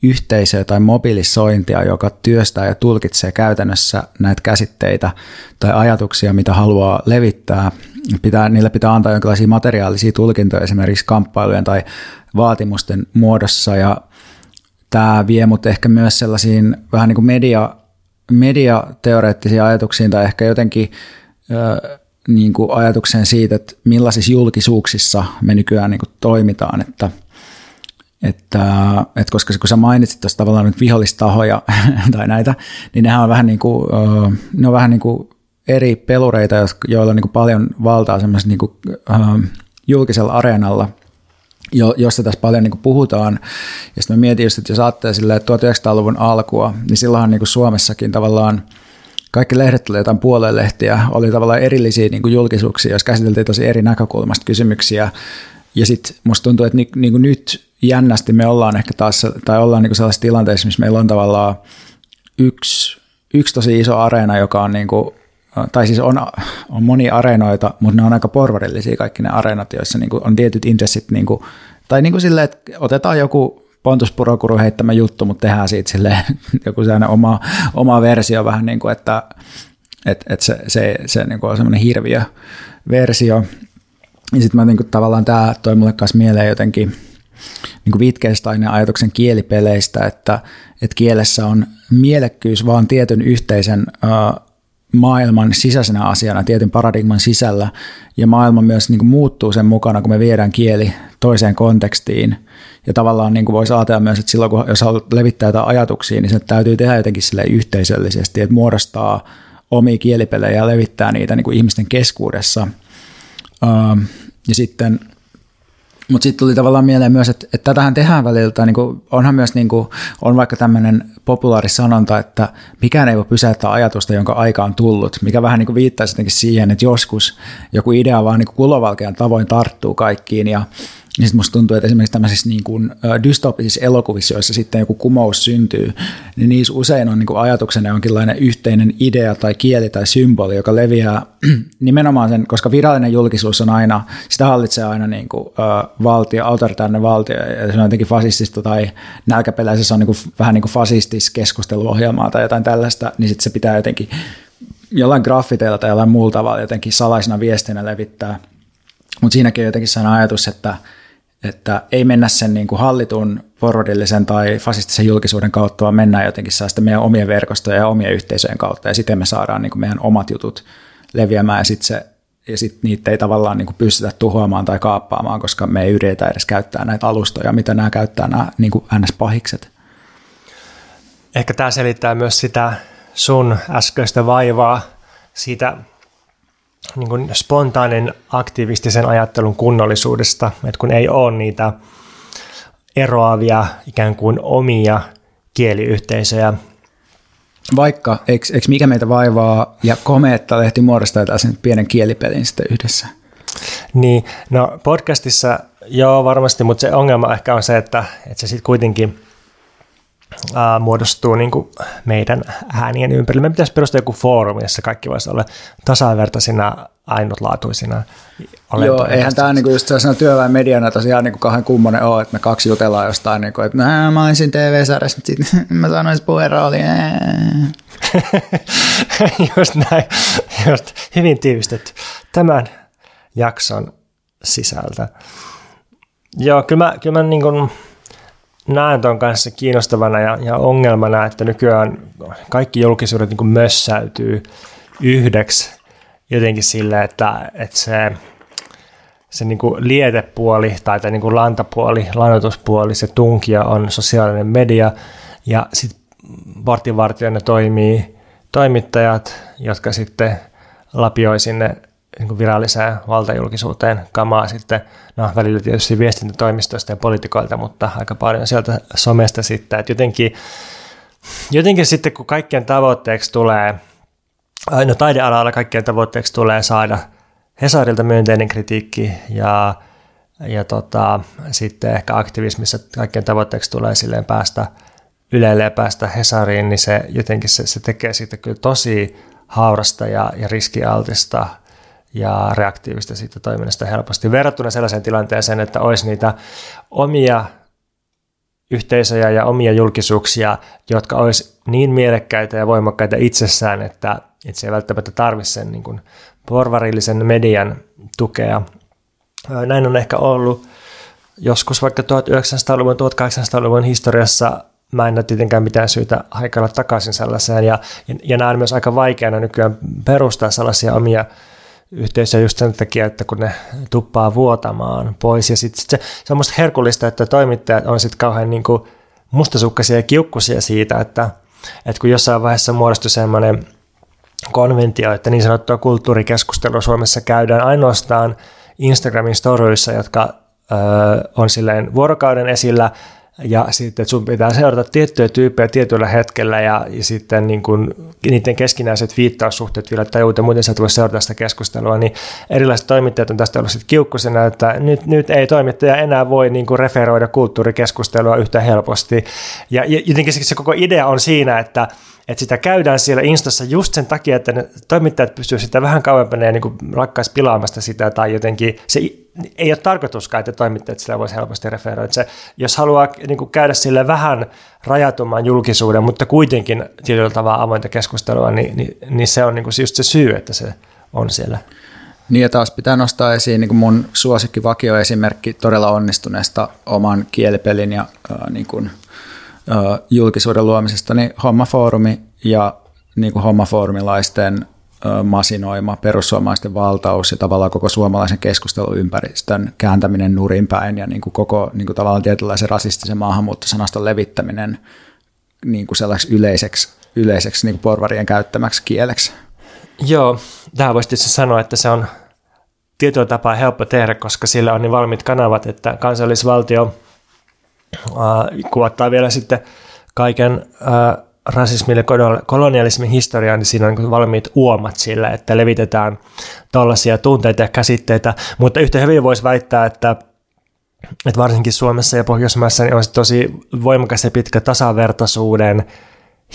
yhteisöä tai mobilisointia, joka työstää ja tulkitsee käytännössä näitä käsitteitä tai ajatuksia, mitä haluaa levittää. Pitää, niille pitää antaa jonkinlaisia materiaalisia tulkintoja esimerkiksi kamppailujen tai vaatimusten muodossa ja tämä vie mut ehkä myös sellaisiin vähän niin kuin media, mediateoreettisiin ajatuksiin tai ehkä jotenkin niin kuin ajatukseen siitä, että millaisissa julkisuuksissa me nykyään niin kuin toimitaan, että – että, että koska kun sä mainitsit tuossa tavallaan nyt vihollistahoja tai näitä, niin nehän on vähän niin kuin, ne on vähän niin kuin eri pelureita, joilla on niin kuin paljon valtaa semmoisessa niin kuin, julkisella areenalla, josta tässä paljon niin puhutaan. Ja sitten mä mietin just, että jos ajattelee silleen, 1900-luvun alkua, niin silloinhan niin Suomessakin tavallaan kaikki lehdet oli jotain puoluelehtiä, oli tavallaan erillisiä niin kuin julkisuuksia, jos käsiteltiin tosi eri näkökulmasta kysymyksiä. Ja sitten musta tuntuu, että niin, niin kuin nyt jännästi me ollaan ehkä taas, tai ollaan niin sellaisessa tilanteessa, missä meillä on tavallaan yksi, yksi tosi iso areena, joka on niin kuin, tai siis on, on monia areenoita, mutta ne on aika porvarillisia kaikki ne areenat, joissa niin kuin on tietyt intressit, niin kuin, tai niin kuin silleen, että otetaan joku Pontus Purokuru heittämä juttu, mutta tehdään siitä silleen, joku sellainen oma, oma versio vähän niin kuin, että et, et se, se, se niin kuin on semmoinen hirviö versio. Ja sitten mä niin kuin, tavallaan tämä toi mulle kanssa mieleen jotenkin, niin kuin ajatuksen kielipeleistä, että, että kielessä on mielekkyys vaan tietyn yhteisen uh, maailman sisäisenä asiana, tietyn paradigman sisällä, ja maailma myös niin kuin muuttuu sen mukana, kun me viedään kieli toiseen kontekstiin. Ja tavallaan niin kuin voisi ajatella myös, että silloin kun jos haluat levittää jotain ajatuksia, niin se täytyy tehdä jotenkin sille yhteisöllisesti, että muodostaa omia kielipelejä ja levittää niitä niin kuin ihmisten keskuudessa. Uh, ja sitten – mutta sitten tuli tavallaan mieleen myös, että, että tätähän tehdään välillä, niin kuin, onhan myös niin kuin, on vaikka tämmöinen populaarisanonta, että mikään ei voi pysäyttää ajatusta, jonka aika on tullut, mikä vähän niin kuin viittaisi siihen, että joskus joku idea vaan niin kulovalkean tavoin tarttuu kaikkiin ja niin musta tuntuu, että esimerkiksi tämmöisissä niin kuin dystopisissa elokuvissa, joissa sitten joku kumous syntyy, niin niissä usein on niin kuin ajatuksena jonkinlainen yhteinen idea tai kieli tai symboli, joka leviää nimenomaan sen, koska virallinen julkisuus on aina, sitä hallitsee aina niin kuin, valtio, autoritaarinen valtio, ja se on jotenkin fasistista tai nälkäpeläisessä on niin kuin, vähän niin kuin fasistis keskusteluohjelmaa tai jotain tällaista, niin sitten se pitää jotenkin jollain graffiteilla tai jollain muulla tavalla jotenkin salaisena viestinä levittää. Mutta siinäkin on jotenkin sellainen ajatus, että että ei mennä sen niin kuin hallitun forwardillisen tai fasistisen julkisuuden kautta, vaan mennään jotenkin sitä meidän omien verkostojen ja omien yhteisöjen kautta, ja sitten me saadaan niin kuin meidän omat jutut leviämään, ja sitten se niitä ei tavallaan niin kuin pystytä tuhoamaan tai kaappaamaan, koska me ei yritetä edes käyttää näitä alustoja, mitä nämä käyttää nämä niin kuin NS-pahikset. Ehkä tämä selittää myös sitä sun äskeistä vaivaa siitä niin kuin spontaanin aktivistisen ajattelun kunnollisuudesta, että kun ei ole niitä eroavia ikään kuin omia kieliyhteisöjä. Vaikka, eikö, eikö mikä meitä vaivaa ja komeetta lehti muodostaa tällaisen pienen kielipelin sitten yhdessä? Niin, no podcastissa joo varmasti, mutta se ongelma ehkä on se, että, että se sitten kuitenkin – ää, muodostuu niin kuin meidän äänien ympärille. Me pitäisi perustaa joku foorumi, jossa kaikki voisi olla tasavertaisina, ainutlaatuisina Joo, eihän tämä niinku just sellaisena työväen mediana tosiaan niinku kahden kummonen ole, että me kaksi jutellaan jostain, niinku, että mä, mä olisin TV-sarjassa, mutta sitten mä sanoisin puheenrooli. just näin, just hyvin tiivistetty tämän jakson sisältä. Joo, kyllä mä, kyllä mä niin kuin, näen ton kanssa kiinnostavana ja, ja ongelmana, että nykyään kaikki julkisuudet niin mössäytyy yhdeksi jotenkin sille, että, että se, se niin kuin lietepuoli tai niin kuin lantapuoli, lannoituspuoli, se tunkio on sosiaalinen media ja sitten portinvartijana toimii toimittajat, jotka sitten lapioi sinne niin viralliseen valtajulkisuuteen kamaa sitten, no välillä tietysti viestintätoimistoista ja poliitikoilta, mutta aika paljon sieltä somesta sitten, että jotenkin, jotenkin sitten kun kaikkien tavoitteeksi tulee, no taidealalla kaikkien tavoitteeksi tulee saada Hesarilta myönteinen kritiikki ja, ja tota, sitten ehkä aktivismissa kaikkien tavoitteeksi tulee silleen päästä Ylelle ja päästä Hesariin, niin se jotenkin se, se tekee siitä kyllä tosi haurasta ja, ja riskialtista ja reaktiivista siitä toiminnasta helposti verrattuna sellaiseen tilanteeseen, että olisi niitä omia yhteisöjä ja omia julkisuuksia, jotka olisi niin mielekkäitä ja voimakkaita itsessään, että itse ei välttämättä tarvitse sen niin kuin porvarillisen median tukea. Näin on ehkä ollut joskus vaikka 1900-luvun, 1800-luvun historiassa mä en ole tietenkään mitään syytä haikalla takaisin sellaiseen, ja, ja, ja näen myös aika vaikeana nykyään perustaa sellaisia omia yhteisöjä just sen takia, että kun ne tuppaa vuotamaan pois, ja sitten sit se, se on musta herkullista, että toimittajat on sitten kauhean niin kuin mustasukkaisia ja kiukkusia siitä, että, että kun jossain vaiheessa muodostui semmoinen konventio, että niin sanottua kulttuurikeskustelua Suomessa käydään ainoastaan Instagramin storyissa, jotka ö, on silleen vuorokauden esillä, ja sitten että sun pitää seurata tiettyjä tyyppejä tietyllä hetkellä ja, ja sitten niin kuin, niiden keskinäiset viittaussuhteet vielä tajuuteen, muuten sä et voi seurata sitä keskustelua, niin erilaiset toimittajat on tästä ollut sitten että nyt, nyt ei toimittaja enää voi niin kuin referoida kulttuurikeskustelua yhtä helposti. Ja, ja jotenkin se, se koko idea on siinä, että että sitä käydään siellä Instassa just sen takia, että ne toimittajat pystyvät sitä vähän kauempana ja niin rakkaisi pilaamasta sitä tai jotenkin se ei ole tarkoituskaan, että toimittajat sillä voisi helposti referoida. Se, jos haluaa niin kuin käydä sille vähän rajatumman julkisuuden, mutta kuitenkin tietyllä tavalla avointa keskustelua, niin, niin, niin se on niin kuin just se syy, että se on siellä. Niin ja taas pitää nostaa esiin niin kuin mun suosikki vakioesimerkki todella onnistuneesta oman kielipelin ja äh, niin kuin, julkisuuden luomisesta, niin Hommafoorumi ja niin kuin hommafoorumilaisten masinoima perussuomalaisten valtaus ja tavallaan koko suomalaisen keskusteluympäristön kääntäminen nurin päin ja niin kuin koko niin kuin tavallaan tietynlaisen rasistisen maahanmuuttosanaston levittäminen niin kuin sellaiseksi yleiseksi, yleiseksi niin kuin porvarien käyttämäksi kieleksi. Joo, tähän voisi tietysti sanoa, että se on tietyllä tapaa helppo tehdä, koska sillä on niin valmiit kanavat, että kansallisvaltio äh, kuvattaa vielä sitten kaiken äh, rasismin ja kolonialismin historiaa, niin siinä on niin valmiit uomat sillä, että levitetään tällaisia tunteita ja käsitteitä, mutta yhtä hyvin voisi väittää, että että varsinkin Suomessa ja Pohjoismaissa niin on tosi voimakas ja pitkä tasavertaisuuden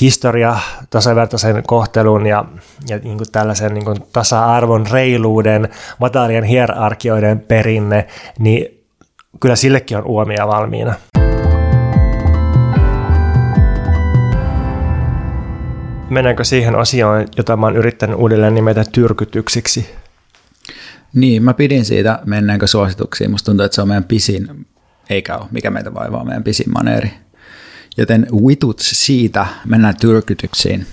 historia, tasavertaisen kohtelun ja, ja niin kuin tällaisen niin kuin tasa-arvon reiluuden, matalien hierarkioiden perinne, niin kyllä sillekin on uomia valmiina. mennäänkö siihen osioon, jota mä oon yrittänyt uudelleen nimetä tyrkytyksiksi? Niin, mä pidin siitä, mennäänkö suosituksiin. Musta tuntuu, että se on meidän pisin, eikä ole, mikä meitä vaivaa, meidän pisin maneeri. Joten vitut siitä, mennään tyrkytyksiin.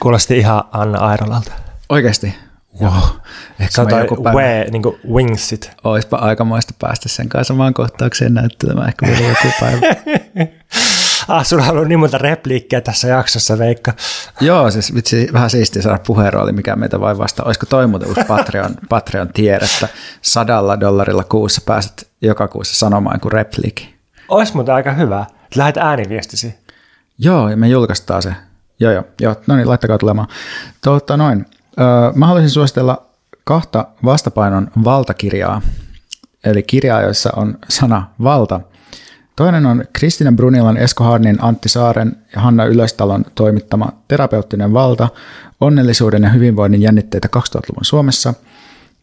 Kuulosti ihan Anna Airolalta. Oikeasti? Wow. Ehkä Sä joku päivä... We, niin kuin wingsit. Oispa aikamoista päästä sen kanssa samaan kohtaukseen näyttelemään ehkä vielä joku päivä. ah, sulla on ollut niin monta repliikkiä tässä jaksossa, Veikka. Joo, siis vitsi, vähän siistiä saada puheenrooli, mikä meitä vai vasta. Olisiko toi muuten uusi Patreon, Patreon tiedä, että sadalla dollarilla kuussa pääset joka kuussa sanomaan kuin repliikki. Olisi muuten aika hyvä. Lähet ääniviestisi. Joo, ja me julkaistaan se. Joo, joo, joo. No niin, laittakaa tulemaan. Totta noin. Mä haluaisin suositella kahta vastapainon valtakirjaa, eli kirjaa, joissa on sana valta – Toinen on Kristina Brunilan, Esko Harnin, Antti Saaren ja Hanna Ylöstalon toimittama Terapeuttinen valta, onnellisuuden ja hyvinvoinnin jännitteitä 2000-luvun Suomessa.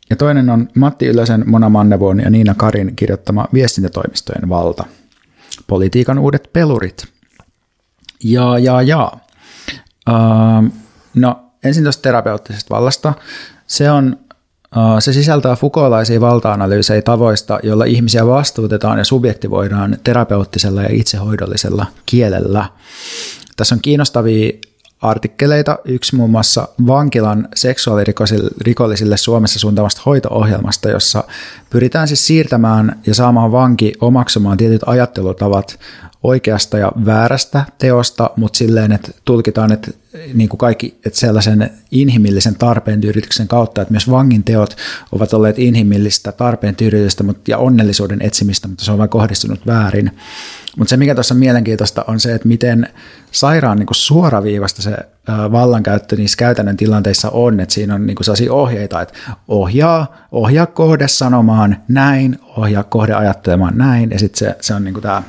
Ja toinen on Matti Ylösen, Mona Mannevon ja Niina Karin kirjoittama Viestintätoimistojen valta. Politiikan uudet pelurit. Ja, ja, ja. Uh, no, ensin tuosta terapeuttisesta vallasta. Se on Se sisältää fukoolaisia valta-analyysejä tavoista, joilla ihmisiä vastuutetaan ja subjektivoidaan terapeuttisella ja itsehoidollisella kielellä. Tässä on kiinnostavia artikkeleita. Yksi muun muassa vankilan seksuaalirikollisille Suomessa suuntavasta hoito-ohjelmasta, jossa pyritään siis siirtämään ja saamaan vanki omaksumaan tietyt ajattelutavat oikeasta ja väärästä teosta, mutta silleen, että tulkitaan, että niin kuin kaikki, että sellaisen inhimillisen tarpeen tyydytyksen kautta, että myös vangin teot ovat olleet inhimillistä tarpeen tyydytystä ja onnellisuuden etsimistä, mutta se on vain kohdistunut väärin. Mutta se, mikä tuossa on mielenkiintoista, on se, että miten sairaan niin suoraviivasta se vallankäyttö niissä käytännön tilanteissa on, että siinä on niin kuin sellaisia ohjeita, että ohjaa, ohjaa kohde sanomaan näin, ohjaa kohde ajattelemaan näin, ja sitten se, se on niin kuin tämä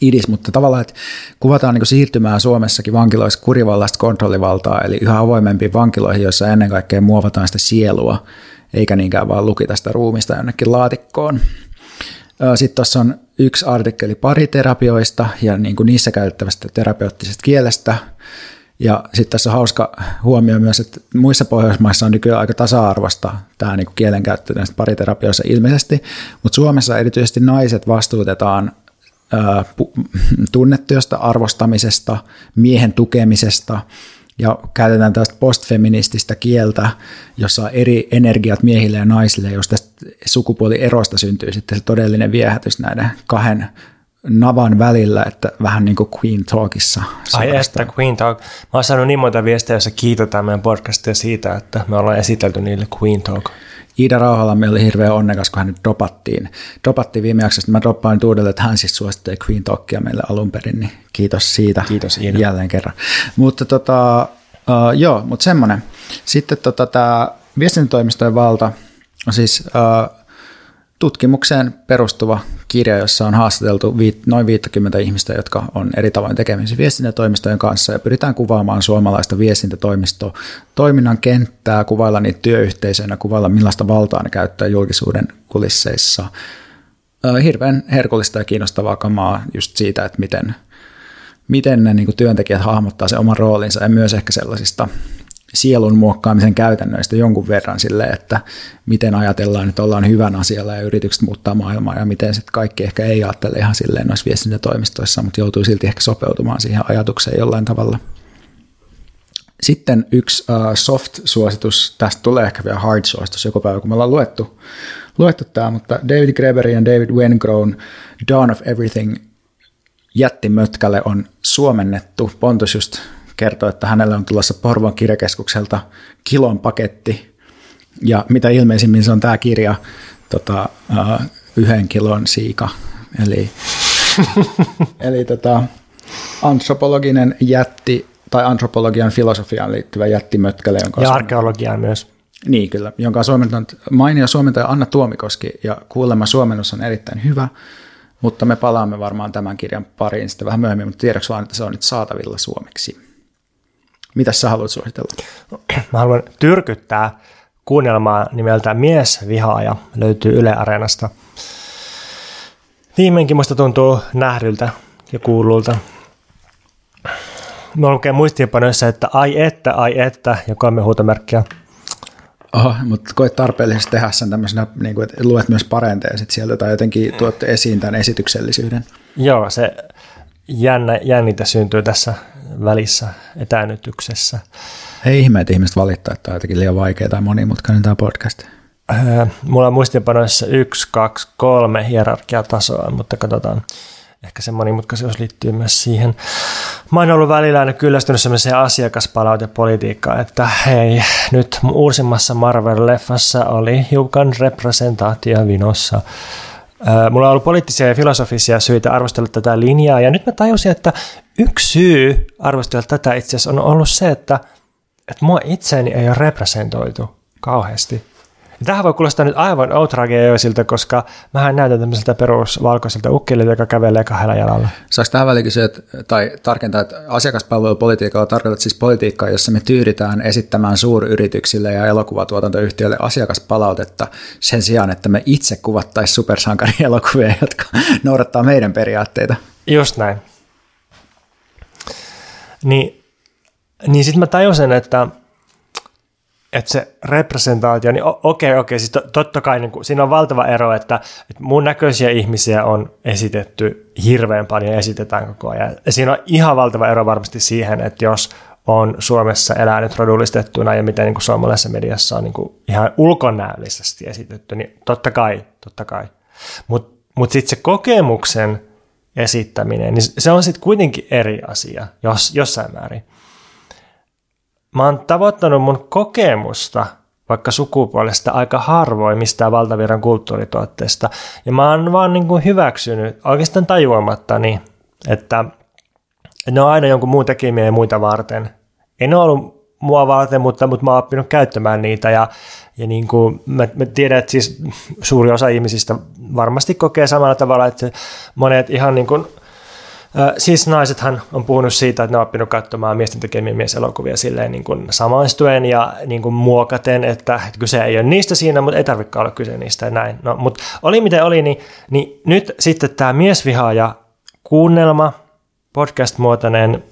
idis, mutta tavallaan, että kuvataan niin siirtymää Suomessakin vankiloissa kurivallaista kontrollivaltaa, eli yhä avoimempiin vankiloihin, joissa ennen kaikkea muovataan sitä sielua, eikä niinkään vaan lukita sitä ruumista jonnekin laatikkoon. Sitten tuossa on yksi artikkeli pariterapioista ja niin kuin niissä käytettävästä terapeuttisesta kielestä. Ja sitten tässä on hauska huomio myös, että muissa Pohjoismaissa on nykyään aika tasa-arvosta tämä niin kielenkäyttö näistä pariterapioissa ilmeisesti, mutta Suomessa erityisesti naiset vastuutetaan tunnetyöstä, arvostamisesta, miehen tukemisesta ja käytetään tästä postfeminististä kieltä, jossa on eri energiat miehille ja naisille, jos tästä sukupuolierosta syntyy sitten se todellinen viehätys näiden kahden navan välillä, että vähän niin kuin Queen Talkissa. Ai että Queen Talk. Mä oon saanut niin monta viestejä, joissa kiitotaan meidän podcastia siitä, että me ollaan esitelty niille Queen Talk. Iida Rauhalammi oli hirveän onnekas, kun hänet dopattiin. Dopattiin viime jaksosta. Mä droppaan uudelleen, että hän siis suosittelee Queen Talkia meille alun perin, niin kiitos siitä kiitos, Iida. jälleen kerran. Mutta tota, uh, joo, mutta semmoinen. Sitten tota, tämä viestintätoimistojen valta on siis uh, tutkimukseen perustuva kirja, jossa on haastateltu noin 50 ihmistä, jotka on eri tavoin tekemisissä viestintätoimistojen kanssa ja pyritään kuvaamaan suomalaista viestintätoimistoa toiminnan kenttää, kuvailla niitä työyhteisöinä, kuvailla millaista valtaa ne käyttää julkisuuden kulisseissa. Hirveän herkullista ja kiinnostavaa kamaa just siitä, että miten, miten ne niin työntekijät hahmottaa sen oman roolinsa ja myös ehkä sellaisista sielun muokkaamisen käytännöistä jonkun verran sille, että miten ajatellaan, että ollaan hyvän asialla ja yritykset muuttaa maailmaa ja miten sitten kaikki ehkä ei ajattele ihan silleen noissa viestintätoimistoissa, mutta joutuu silti ehkä sopeutumaan siihen ajatukseen jollain tavalla. Sitten yksi uh, soft-suositus, tästä tulee ehkä vielä hard-suositus joku päivä, kun me ollaan luettu, luettu tämä, mutta David Greberin ja David Wengrown Dawn of Everything jättimötkälle on suomennettu. Pontus just kertoi, että hänelle on tulossa Porvon kirjakeskukselta kilon paketti, ja mitä ilmeisimmin se on tämä kirja tota, uh, yhden kilon siika, eli, eli tota, antropologinen jätti, tai antropologian filosofiaan liittyvä jättimötkäle. Jonka ja arkeologiaan myös. Niin, kyllä, jonka on suomentanut mainio suomentaja Anna Tuomikoski, ja kuulemma suomennus on erittäin hyvä, mutta me palaamme varmaan tämän kirjan pariin sitten vähän myöhemmin, mutta tiedoksi vaan, että se on nyt saatavilla suomeksi. Mitä sä haluat suositella? Mä haluan tyrkyttää kuunnelmaa nimeltä Mies vihaaja, löytyy Yle Areenasta. Viimeinkin musta tuntuu nähdyltä ja kuululta. Mä lukee muistiinpanoissa, että ai että, ai että ja kolme huutomerkkiä. Oho, mutta koet tarpeellisesti tehdä sen tämmöisenä, niin kuin, että luet myös parenteja sit sieltä tai jotenkin tuot esiin tämän esityksellisyyden. Joo, se jännä, jännitä syntyy tässä välissä etänytyksessä. Ei ihme, että ihmiset valittaa, että on jotenkin liian vaikea tai monimutkainen tämä podcast. Öö, mulla on muistiinpanoissa yksi, kaksi, kolme hierarkiatasoa, mutta katsotaan. Ehkä se monimutkaisuus liittyy myös siihen. Mä oon ollut välillä aina kyllästynyt sellaiseen asiakaspalautepolitiikkaan, että hei, nyt uusimmassa Marvel-leffassa oli hiukan representaatio vinossa Mulla on ollut poliittisia ja filosofisia syitä arvostella tätä linjaa, ja nyt mä tajusin, että yksi syy arvostella tätä itse asiassa on ollut se, että, että mua itseäni ei ole representoitu kauheasti. Tähän voi kuulostaa nyt aivan outrageoisilta, koska mähän näytän tämmöiseltä perusvalkoiselta ukkelilta, joka kävelee kahdella jalalla. Saanko tähän väliin kysyä, tai tarkentaa, että asiakaspalvelupolitiikalla tarkoitat siis politiikkaa, jossa me tyydytään esittämään suuryrityksille ja elokuvatuotantoyhtiöille asiakaspalautetta sen sijaan, että me itse kuvattaisiin supersankarielokuvia, jotka noudattaa meidän periaatteita. Just näin. Niin, niin sitten mä tajusin, että että se representaatio, niin okei, okei, okay, siis to, totta kai niin kuin, siinä on valtava ero, että, että mun näköisiä ihmisiä on esitetty hirveän paljon ja esitetään koko ajan. Ja siinä on ihan valtava ero varmasti siihen, että jos on Suomessa elänyt rodullistettuna ja miten niin suomalaisessa mediassa on niin kuin ihan ulkonäöllisesti esitetty, niin totta kai, totta kai. Mutta mut, mut sitten se kokemuksen esittäminen, niin se on sitten kuitenkin eri asia jos, jossain määrin mä oon tavoittanut mun kokemusta vaikka sukupuolesta aika harvoin mistään valtavirran kulttuurituotteesta. Ja mä oon vaan niin kuin hyväksynyt oikeastaan tajuamattani, että ne on aina jonkun muun tekemiä ja muita varten. En ole ollut mua varten, mutta, mutta mä oon oppinut käyttämään niitä ja, ja niin kuin mä, mä tiedän, että siis suuri osa ihmisistä varmasti kokee samalla tavalla, että monet ihan niin kuin Siis naisethan on puhunut siitä, että ne on oppinut katsomaan miesten tekemiä mieselokuvia silleen niin kuin samaistuen ja niin kuin muokaten, että kyse ei ole niistä siinä, mutta ei tarvitse olla kyse niistä ja näin. No, mutta oli miten oli, niin, niin nyt sitten tämä miesvihaaja kuunnelma, podcast-muotoinen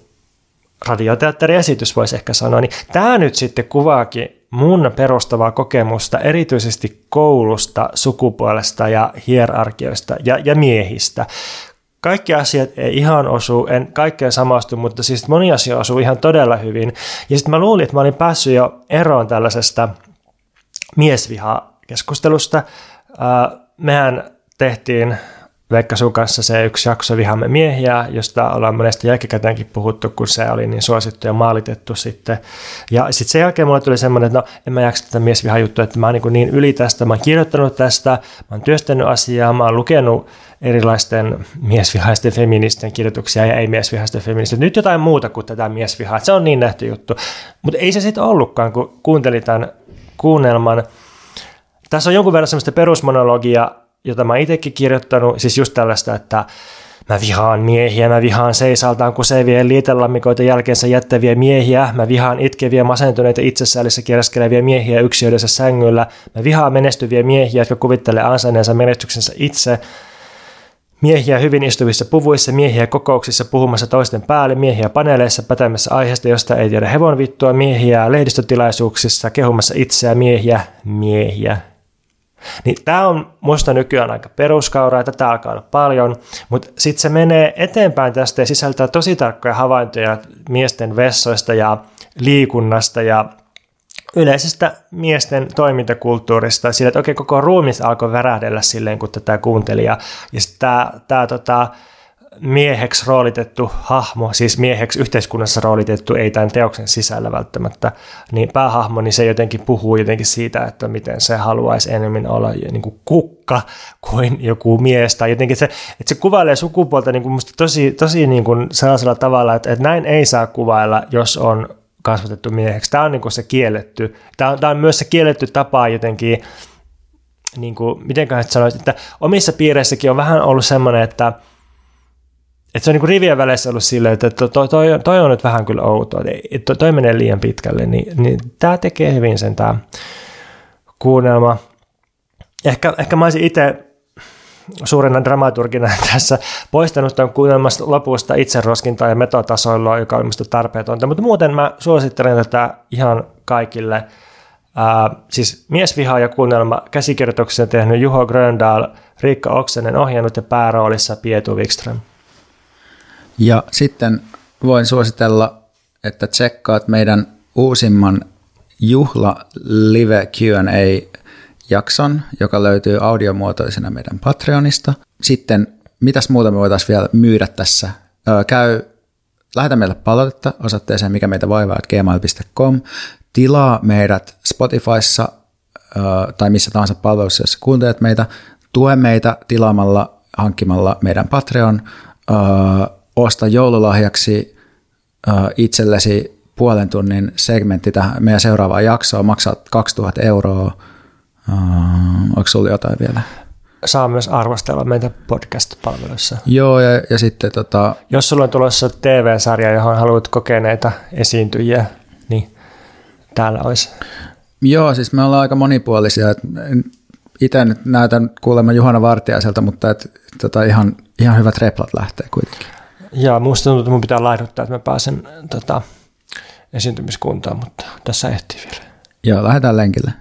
radioteatteriesitys voisi ehkä sanoa, niin tämä nyt sitten kuvaakin mun perustavaa kokemusta erityisesti koulusta, sukupuolesta ja hierarkioista ja, ja miehistä kaikki asiat ei ihan osu, en kaikkeen samastu, mutta siis moni asia osuu ihan todella hyvin. Ja sitten mä luulin, että mä olin päässyt jo eroon tällaisesta miesviha-keskustelusta. Mehän tehtiin Veikka sun kanssa se yksi jakso Vihamme miehiä, josta ollaan monesti jälkikäteenkin puhuttu, kun se oli niin suosittu ja maalitettu sitten. Ja sitten sen jälkeen mulle tuli semmoinen, että no en mä jaksa tätä miesvihajuttua, että mä oon niin, niin yli tästä, mä oon kirjoittanut tästä, mä oon työstänyt asiaa, mä oon lukenut erilaisten miesvihaisten feministien kirjoituksia ja ei-miesvihaisten feministien. Nyt jotain muuta kuin tätä miesvihaa. Se on niin nähty juttu. Mutta ei se sitten ollutkaan, kun kuuntelin tämän kuunnelman. Tässä on jonkun verran semmoista perusmonologia, jota mä itsekin kirjoittanut, siis just tällaista, että Mä vihaan miehiä, mä vihaan seisaltaan kusevia liitelammikoita jälkeensä jättäviä miehiä, mä vihaan itkeviä masentuneita itsessäällissä kierskeleviä miehiä yksiöidessä sängyllä, mä vihaan menestyviä miehiä, jotka kuvittelee ansainneensa menestyksensä itse, Miehiä hyvin istuvissa puvuissa, miehiä kokouksissa puhumassa toisten päälle, miehiä paneeleissa pätemässä aiheesta, josta ei tiedä hevon vittua, miehiä lehdistötilaisuuksissa kehumassa itseä, miehiä, miehiä. Niin tämä on musta nykyään aika peruskauraa, ja tätä alkaa olla paljon, mutta sitten se menee eteenpäin tästä ja sisältää tosi tarkkoja havaintoja miesten vessoista ja liikunnasta ja yleisestä miesten toimintakulttuurista, sillä että oikein koko ruumis alkoi värähdellä silleen, kun tätä kuunteli. Ja, ja tämä, tämä tota, mieheksi roolitettu hahmo, siis mieheksi yhteiskunnassa roolitettu, ei tämän teoksen sisällä välttämättä, niin päähahmo, niin se jotenkin puhuu jotenkin siitä, että miten se haluaisi enemmän olla niin kuin kukka kuin joku mies, tai jotenkin se, että se kuvailee sukupuolta niin kuin musta tosi, tosi niin kuin sellaisella tavalla, että, että näin ei saa kuvailla, jos on kasvatettu mieheksi. Tämä on niin se kielletty. Tämä on, tämä on myös se kielletty tapa jotenkin, niin kuin, miten sanoisit, että omissa piireissäkin on vähän ollut semmoinen, että, että se on niin rivien väleissä ollut silleen, että toi, toi, toi on nyt vähän kyllä outoa, että toi menee liian pitkälle, niin, niin tämä tekee hyvin sen tämä kuunnelma. Ehkä, ehkä mä olisin itse suurena dramaturgina tässä poistanut tämän kuunnelmasta lopusta itseroskintaa ja metotasoilua, joka on minusta tarpeetonta. Mutta muuten mä suosittelen tätä ihan kaikille. Ää, siis Miesviha ja kuunnelma käsikirjoituksen tehnyt Juho Gröndal, Riikka Oksenen ohjannut ja pääroolissa Pietu Wikström. Ja sitten voin suositella, että tsekkaat meidän uusimman juhla live Q&A jakson, joka löytyy audiomuotoisena meidän Patreonista. Sitten mitäs muuta me voitaisiin vielä myydä tässä? Öö, käy, lähetä meille palautetta osoitteeseen mikä meitä vaivaa, gmail.com. Tilaa meidät Spotifyssa öö, tai missä tahansa palvelussa, jossa kuuntelet meitä. Tue meitä tilaamalla, hankkimalla meidän Patreon. Öö, osta joululahjaksi öö, itsellesi puolen tunnin segmentti tähän meidän seuraavaan jaksoon, maksaa 2000 euroa Uh, onko sinulla jotain vielä? Saa myös arvostella meitä podcast-palveluissa. Joo, ja, ja sitten tota... Jos sulla on tulossa TV-sarja, johon haluat kokeneita esiintyjiä, niin täällä olisi. Joo, siis me ollaan aika monipuolisia. Itse nyt näytän kuulemma Juhana Vartiaiselta, mutta et, tota, ihan, ihan hyvät replat lähtee kuitenkin. Joo, musta tuntuu, että mun pitää laiduttaa, että mä pääsen tota, esiintymiskuntaan, mutta tässä ehtii vielä. Joo, lähdetään lenkille.